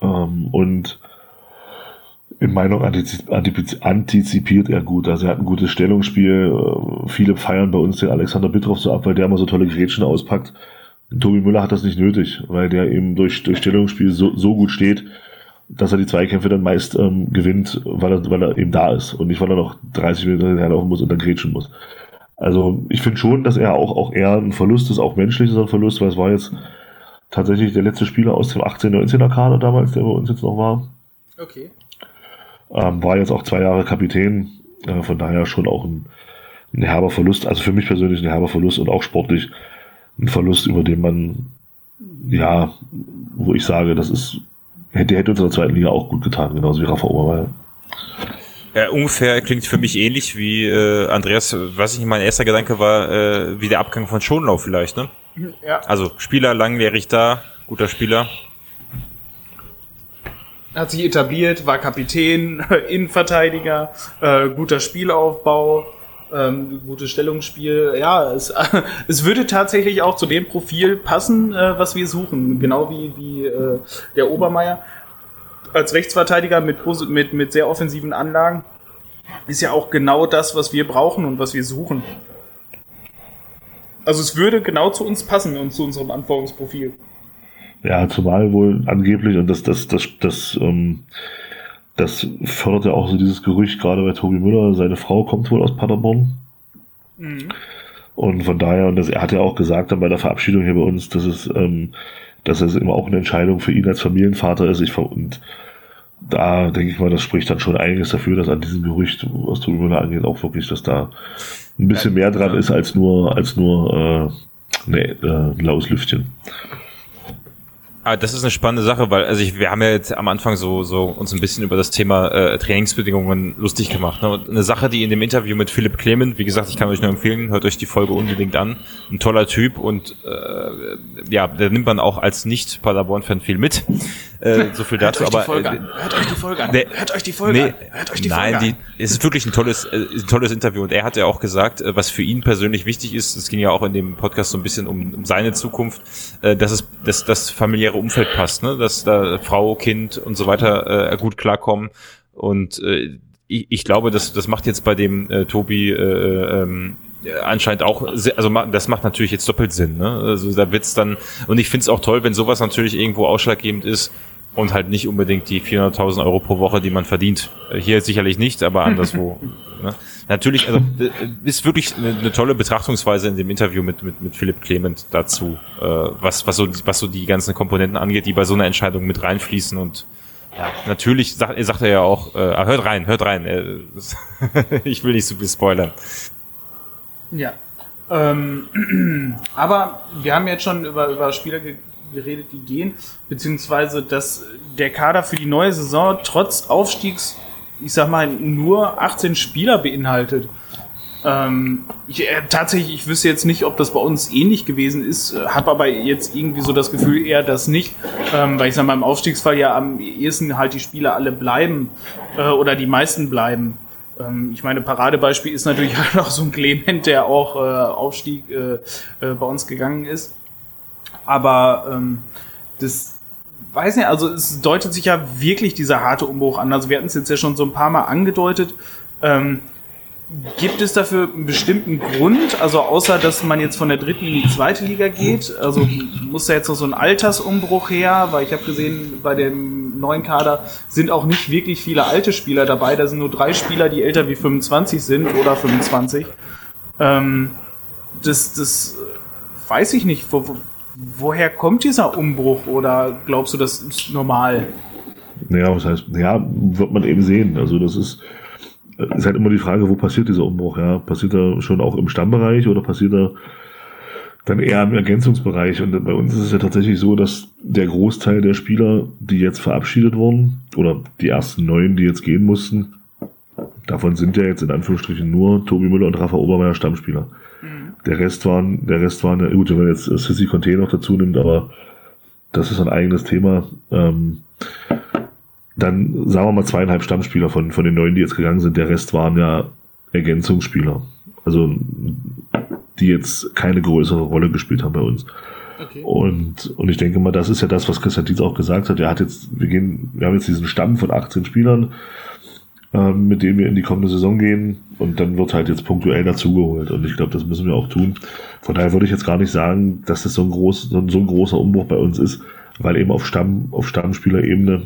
Speaker 3: Ähm, und in Meinung antizipiert er gut. Also er hat ein gutes Stellungsspiel. Äh, viele feiern bei uns den Alexander Bittroff so ab, weil der immer so tolle Grätschen auspackt. Tobi Müller hat das nicht nötig, weil der eben durch, durch Stellungsspiel so, so gut steht, dass er die Zweikämpfe dann meist ähm, gewinnt, weil er, weil er eben da ist und nicht, weil er noch 30 Minuten herlaufen muss und dann grätschen muss. Also ich finde schon, dass er auch, auch eher ein Verlust ist, auch menschlich ist ein Verlust, weil es war jetzt tatsächlich der letzte Spieler aus dem 18, 19er Kader damals, der bei uns jetzt noch war.
Speaker 1: Okay.
Speaker 3: Ähm, war jetzt auch zwei Jahre Kapitän, äh, von daher schon auch ein, ein herber Verlust. Also für mich persönlich ein herber Verlust und auch sportlich ein Verlust, über den man, ja, wo ich sage, das ist, hätte, hätte uns in der zweiten Liga auch gut getan, genauso wie Rafa Obermeier.
Speaker 2: Ja, ungefähr klingt für mich ähnlich wie äh, Andreas, was ich mein erster Gedanke war, äh, wie der Abgang von Schonlau vielleicht, ne? Ja. Also Spieler langjährig da, guter Spieler.
Speaker 1: Hat sich etabliert, war Kapitän, Innenverteidiger, äh, guter Spielaufbau, ähm, gutes Stellungsspiel. Ja, es, es würde tatsächlich auch zu dem Profil passen, äh, was wir suchen. Genau wie, wie äh, der Obermeier als Rechtsverteidiger mit, mit, mit sehr offensiven Anlagen ist ja auch genau das, was wir brauchen und was wir suchen. Also es würde genau zu uns passen und zu unserem Anforderungsprofil.
Speaker 3: Ja, zumal wohl angeblich, und das, das, das, das, ähm, das fördert ja auch so dieses Gerücht, gerade bei Tobi Müller, seine Frau kommt wohl aus Paderborn. Mhm. Und von daher, und das, er hat ja auch gesagt dann bei der Verabschiedung hier bei uns, dass es, ähm, dass es immer auch eine Entscheidung für ihn als Familienvater ist. Ich, und da denke ich mal, das spricht dann schon einiges dafür, dass an diesem Gerücht, was Tobi Müller angeht, auch wirklich, dass da ein bisschen mehr dran ist als nur, als nur äh, ne, äh, ein laues Lüftchen.
Speaker 2: Ah, das ist eine spannende Sache, weil also ich, wir haben ja jetzt am Anfang so, so uns ein bisschen über das Thema äh, Trainingsbedingungen lustig gemacht. Ne? Und eine Sache, die in dem Interview mit Philipp Clement, wie gesagt, ich kann euch nur empfehlen, hört euch die Folge unbedingt an. Ein toller Typ und äh, ja, der nimmt man auch als Nicht-Paderborn-Fan viel mit. Äh, so viel dazu. aber
Speaker 1: äh, hört euch die Folge an. Der, hört euch die Folge nee, an. Hört euch die
Speaker 2: nein,
Speaker 1: Folge
Speaker 2: an. Die, es ist wirklich ein tolles, äh, ein tolles Interview und er hat ja auch gesagt, äh, was für ihn persönlich wichtig ist. Es ging ja auch in dem Podcast so ein bisschen um, um seine Zukunft, äh, dass es, dass das familiäre Umfeld passt. Ne? dass da Frau, Kind und so weiter äh, gut klarkommen. Und äh, ich, ich glaube, das, das macht jetzt bei dem äh, Tobi äh, ähm, anscheinend auch, also das macht natürlich jetzt doppelt Sinn. Ne? Also da wird's dann, und ich finde es auch toll, wenn sowas natürlich irgendwo ausschlaggebend ist und halt nicht unbedingt die 400.000 Euro pro Woche, die man verdient. Hier sicherlich nicht, aber anderswo. ne? Natürlich, also ist wirklich eine, eine, tolle Betrachtungsweise in dem Interview mit, mit, mit Philipp Clement dazu, äh, was, was, so, was so die ganzen Komponenten angeht, die bei so einer Entscheidung mit reinfließen und ja, natürlich sagt, sagt er ja auch, äh, ah, hört rein, hört rein. Äh, ich will nicht so viel spoilern.
Speaker 1: Ja. Ähm, aber wir haben jetzt schon über, über Spieler geredet, die gehen, beziehungsweise dass der Kader für die neue Saison trotz Aufstiegs, ich sag mal, nur 18 Spieler beinhaltet. Ähm, ich, äh, tatsächlich, ich wüsste jetzt nicht, ob das bei uns ähnlich gewesen ist, äh, habe aber jetzt irgendwie so das Gefühl eher, dass nicht, ähm, weil ich sage mal, im Aufstiegsfall ja am ehesten halt die Spieler alle bleiben äh, oder die meisten bleiben. Ähm, ich meine, Paradebeispiel ist natürlich auch so ein Clement, der auch äh, Aufstieg äh, äh, bei uns gegangen ist. Aber ähm, das weiß nicht, also es deutet sich ja wirklich dieser harte Umbruch an. Also wir hatten es jetzt ja schon so ein paar Mal angedeutet. Ähm, Gibt es dafür einen bestimmten Grund? Also außer, dass man jetzt von der dritten in die zweite Liga geht? Also muss da jetzt noch so ein Altersumbruch her? Weil ich habe gesehen, bei dem neuen Kader sind auch nicht wirklich viele alte Spieler dabei. Da sind nur drei Spieler, die älter wie 25 sind oder 25. Ähm, das, das weiß ich nicht. Wo, woher kommt dieser Umbruch? Oder glaubst du, das ist normal?
Speaker 3: Naja, was heißt, ja, wird man eben sehen. Also das ist ist halt immer die Frage, wo passiert dieser Umbruch? Ja? Passiert er schon auch im Stammbereich oder passiert er dann eher im Ergänzungsbereich? Und bei uns ist es ja tatsächlich so, dass der Großteil der Spieler, die jetzt verabschiedet wurden, oder die ersten neun, die jetzt gehen mussten, davon sind ja jetzt in Anführungsstrichen nur Tobi Müller und Rafa Obermeier Stammspieler. Der Rest waren, der Rest waren, gut, wenn man jetzt Sissy Conte noch dazu nimmt, aber das ist ein eigenes Thema. Ähm, dann sagen wir mal zweieinhalb Stammspieler von, von den neun, die jetzt gegangen sind. Der Rest waren ja Ergänzungsspieler. Also die jetzt keine größere Rolle gespielt haben bei uns. Okay. Und, und ich denke mal, das ist ja das, was Christian Dietz auch gesagt hat. Er hat jetzt, wir gehen, wir haben jetzt diesen Stamm von 18 Spielern, mit denen wir in die kommende Saison gehen. Und dann wird halt jetzt punktuell dazugeholt. Und ich glaube, das müssen wir auch tun. Von daher würde ich jetzt gar nicht sagen, dass das so ein, groß, so ein großer Umbruch bei uns ist, weil eben auf Stamm, auf Stammspielerebene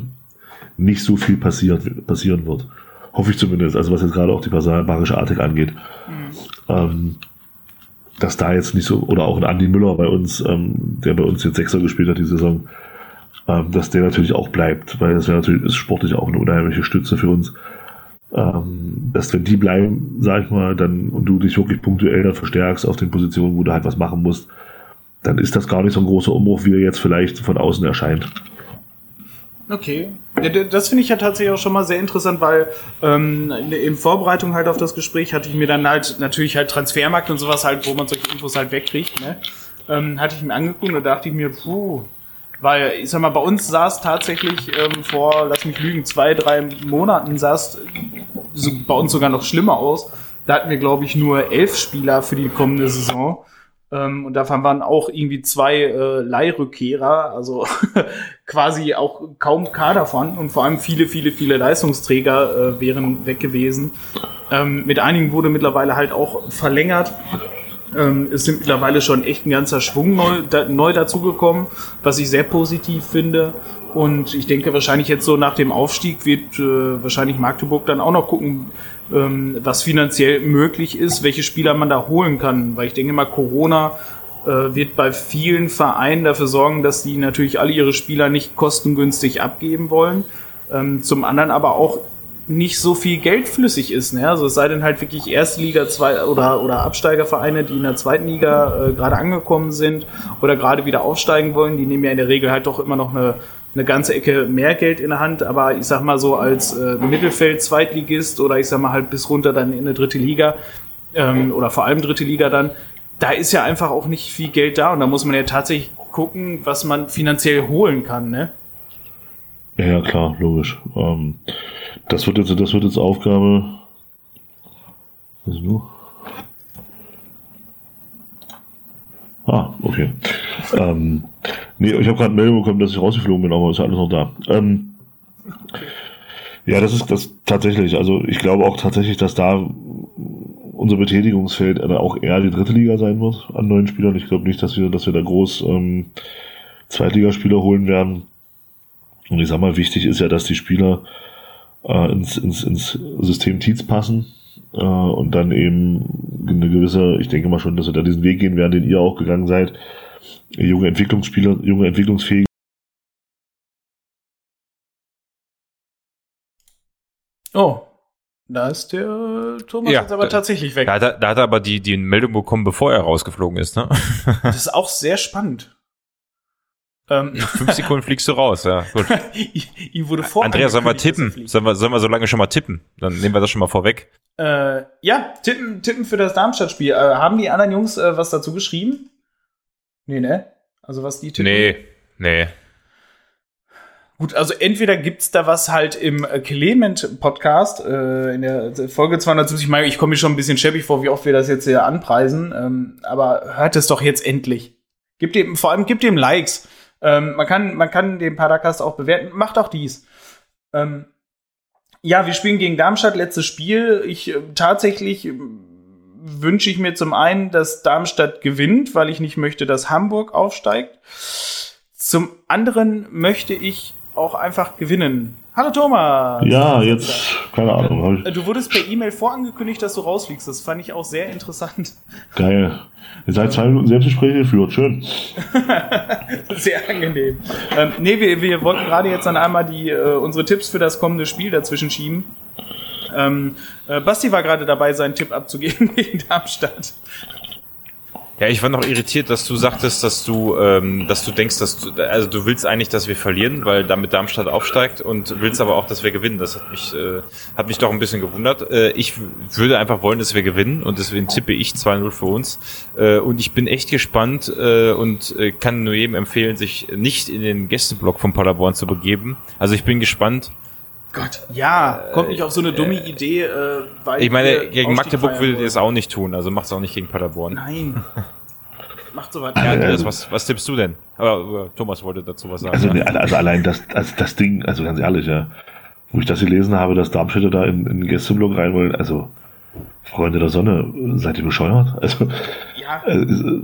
Speaker 3: nicht so viel passiert, passieren wird. Hoffe ich zumindest, also was jetzt gerade auch die personalbarische Artik angeht. Mhm. Ähm, dass da jetzt nicht so, oder auch ein Andi Müller bei uns, ähm, der bei uns jetzt Sechser gespielt hat die Saison, ähm, dass der natürlich auch bleibt, weil das wäre natürlich ist sportlich auch eine unheimliche Stütze für uns. Ähm, dass wenn die bleiben, sag ich mal, dann und du dich wirklich punktuell dann verstärkst auf den Positionen, wo du halt was machen musst, dann ist das gar nicht so ein großer Umbruch, wie er jetzt vielleicht von außen erscheint.
Speaker 1: Okay. Das finde ich ja tatsächlich auch schon mal sehr interessant, weil ähm, in Vorbereitung halt auf das Gespräch hatte ich mir dann halt natürlich halt Transfermarkt und sowas halt, wo man solche Infos halt wegkriegt, ne? Ähm, hatte ich mir angeguckt und da dachte ich mir, puh, weil ich sag mal, bei uns es tatsächlich ähm, vor, lass mich lügen, zwei, drei Monaten es so, bei uns sogar noch schlimmer aus. Da hatten wir, glaube ich, nur elf Spieler für die kommende Saison. Ähm, und davon waren auch irgendwie zwei äh, Leihrückkehrer, also quasi auch kaum Kader von und vor allem viele, viele, viele Leistungsträger äh, wären weg gewesen. Ähm, mit einigen wurde mittlerweile halt auch verlängert. Ähm, es sind mittlerweile schon echt ein ganzer Schwung neu, da, neu dazugekommen, was ich sehr positiv finde. Und ich denke wahrscheinlich jetzt so nach dem Aufstieg wird äh, wahrscheinlich Magdeburg dann auch noch gucken, ähm, was finanziell möglich ist, welche Spieler man da holen kann. Weil ich denke mal, Corona äh, wird bei vielen Vereinen dafür sorgen, dass die natürlich alle ihre Spieler nicht kostengünstig abgeben wollen. Ähm, zum anderen aber auch nicht so viel Geld flüssig ist. Ne? Also es sei denn halt wirklich Erstliga zwei oder, oder Absteigervereine, die in der zweiten Liga äh, gerade angekommen sind oder gerade wieder aufsteigen wollen, die nehmen ja in der Regel halt doch immer noch eine eine ganze Ecke mehr Geld in der Hand, aber ich sag mal so als äh, Mittelfeld-Zweitligist oder ich sag mal halt bis runter dann in eine dritte Liga ähm, oder vor allem dritte Liga dann, da ist ja einfach auch nicht viel Geld da und da muss man ja tatsächlich gucken, was man finanziell holen kann, ne?
Speaker 3: Ja, klar, logisch. Ähm, das wird jetzt, das wird jetzt Aufgabe. Was ist nur? Ah, okay. ähm, nee, ich habe gerade Meldung bekommen, dass ich rausgeflogen bin, aber ist alles noch da. Ähm, ja, das ist das tatsächlich. Also ich glaube auch tatsächlich, dass da unser Betätigungsfeld auch eher die dritte Liga sein wird an neuen Spielern. Ich glaube nicht, dass wir, dass wir da groß ähm, Zweitligaspieler holen werden. Und ich sag mal, wichtig ist ja, dass die Spieler äh, ins, ins, ins System Tietz passen äh, und dann eben eine gewisse, ich denke mal schon, dass wir da diesen Weg gehen werden, den ihr auch gegangen seid, junge Entwicklungsspieler, junge Entwicklungsfähige
Speaker 1: Oh, da ist der Thomas
Speaker 2: ja,
Speaker 1: jetzt aber tatsächlich weg.
Speaker 2: Da hat, er, da hat er aber die, die Meldung bekommen, bevor er rausgeflogen ist, ne?
Speaker 1: das ist auch sehr spannend.
Speaker 2: Ähm, fünf Sekunden fliegst du raus, ja. Gut.
Speaker 1: Ihm wurde vor
Speaker 2: Andreas, sollen wir tippen? Sollen wir, sollen wir so lange schon mal tippen? Dann nehmen wir das schon mal vorweg.
Speaker 1: Äh, ja, tippen, tippen für das Darmstadt-Spiel. Äh, haben die anderen Jungs äh, was dazu geschrieben? Nee, ne? Also was die
Speaker 2: tippen? Nee, nee.
Speaker 1: Gut, also entweder gibt's da was halt im äh, Clement-Podcast, äh, in der Folge 270, ich, ich komme mir schon ein bisschen schäbig vor, wie oft wir das jetzt hier anpreisen, ähm, aber hört es doch jetzt endlich. Gibt dem, vor allem gibt dem Likes. Ähm, man, kann, man kann den Paracast auch bewerten. Macht auch dies. Ähm, ja, wir spielen gegen Darmstadt, letztes Spiel. Ich äh, tatsächlich äh, wünsche ich mir zum einen, dass Darmstadt gewinnt, weil ich nicht möchte, dass Hamburg aufsteigt. Zum anderen möchte ich auch einfach gewinnen. Hallo Thomas!
Speaker 3: Ja, jetzt, keine Ahnung.
Speaker 1: Äh, du wurdest per E-Mail vorangekündigt, dass du rausfliegst. Das fand ich auch sehr interessant.
Speaker 3: Geil. Ihr seid zwei Minuten Selbstgespräche geführt. Schön.
Speaker 1: sehr angenehm. Ähm, nee, wir, wir wollten gerade jetzt dann einmal die, äh, unsere Tipps für das kommende Spiel dazwischen schieben. Ähm, äh, Basti war gerade dabei, seinen Tipp abzugeben gegen Darmstadt.
Speaker 2: Ja, ich war noch irritiert, dass du sagtest, dass du, ähm, dass du denkst, dass du, also du willst eigentlich, dass wir verlieren, weil damit Darmstadt aufsteigt und willst aber auch, dass wir gewinnen. Das hat mich, äh, hat mich doch ein bisschen gewundert. Äh, ich würde einfach wollen, dass wir gewinnen und deswegen tippe ich 2-0 für uns. Äh, und ich bin echt gespannt äh, und äh, kann nur jedem empfehlen, sich nicht in den Gästeblock von Paderborn zu begeben. Also ich bin gespannt.
Speaker 1: Gott, ja, kommt nicht auf so eine dumme äh, Idee, äh,
Speaker 2: weil. Ich meine, gegen Magdeburg würdet ihr es auch nicht tun, also macht es auch nicht gegen Paderborn.
Speaker 1: Nein. Macht so
Speaker 2: weit. Ja, also, was, was tippst du denn? Aber äh, Thomas wollte dazu was sagen.
Speaker 3: Also, ne, also allein das, also das Ding, also ganz ehrlich, ja, wo ich das gelesen habe, dass Darmstädter da in, in den Gästeblock rein wollen, also Freunde der Sonne, seid ihr bescheuert? Also, ja. Äh, äh,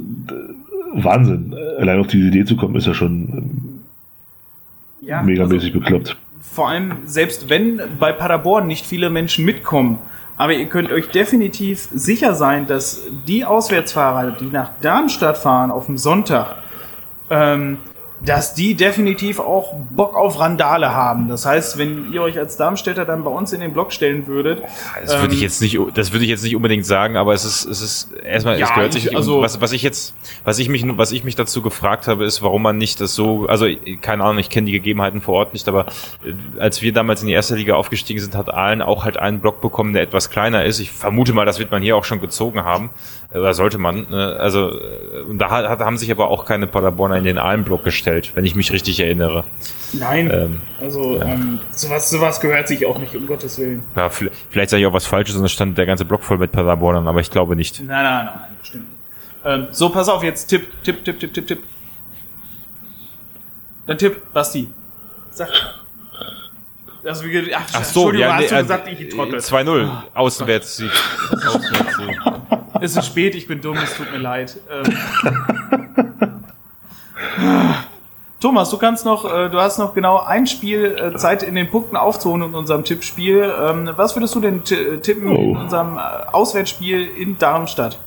Speaker 3: Wahnsinn. Allein auf diese Idee zu kommen, ist ja schon ja, megamäßig also, bekloppt
Speaker 1: vor allem, selbst wenn bei Paderborn nicht viele Menschen mitkommen, aber ihr könnt euch definitiv sicher sein, dass die Auswärtsfahrer, die nach Darmstadt fahren auf dem Sonntag, ähm, dass die definitiv auch Bock auf Randale haben. Das heißt, wenn ihr euch als Darmstädter dann bei uns in den Blog stellen würdet.
Speaker 2: Das würde ähm, ich jetzt nicht, das würde ich jetzt nicht unbedingt sagen, aber es ist, es ist erstmal, ja, es gehört sich, also, was, was ich jetzt, was ich mich, was ich mich dazu gefragt habe, ist, warum man nicht das so, also, keine Ahnung, ich kenne die Gegebenheiten vor Ort nicht, aber äh, als wir damals in die erste Liga aufgestiegen sind, hat Aalen auch halt einen Block bekommen, der etwas kleiner ist. Ich vermute mal, das wird man hier auch schon gezogen haben. Oder sollte man, ne? Also, äh, da hat, haben sich aber auch keine Paderborner in den Aalen-Block gestellt wenn ich mich richtig erinnere.
Speaker 1: Nein, ähm, also ja. ähm, sowas, sowas gehört sich auch nicht, um Gottes Willen.
Speaker 2: Ja, vielleicht sage ich auch was Falsches und es stand der ganze Block voll mit Paderbornern, aber ich glaube nicht.
Speaker 1: Nein, nein, nein, bestimmt nicht. Ähm, so, pass auf, jetzt Tipp, Tipp, Tipp, Tipp, Tipp, Tipp. Dein Tipp, Basti. Sag.
Speaker 2: Also, wie, ach, ach so, ja, hast nee, du gesagt, ich trottel. 2-0, oh, Außenwärtssieg.
Speaker 1: Auswärtssieg. es ist spät, ich bin dumm, es tut mir leid. Ähm, Thomas, du kannst noch, äh, du hast noch genau ein Spiel äh, Zeit in den Punkten aufzuholen in unserem Tippspiel. Ähm, was würdest du denn tippen oh. in unserem äh, Auswärtsspiel in Darmstadt?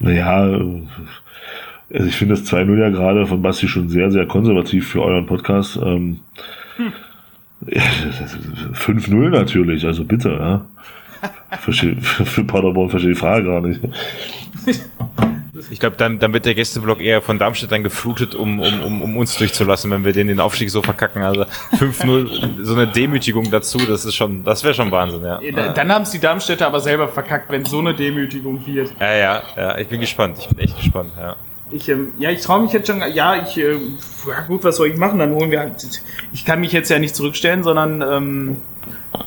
Speaker 3: Naja, also ich finde das 2-0 ja gerade von Basti schon sehr, sehr konservativ für euren Podcast. Ähm, hm. Ja, 5-0 natürlich, also bitte, ja. für, für Paderborn verstehe ich die Frage gar nicht.
Speaker 2: Ich glaube, dann, dann wird der Gästeblock eher von Darmstadt dann geflutet, um, um, um, um uns durchzulassen, wenn wir den, den Aufstieg so verkacken. Also 5-0, so eine Demütigung dazu, das ist schon, das wäre schon Wahnsinn, ja.
Speaker 1: Dann haben es die Darmstädter aber selber verkackt, wenn so eine Demütigung wird.
Speaker 2: Ja, ja, ja, ich bin gespannt. Ich bin echt gespannt, ja.
Speaker 1: Ich, ähm, ja, ich traue mich jetzt schon, ja, ich, äh, ja gut, was soll ich machen? Dann holen wir halt, ich kann mich jetzt ja nicht zurückstellen, sondern ähm,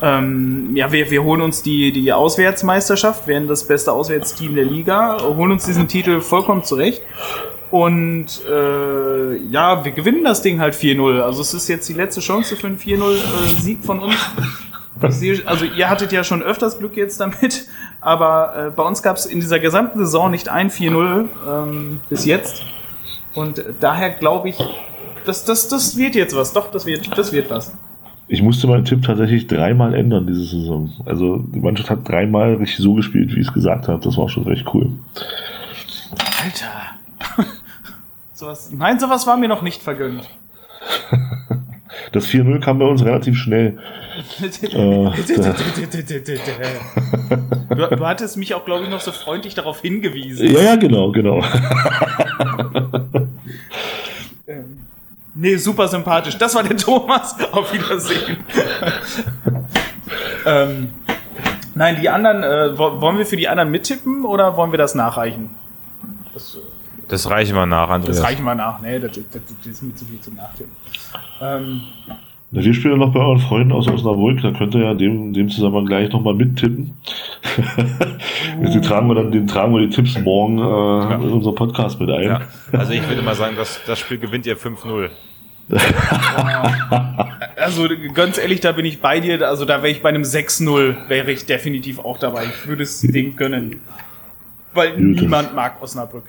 Speaker 1: ähm, ja, wir, wir holen uns die, die Auswärtsmeisterschaft, werden das beste Auswärtsteam der Liga, holen uns diesen Titel vollkommen zurecht. Und äh, ja, wir gewinnen das Ding halt 4-0. Also es ist jetzt die letzte Chance für einen 4-0-Sieg äh, von uns. Also ihr hattet ja schon öfters Glück jetzt damit, aber äh, bei uns gab es in dieser gesamten Saison nicht ein 4-0 ähm, bis jetzt. Und daher glaube ich, das, das, das wird jetzt was. Doch, das wird, das wird was.
Speaker 3: Ich musste meinen Tipp tatsächlich dreimal ändern diese Saison. Also die Mannschaft hat dreimal richtig so gespielt, wie ich es gesagt habe. Das war schon recht cool.
Speaker 1: Alter. sowas, nein, sowas war mir noch nicht vergönnt.
Speaker 3: Das 4-0 kam bei uns relativ schnell.
Speaker 1: äh, du, du, hattest mich auch, glaube ich, noch so freundlich darauf hingewiesen.
Speaker 3: Ja, ja, genau, genau.
Speaker 1: ähm, Nee, super sympathisch. Das war der Thomas. Auf Wiedersehen. ähm, nein, die anderen, äh, wollen wir für die anderen mittippen oder wollen wir das nachreichen?
Speaker 2: Das, das reichen wir nach, Andreas.
Speaker 1: Das reichen wir nach. Nee, das, das, das ist mir zu viel zum Nachtippen. Ähm,
Speaker 3: na, wir spielen noch bei euren Freunden aus Osnabrück, da könnt ihr ja dem, dem Zusammenhang gleich nochmal mittippen. den, tragen wir dann, den tragen wir die Tipps morgen äh, ja. in unser Podcast mit ein. Ja.
Speaker 2: Also ich würde mal sagen, das, das Spiel gewinnt ihr 5-0.
Speaker 1: also ganz ehrlich, da bin ich bei dir. Also da wäre ich bei einem 6-0, wäre ich definitiv auch dabei. Ich würde es dem gönnen. Weil Gut, niemand mag Osnabrück.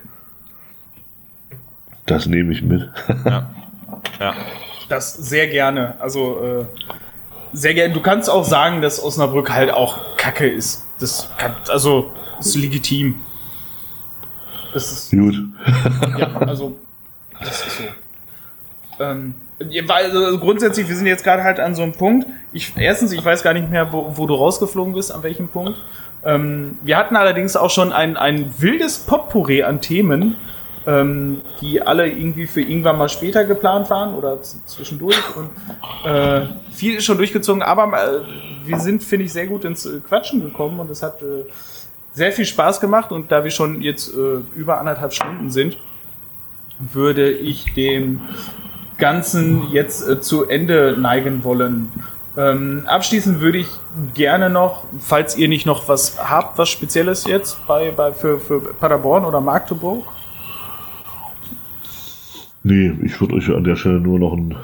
Speaker 3: Das nehme ich mit.
Speaker 2: ja. ja
Speaker 1: das sehr gerne. Also äh, sehr gerne. Du kannst auch sagen, dass Osnabrück halt auch Kacke ist. Das kann, also ist legitim.
Speaker 3: Das ist gut.
Speaker 1: ja, also das ist so. Ähm, also grundsätzlich, wir sind jetzt gerade halt an so einem Punkt. Ich, erstens, ich weiß gar nicht mehr, wo, wo du rausgeflogen bist, an welchem Punkt. Ähm, wir hatten allerdings auch schon ein, ein wildes Potpourri an Themen ähm, die alle irgendwie für irgendwann mal später geplant waren oder zwischendurch. Und äh, viel ist schon durchgezogen, aber äh, wir sind, finde ich, sehr gut ins äh, Quatschen gekommen und es hat äh, sehr viel Spaß gemacht. Und da wir schon jetzt äh, über anderthalb Stunden sind, würde ich dem Ganzen jetzt äh, zu Ende neigen wollen. Ähm, abschließend würde ich gerne noch, falls ihr nicht noch was habt, was Spezielles jetzt bei, bei für, für Paderborn oder Magdeburg,
Speaker 3: Nee, ich würde euch an der Stelle nur noch einen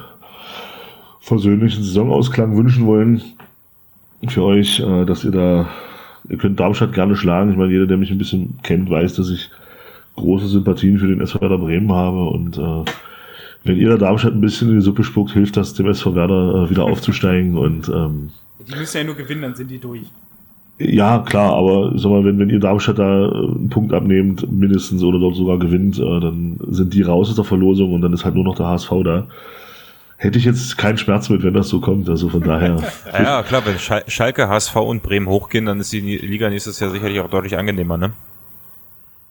Speaker 3: versöhnlichen Saisonausklang wünschen wollen. Für euch, äh, dass ihr da, ihr könnt Darmstadt gerne schlagen. Ich meine, jeder, der mich ein bisschen kennt, weiß, dass ich große Sympathien für den SV Werder Bremen habe und äh, wenn ihr da Darmstadt ein bisschen in die Suppe spuckt, hilft das dem SV Werder äh, wieder aufzusteigen und ähm,
Speaker 1: die müssen ja nur gewinnen, dann sind die durch.
Speaker 3: Ja, klar, aber sag mal, wenn, wenn ihr Darmstadt da äh, einen Punkt abnehmt, mindestens oder dort sogar gewinnt, äh, dann sind die raus aus der Verlosung und dann ist halt nur noch der HSV da. Hätte ich jetzt keinen Schmerz mit, wenn das so kommt. Also von daher.
Speaker 2: ja, klar, wenn Schalke, HSV und Bremen hochgehen, dann ist die Liga nächstes Jahr sicherlich auch deutlich angenehmer, ne?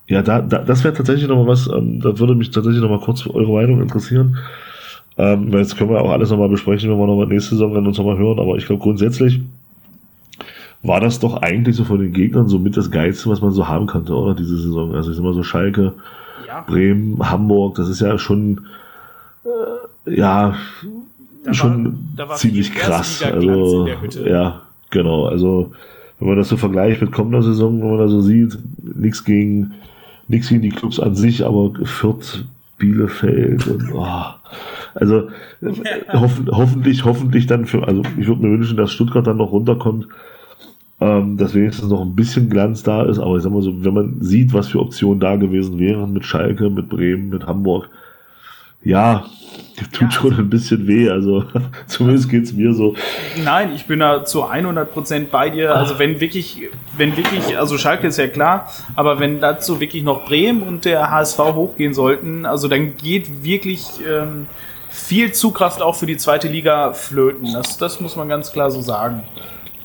Speaker 3: Ja, da, da das wäre tatsächlich nochmal was, ähm, da würde mich tatsächlich nochmal kurz eure Meinung interessieren. Ähm, weil jetzt können wir auch alles nochmal besprechen, wenn wir nochmal nächste Saison dann uns nochmal hören, aber ich glaube grundsätzlich, war das doch eigentlich so von den Gegnern so mit das Geilste, was man so haben konnte, oder? Diese Saison. Also ich sag mal so Schalke, ja. Bremen, Hamburg, das ist ja schon, äh, ja, da schon war, ziemlich krass. Also, ja, genau. Also, wenn man das so vergleicht mit kommender Saison, wenn man da so sieht, nichts gegen, nichts gegen die Clubs an sich, aber Fürth, Bielefeld und, oh, also, hoff, hoffentlich, hoffentlich dann für, also ich würde mir wünschen, dass Stuttgart dann noch runterkommt, ähm, dass wenigstens noch ein bisschen Glanz da ist. Aber ich sag mal so, wenn man sieht, was für Optionen da gewesen wären mit Schalke, mit Bremen, mit Hamburg, ja, tut ja, schon ein bisschen weh. Also zumindest geht's mir so.
Speaker 1: Nein, ich bin da zu 100 Prozent bei dir. Also wenn wirklich, wenn wirklich, also Schalke ist ja klar, aber wenn dazu wirklich noch Bremen und der HSV hochgehen sollten, also dann geht wirklich ähm, viel Zugkraft auch für die zweite Liga flöten. Das, das muss man ganz klar so sagen.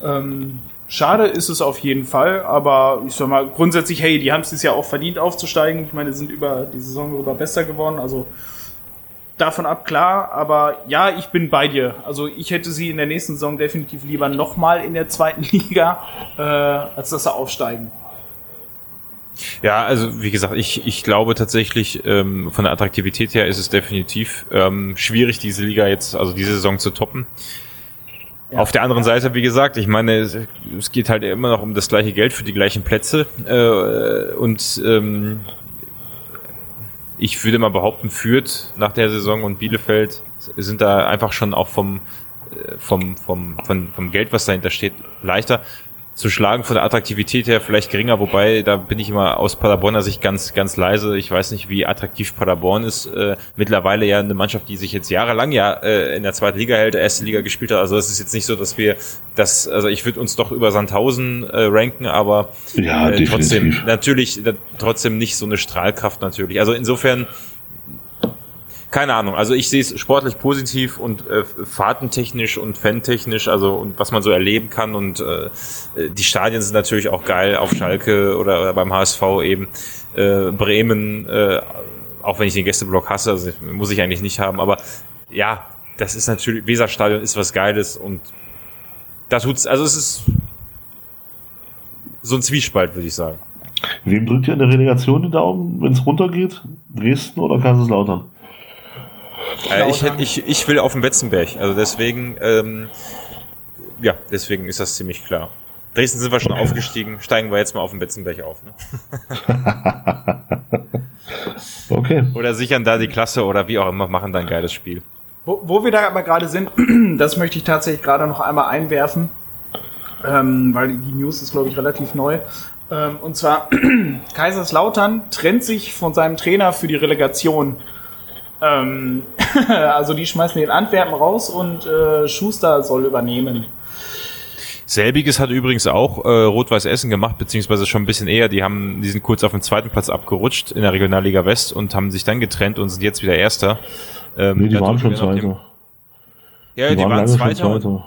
Speaker 1: Ähm, Schade ist es auf jeden Fall, aber ich sag mal, grundsätzlich, hey, die haben es ja auch verdient aufzusteigen. Ich meine, sind über die Saison über besser geworden, also davon ab klar, aber ja, ich bin bei dir. Also ich hätte sie in der nächsten Saison definitiv lieber nochmal in der zweiten Liga, äh, als dass sie aufsteigen.
Speaker 2: Ja, also wie gesagt, ich, ich glaube tatsächlich, ähm, von der Attraktivität her ist es definitiv ähm, schwierig, diese Liga jetzt, also diese Saison zu toppen. Auf der anderen Seite, wie gesagt, ich meine, es, es, geht halt immer noch um das gleiche Geld für die gleichen Plätze. Äh, und ähm, ich würde mal behaupten, Fürth nach der Saison und Bielefeld sind da einfach schon auch vom, äh, vom, vom, vom, vom Geld, was dahinter steht, leichter zu schlagen von der Attraktivität her vielleicht geringer, wobei da bin ich immer aus Paderborner Sicht ganz, ganz leise. Ich weiß nicht, wie attraktiv Paderborn ist. Äh, mittlerweile ja eine Mannschaft, die sich jetzt jahrelang ja äh, in der zweiten Liga hält, der erste Liga gespielt hat. Also es ist jetzt nicht so, dass wir das, also ich würde uns doch über Sandhausen äh, ranken, aber
Speaker 3: ja,
Speaker 2: äh, trotzdem, natürlich, trotzdem nicht so eine Strahlkraft natürlich. Also insofern keine Ahnung. Also ich sehe es sportlich positiv und äh, fahrtentechnisch und fantechnisch, also und was man so erleben kann. Und äh, die Stadien sind natürlich auch geil auf Schalke oder, oder beim HSV eben. Äh, Bremen, äh, auch wenn ich den Gästeblock hasse, also muss ich eigentlich nicht haben, aber ja, das ist natürlich, Weserstadion ist was Geiles und da tut's, also es ist so ein Zwiespalt, würde ich sagen.
Speaker 3: Wem drückt ihr in der Relegation den Daumen, wenn es runtergeht? Dresden oder Kaiserslautern?
Speaker 2: Äh, ich, hätt, ich, ich will auf den Betzenberg, also deswegen, ähm, ja, deswegen ist das ziemlich klar. Dresden sind wir schon aufgestiegen, steigen wir jetzt mal auf den Betzenberg auf. Ne?
Speaker 3: okay.
Speaker 2: Oder sichern da die Klasse oder wie auch immer, machen da ein geiles Spiel.
Speaker 1: Wo, wo wir da aber gerade sind, das möchte ich tatsächlich gerade noch einmal einwerfen, ähm, weil die News ist, glaube ich, relativ neu. Ähm, und zwar, Kaiserslautern trennt sich von seinem Trainer für die Relegation. Ähm, also die schmeißen den Antwerpen raus und äh, Schuster soll übernehmen.
Speaker 2: Selbiges hat übrigens auch äh, Rot-Weiß Essen gemacht, beziehungsweise schon ein bisschen eher. Die haben, die sind kurz auf den zweiten Platz abgerutscht in der Regionalliga West und haben sich dann getrennt und sind jetzt wieder Erster.
Speaker 3: Ähm, nee, die waren schon Zweiter.
Speaker 2: Ja, die, die waren, waren Zweiter. Zweiter.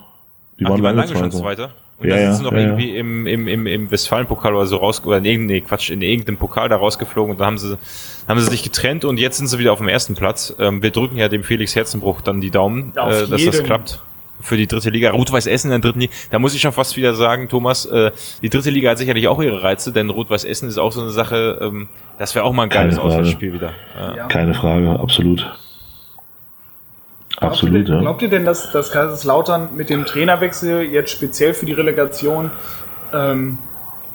Speaker 2: Die, Ach, waren, die waren lange Zweiter. schon Zweiter. Und ja, dann sind sie noch ja, irgendwie ja. im, im, im, im Westfalen-Pokal oder so raus, oder nee, nee, Quatsch, in irgendeinem Pokal da rausgeflogen und da haben sie, haben sie sich getrennt und jetzt sind sie wieder auf dem ersten Platz. Ähm, wir drücken ja dem Felix Herzenbruch dann die Daumen, äh, dass das klappt für die dritte Liga. Rot-Weiß Essen in der dritten Liga. Da muss ich schon fast wieder sagen, Thomas, äh, die dritte Liga hat sicherlich auch ihre Reize, denn Rot-Weiß Essen ist auch so eine Sache, ähm, das wäre auch mal ein geiles Auswärtsspiel wieder.
Speaker 3: Ja. Keine Frage, absolut. Absolut,
Speaker 1: glaubt ihr, ja. Glaubt ihr denn, dass, dass Kaiserslautern mit dem Trainerwechsel jetzt speziell für die Relegation ähm,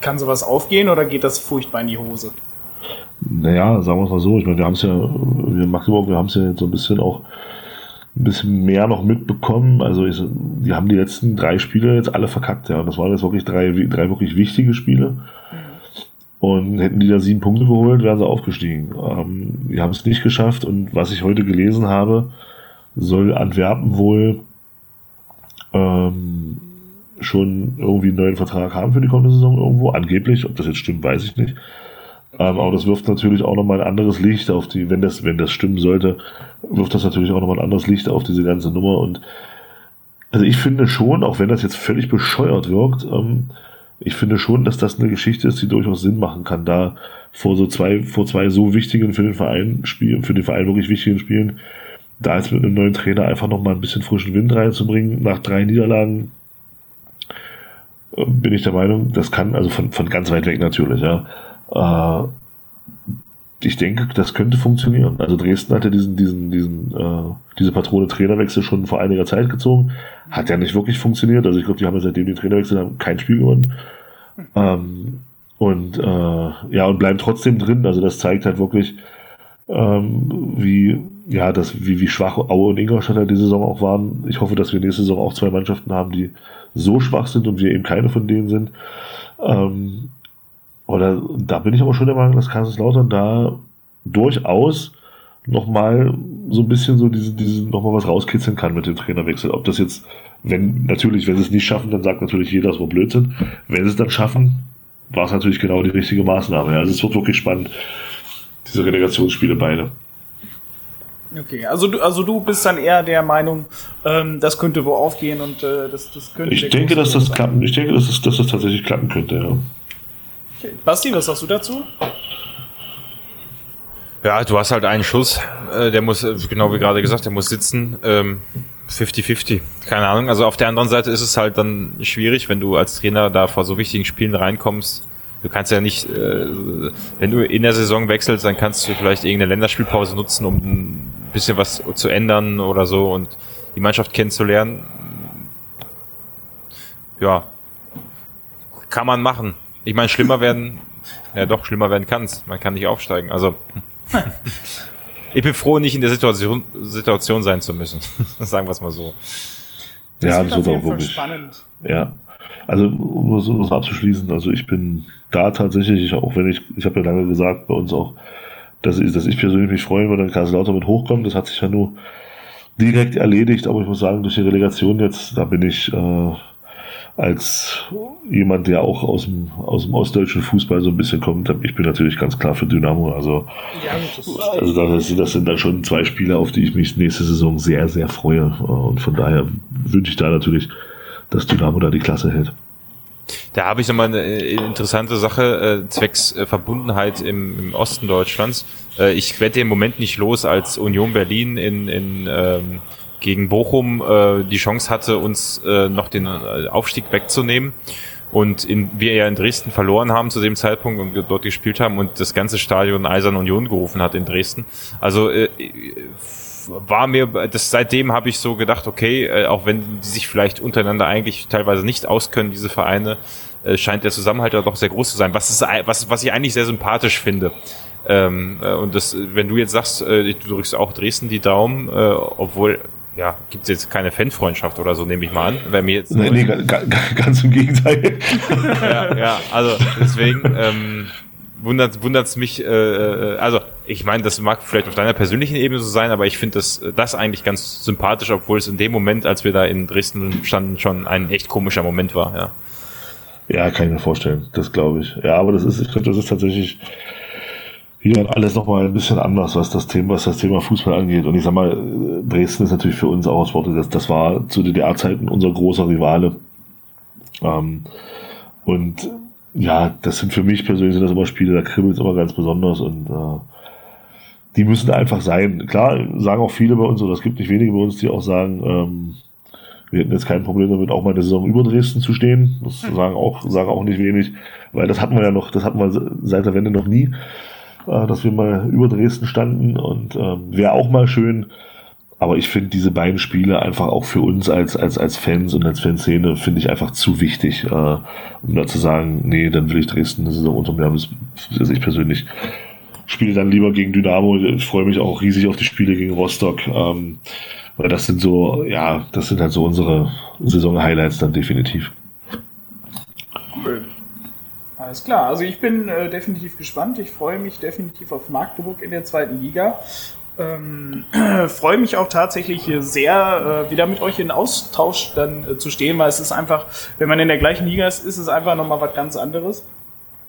Speaker 1: kann sowas aufgehen oder geht das furchtbar in die Hose?
Speaker 3: Naja, sagen wir es mal so. Ich meine, wir haben es ja, wir Magdeburg, wir haben es ja jetzt so ein bisschen auch ein bisschen mehr noch mitbekommen. Also ich, die haben die letzten drei Spiele jetzt alle verkackt, ja. Und das waren jetzt wirklich drei, drei wirklich wichtige Spiele. Und hätten die da sieben Punkte geholt, wären sie aufgestiegen. Ähm, die haben es nicht geschafft. Und was ich heute gelesen habe, soll Antwerpen wohl ähm, schon irgendwie einen neuen Vertrag haben für die kommende Saison irgendwo. Angeblich, ob das jetzt stimmt, weiß ich nicht. Ähm, aber das wirft natürlich auch nochmal ein anderes Licht auf die, wenn das, wenn das stimmen sollte, wirft das natürlich auch nochmal ein anderes Licht auf diese ganze Nummer. Und also ich finde schon, auch wenn das jetzt völlig bescheuert wirkt, ähm, ich finde schon, dass das eine Geschichte ist, die durchaus Sinn machen kann, da vor so zwei, vor zwei so wichtigen für den Verein Spielen, für den Verein wirklich wichtigen Spielen, da jetzt mit einem neuen Trainer einfach nochmal ein bisschen frischen Wind reinzubringen, nach drei Niederlagen, äh, bin ich der Meinung, das kann, also von, von ganz weit weg natürlich, ja. Äh, ich denke, das könnte funktionieren. Also Dresden hatte diesen, diesen, diesen, äh, diese Patrone Trainerwechsel schon vor einiger Zeit gezogen. Hat ja nicht wirklich funktioniert. Also ich glaube, die haben ja seitdem die Trainerwechsel haben kein Spiel gewonnen. Ähm, und äh, ja, und bleiben trotzdem drin. Also das zeigt halt wirklich, ähm, wie, ja, das, wie, wie schwach Aue und Ingolstadt halt die Saison auch waren. Ich hoffe, dass wir nächste Saison auch zwei Mannschaften haben, die so schwach sind und wir eben keine von denen sind. Ähm, oder da bin ich aber schon der Meinung, dass Kaiserslautern da durchaus nochmal so ein bisschen so diese, diese nochmal was rauskitzeln kann mit dem Trainerwechsel. Ob das jetzt, wenn, natürlich, wenn sie es nicht schaffen, dann sagt natürlich jeder, es war Blödsinn. Wenn sie es dann schaffen, war es natürlich genau die richtige Maßnahme. Also es wird wirklich spannend, diese Relegationsspiele beide.
Speaker 1: Okay, also du, also du bist dann eher der Meinung, ähm, das könnte wo aufgehen und äh, das, das könnte.
Speaker 3: Ich denke, dass das klappen. Ich denke, dass das, dass das tatsächlich klappen könnte. Ja.
Speaker 1: Okay. Basti, was sagst du dazu?
Speaker 2: Ja, du hast halt einen Schuss, äh, der muss, genau wie gerade gesagt, der muss sitzen. 50-50, ähm, keine Ahnung. Also auf der anderen Seite ist es halt dann schwierig, wenn du als Trainer da vor so wichtigen Spielen reinkommst. Du kannst ja nicht, äh, wenn du in der Saison wechselst, dann kannst du vielleicht irgendeine Länderspielpause nutzen, um ein bisschen was zu ändern oder so und die Mannschaft kennenzulernen. Ja, kann man machen. Ich meine, schlimmer werden, ja doch, schlimmer werden kann's. Man kann nicht aufsteigen. Also, ich bin froh, nicht in der Situation, Situation sein zu müssen. Sagen wir es mal so.
Speaker 3: Das ja, das wird auch wirklich. Spannend. Ja. Also, um das, um abzuschließen, also ich bin da tatsächlich, auch wenn ich, ich habe ja lange gesagt, bei uns auch, dass ich, dass ich persönlich mich freuen würde, wenn Kaiserslautern mit hochkommt. Das hat sich ja nur direkt erledigt, aber ich muss sagen, durch die Relegation jetzt, da bin ich äh, als jemand, der auch aus dem, aus dem ostdeutschen Fußball so ein bisschen kommt, ich bin natürlich ganz klar für Dynamo. Also, ja, das, also das, das, sind dann schon zwei Spiele, auf die ich mich nächste Saison sehr, sehr freue. Und von daher wünsche ich da natürlich, dass Dynamo da die Klasse hält.
Speaker 2: Da habe ich nochmal eine äh, interessante Sache äh, zwecks äh, Verbundenheit im, im Osten Deutschlands. Äh, ich werde im Moment nicht los, als Union Berlin in, in ähm, gegen Bochum äh, die Chance hatte, uns äh, noch den äh, Aufstieg wegzunehmen. Und in, wir ja in Dresden verloren haben zu dem Zeitpunkt und dort gespielt haben und das ganze Stadion Eisern Union gerufen hat in Dresden. Also äh, war mir, das seitdem habe ich so gedacht, okay, äh, auch wenn die sich vielleicht untereinander eigentlich teilweise nicht auskönnen, diese Vereine, äh, scheint der Zusammenhalt ja doch sehr groß zu sein. Was ist, was, was ich eigentlich sehr sympathisch finde. Ähm, äh, und das, wenn du jetzt sagst, äh, du drückst auch Dresden die Daumen, äh, obwohl ja, gibt es jetzt keine Fanfreundschaft oder so, nehme ich mal an. Wenn mir jetzt
Speaker 3: nee, nee, ganz im Gegenteil.
Speaker 2: ja, ja, also deswegen ähm, wundert es mich, äh, äh, also ich meine, das mag vielleicht auf deiner persönlichen Ebene so sein, aber ich finde das, das eigentlich ganz sympathisch, obwohl es in dem Moment, als wir da in Dresden standen, schon ein echt komischer Moment war, ja.
Speaker 3: Ja, kann ich mir vorstellen, das glaube ich. Ja, aber das ist, ich glaube, das ist tatsächlich hier alles nochmal ein bisschen anders, was das Thema, was das Thema Fußball angeht. Und ich sag mal, Dresden ist natürlich für uns auch aus Worte, das, das war zu DDR-Zeiten unser großer Rivale. Ähm, und ja, das sind für mich persönlich sind das immer Spiele, da kribbelt es immer ganz besonders und äh, die müssen einfach sein. Klar, sagen auch viele bei uns, oder es gibt nicht wenige bei uns, die auch sagen, ähm, wir hätten jetzt kein Problem damit, auch mal eine Saison über Dresden zu stehen. Das hm. sagen auch, sagen auch nicht wenig, weil das hatten wir ja noch, das hatten wir seit der Wende noch nie äh, dass wir mal über Dresden standen und ähm, wäre auch mal schön. Aber ich finde diese beiden Spiele einfach auch für uns als, als, als Fans und als Fanszene finde ich einfach zu wichtig, äh, um da zu sagen, nee, dann will ich Dresden eine Saison unter mir haben. Das, das ich persönlich spiele dann lieber gegen Dynamo. Ich freue mich auch riesig auf die Spiele gegen Rostock. Ähm, weil das sind so, ja, das sind halt so unsere Saison-Highlights dann definitiv.
Speaker 1: Cool. Alles klar, also ich bin äh, definitiv gespannt. Ich freue mich definitiv auf Magdeburg in der zweiten Liga. Ähm, freue mich auch tatsächlich sehr, äh, wieder mit euch in Austausch dann äh, zu stehen, weil es ist einfach, wenn man in der gleichen Liga ist, ist es einfach nochmal was ganz anderes.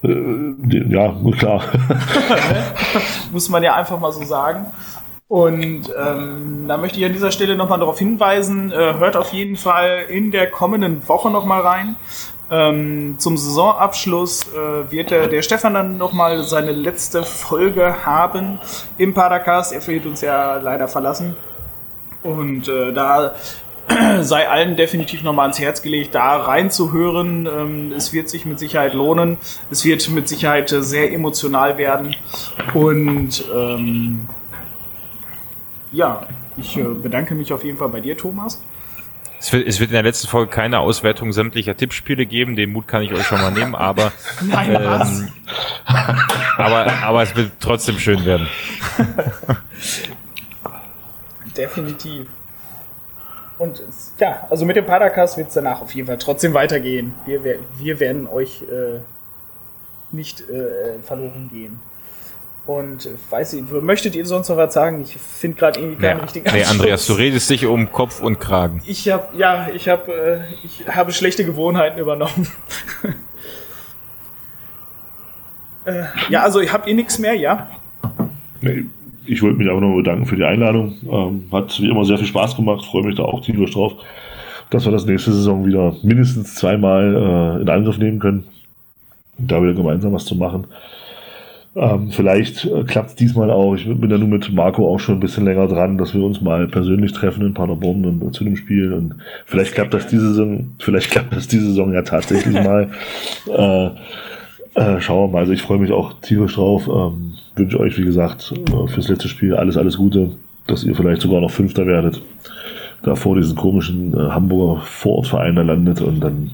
Speaker 3: Äh, ja, klar.
Speaker 1: Muss man ja einfach mal so sagen. Und ähm, da möchte ich an dieser Stelle nochmal darauf hinweisen, äh, hört auf jeden Fall in der kommenden Woche nochmal rein. Ähm, zum Saisonabschluss äh, wird der, der Stefan dann nochmal seine letzte Folge haben im Padercast. Er wird uns ja leider verlassen. Und äh, da sei allen definitiv nochmal ans Herz gelegt, da reinzuhören. Ähm, es wird sich mit Sicherheit lohnen. Es wird mit Sicherheit sehr emotional werden. Und ähm, ja, ich äh, bedanke mich auf jeden Fall bei dir, Thomas.
Speaker 2: Es wird, es wird in der letzten Folge keine Auswertung sämtlicher Tippspiele geben, den Mut kann ich euch schon mal nehmen, aber, Nein, ähm, aber, aber es wird trotzdem schön werden.
Speaker 1: Definitiv. Und ja, also mit dem Padercast wird es danach auf jeden Fall trotzdem weitergehen. Wir, wir werden euch äh, nicht äh, verloren gehen. Und weiß ich, möchtet ihr sonst noch was sagen? Ich finde gerade irgendwie keinen
Speaker 2: ja.
Speaker 1: richtigen
Speaker 2: Anschluss. Nee, Andreas, du redest dich um Kopf und Kragen.
Speaker 1: Ich habe ja, ich habe äh, ich habe schlechte Gewohnheiten übernommen. äh, ja, also habt ihr nichts mehr, ja?
Speaker 3: Nee, ich wollte mich aber noch bedanken für die Einladung. Ähm, hat wie immer sehr viel Spaß gemacht, freue mich da auch tierisch drauf, dass wir das nächste Saison wieder mindestens zweimal äh, in Angriff nehmen können, da wieder gemeinsam was zu machen. Ähm, vielleicht äh, klappt es diesmal auch. Ich bin ja nur mit Marco auch schon ein bisschen länger dran, dass wir uns mal persönlich treffen in Paderborn und, und zu dem Spiel. Und vielleicht klappt das diese Saison, vielleicht klappt das diese Saison ja tatsächlich mal. Äh, äh, schauen wir mal. Also ich freue mich auch tierisch drauf. Ähm, wünsche euch, wie gesagt, äh, fürs letzte Spiel alles, alles Gute, dass ihr vielleicht sogar noch Fünfter werdet. Da vor diesen komischen äh, Hamburger Vorortverein da landet und dann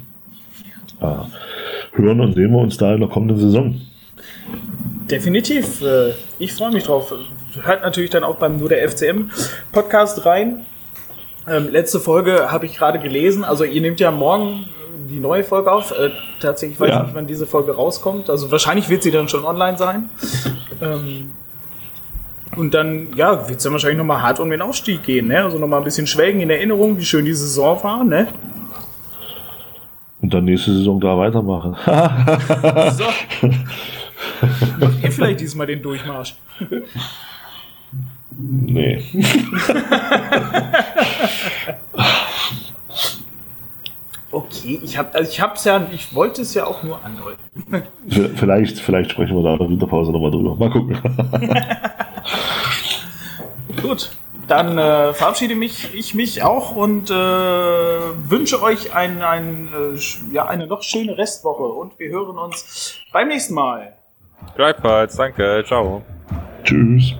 Speaker 3: äh, hören und sehen wir uns da in der kommenden Saison.
Speaker 1: Definitiv. Äh, ich freue mich drauf. Hört natürlich dann auch beim Nur der FCM Podcast rein. Ähm, letzte Folge habe ich gerade gelesen. Also ihr nehmt ja morgen die neue Folge auf. Äh, tatsächlich weiß ich nicht, wann diese Folge rauskommt. Also wahrscheinlich wird sie dann schon online sein. Ähm, und dann, ja, wird es dann wahrscheinlich nochmal hart um den Aufstieg gehen, ne? Also nochmal ein bisschen schwelgen in Erinnerung, wie schön die Saison war, ne?
Speaker 3: Und dann nächste Saison da weitermachen. so.
Speaker 1: Macht ihr vielleicht diesmal den Durchmarsch?
Speaker 3: Nee.
Speaker 1: Okay, ich habe also ich hab's ja, ich wollte es ja auch nur andeuten.
Speaker 3: vielleicht, vielleicht sprechen wir da in der Winterpause nochmal drüber. Mal gucken.
Speaker 1: Gut, dann äh, verabschiede mich ich mich auch und äh, wünsche euch ein, ein, äh, ja, eine noch schöne Restwoche und wir hören uns beim nächsten Mal.
Speaker 2: Greifpals, danke, ciao.
Speaker 3: Tschüss.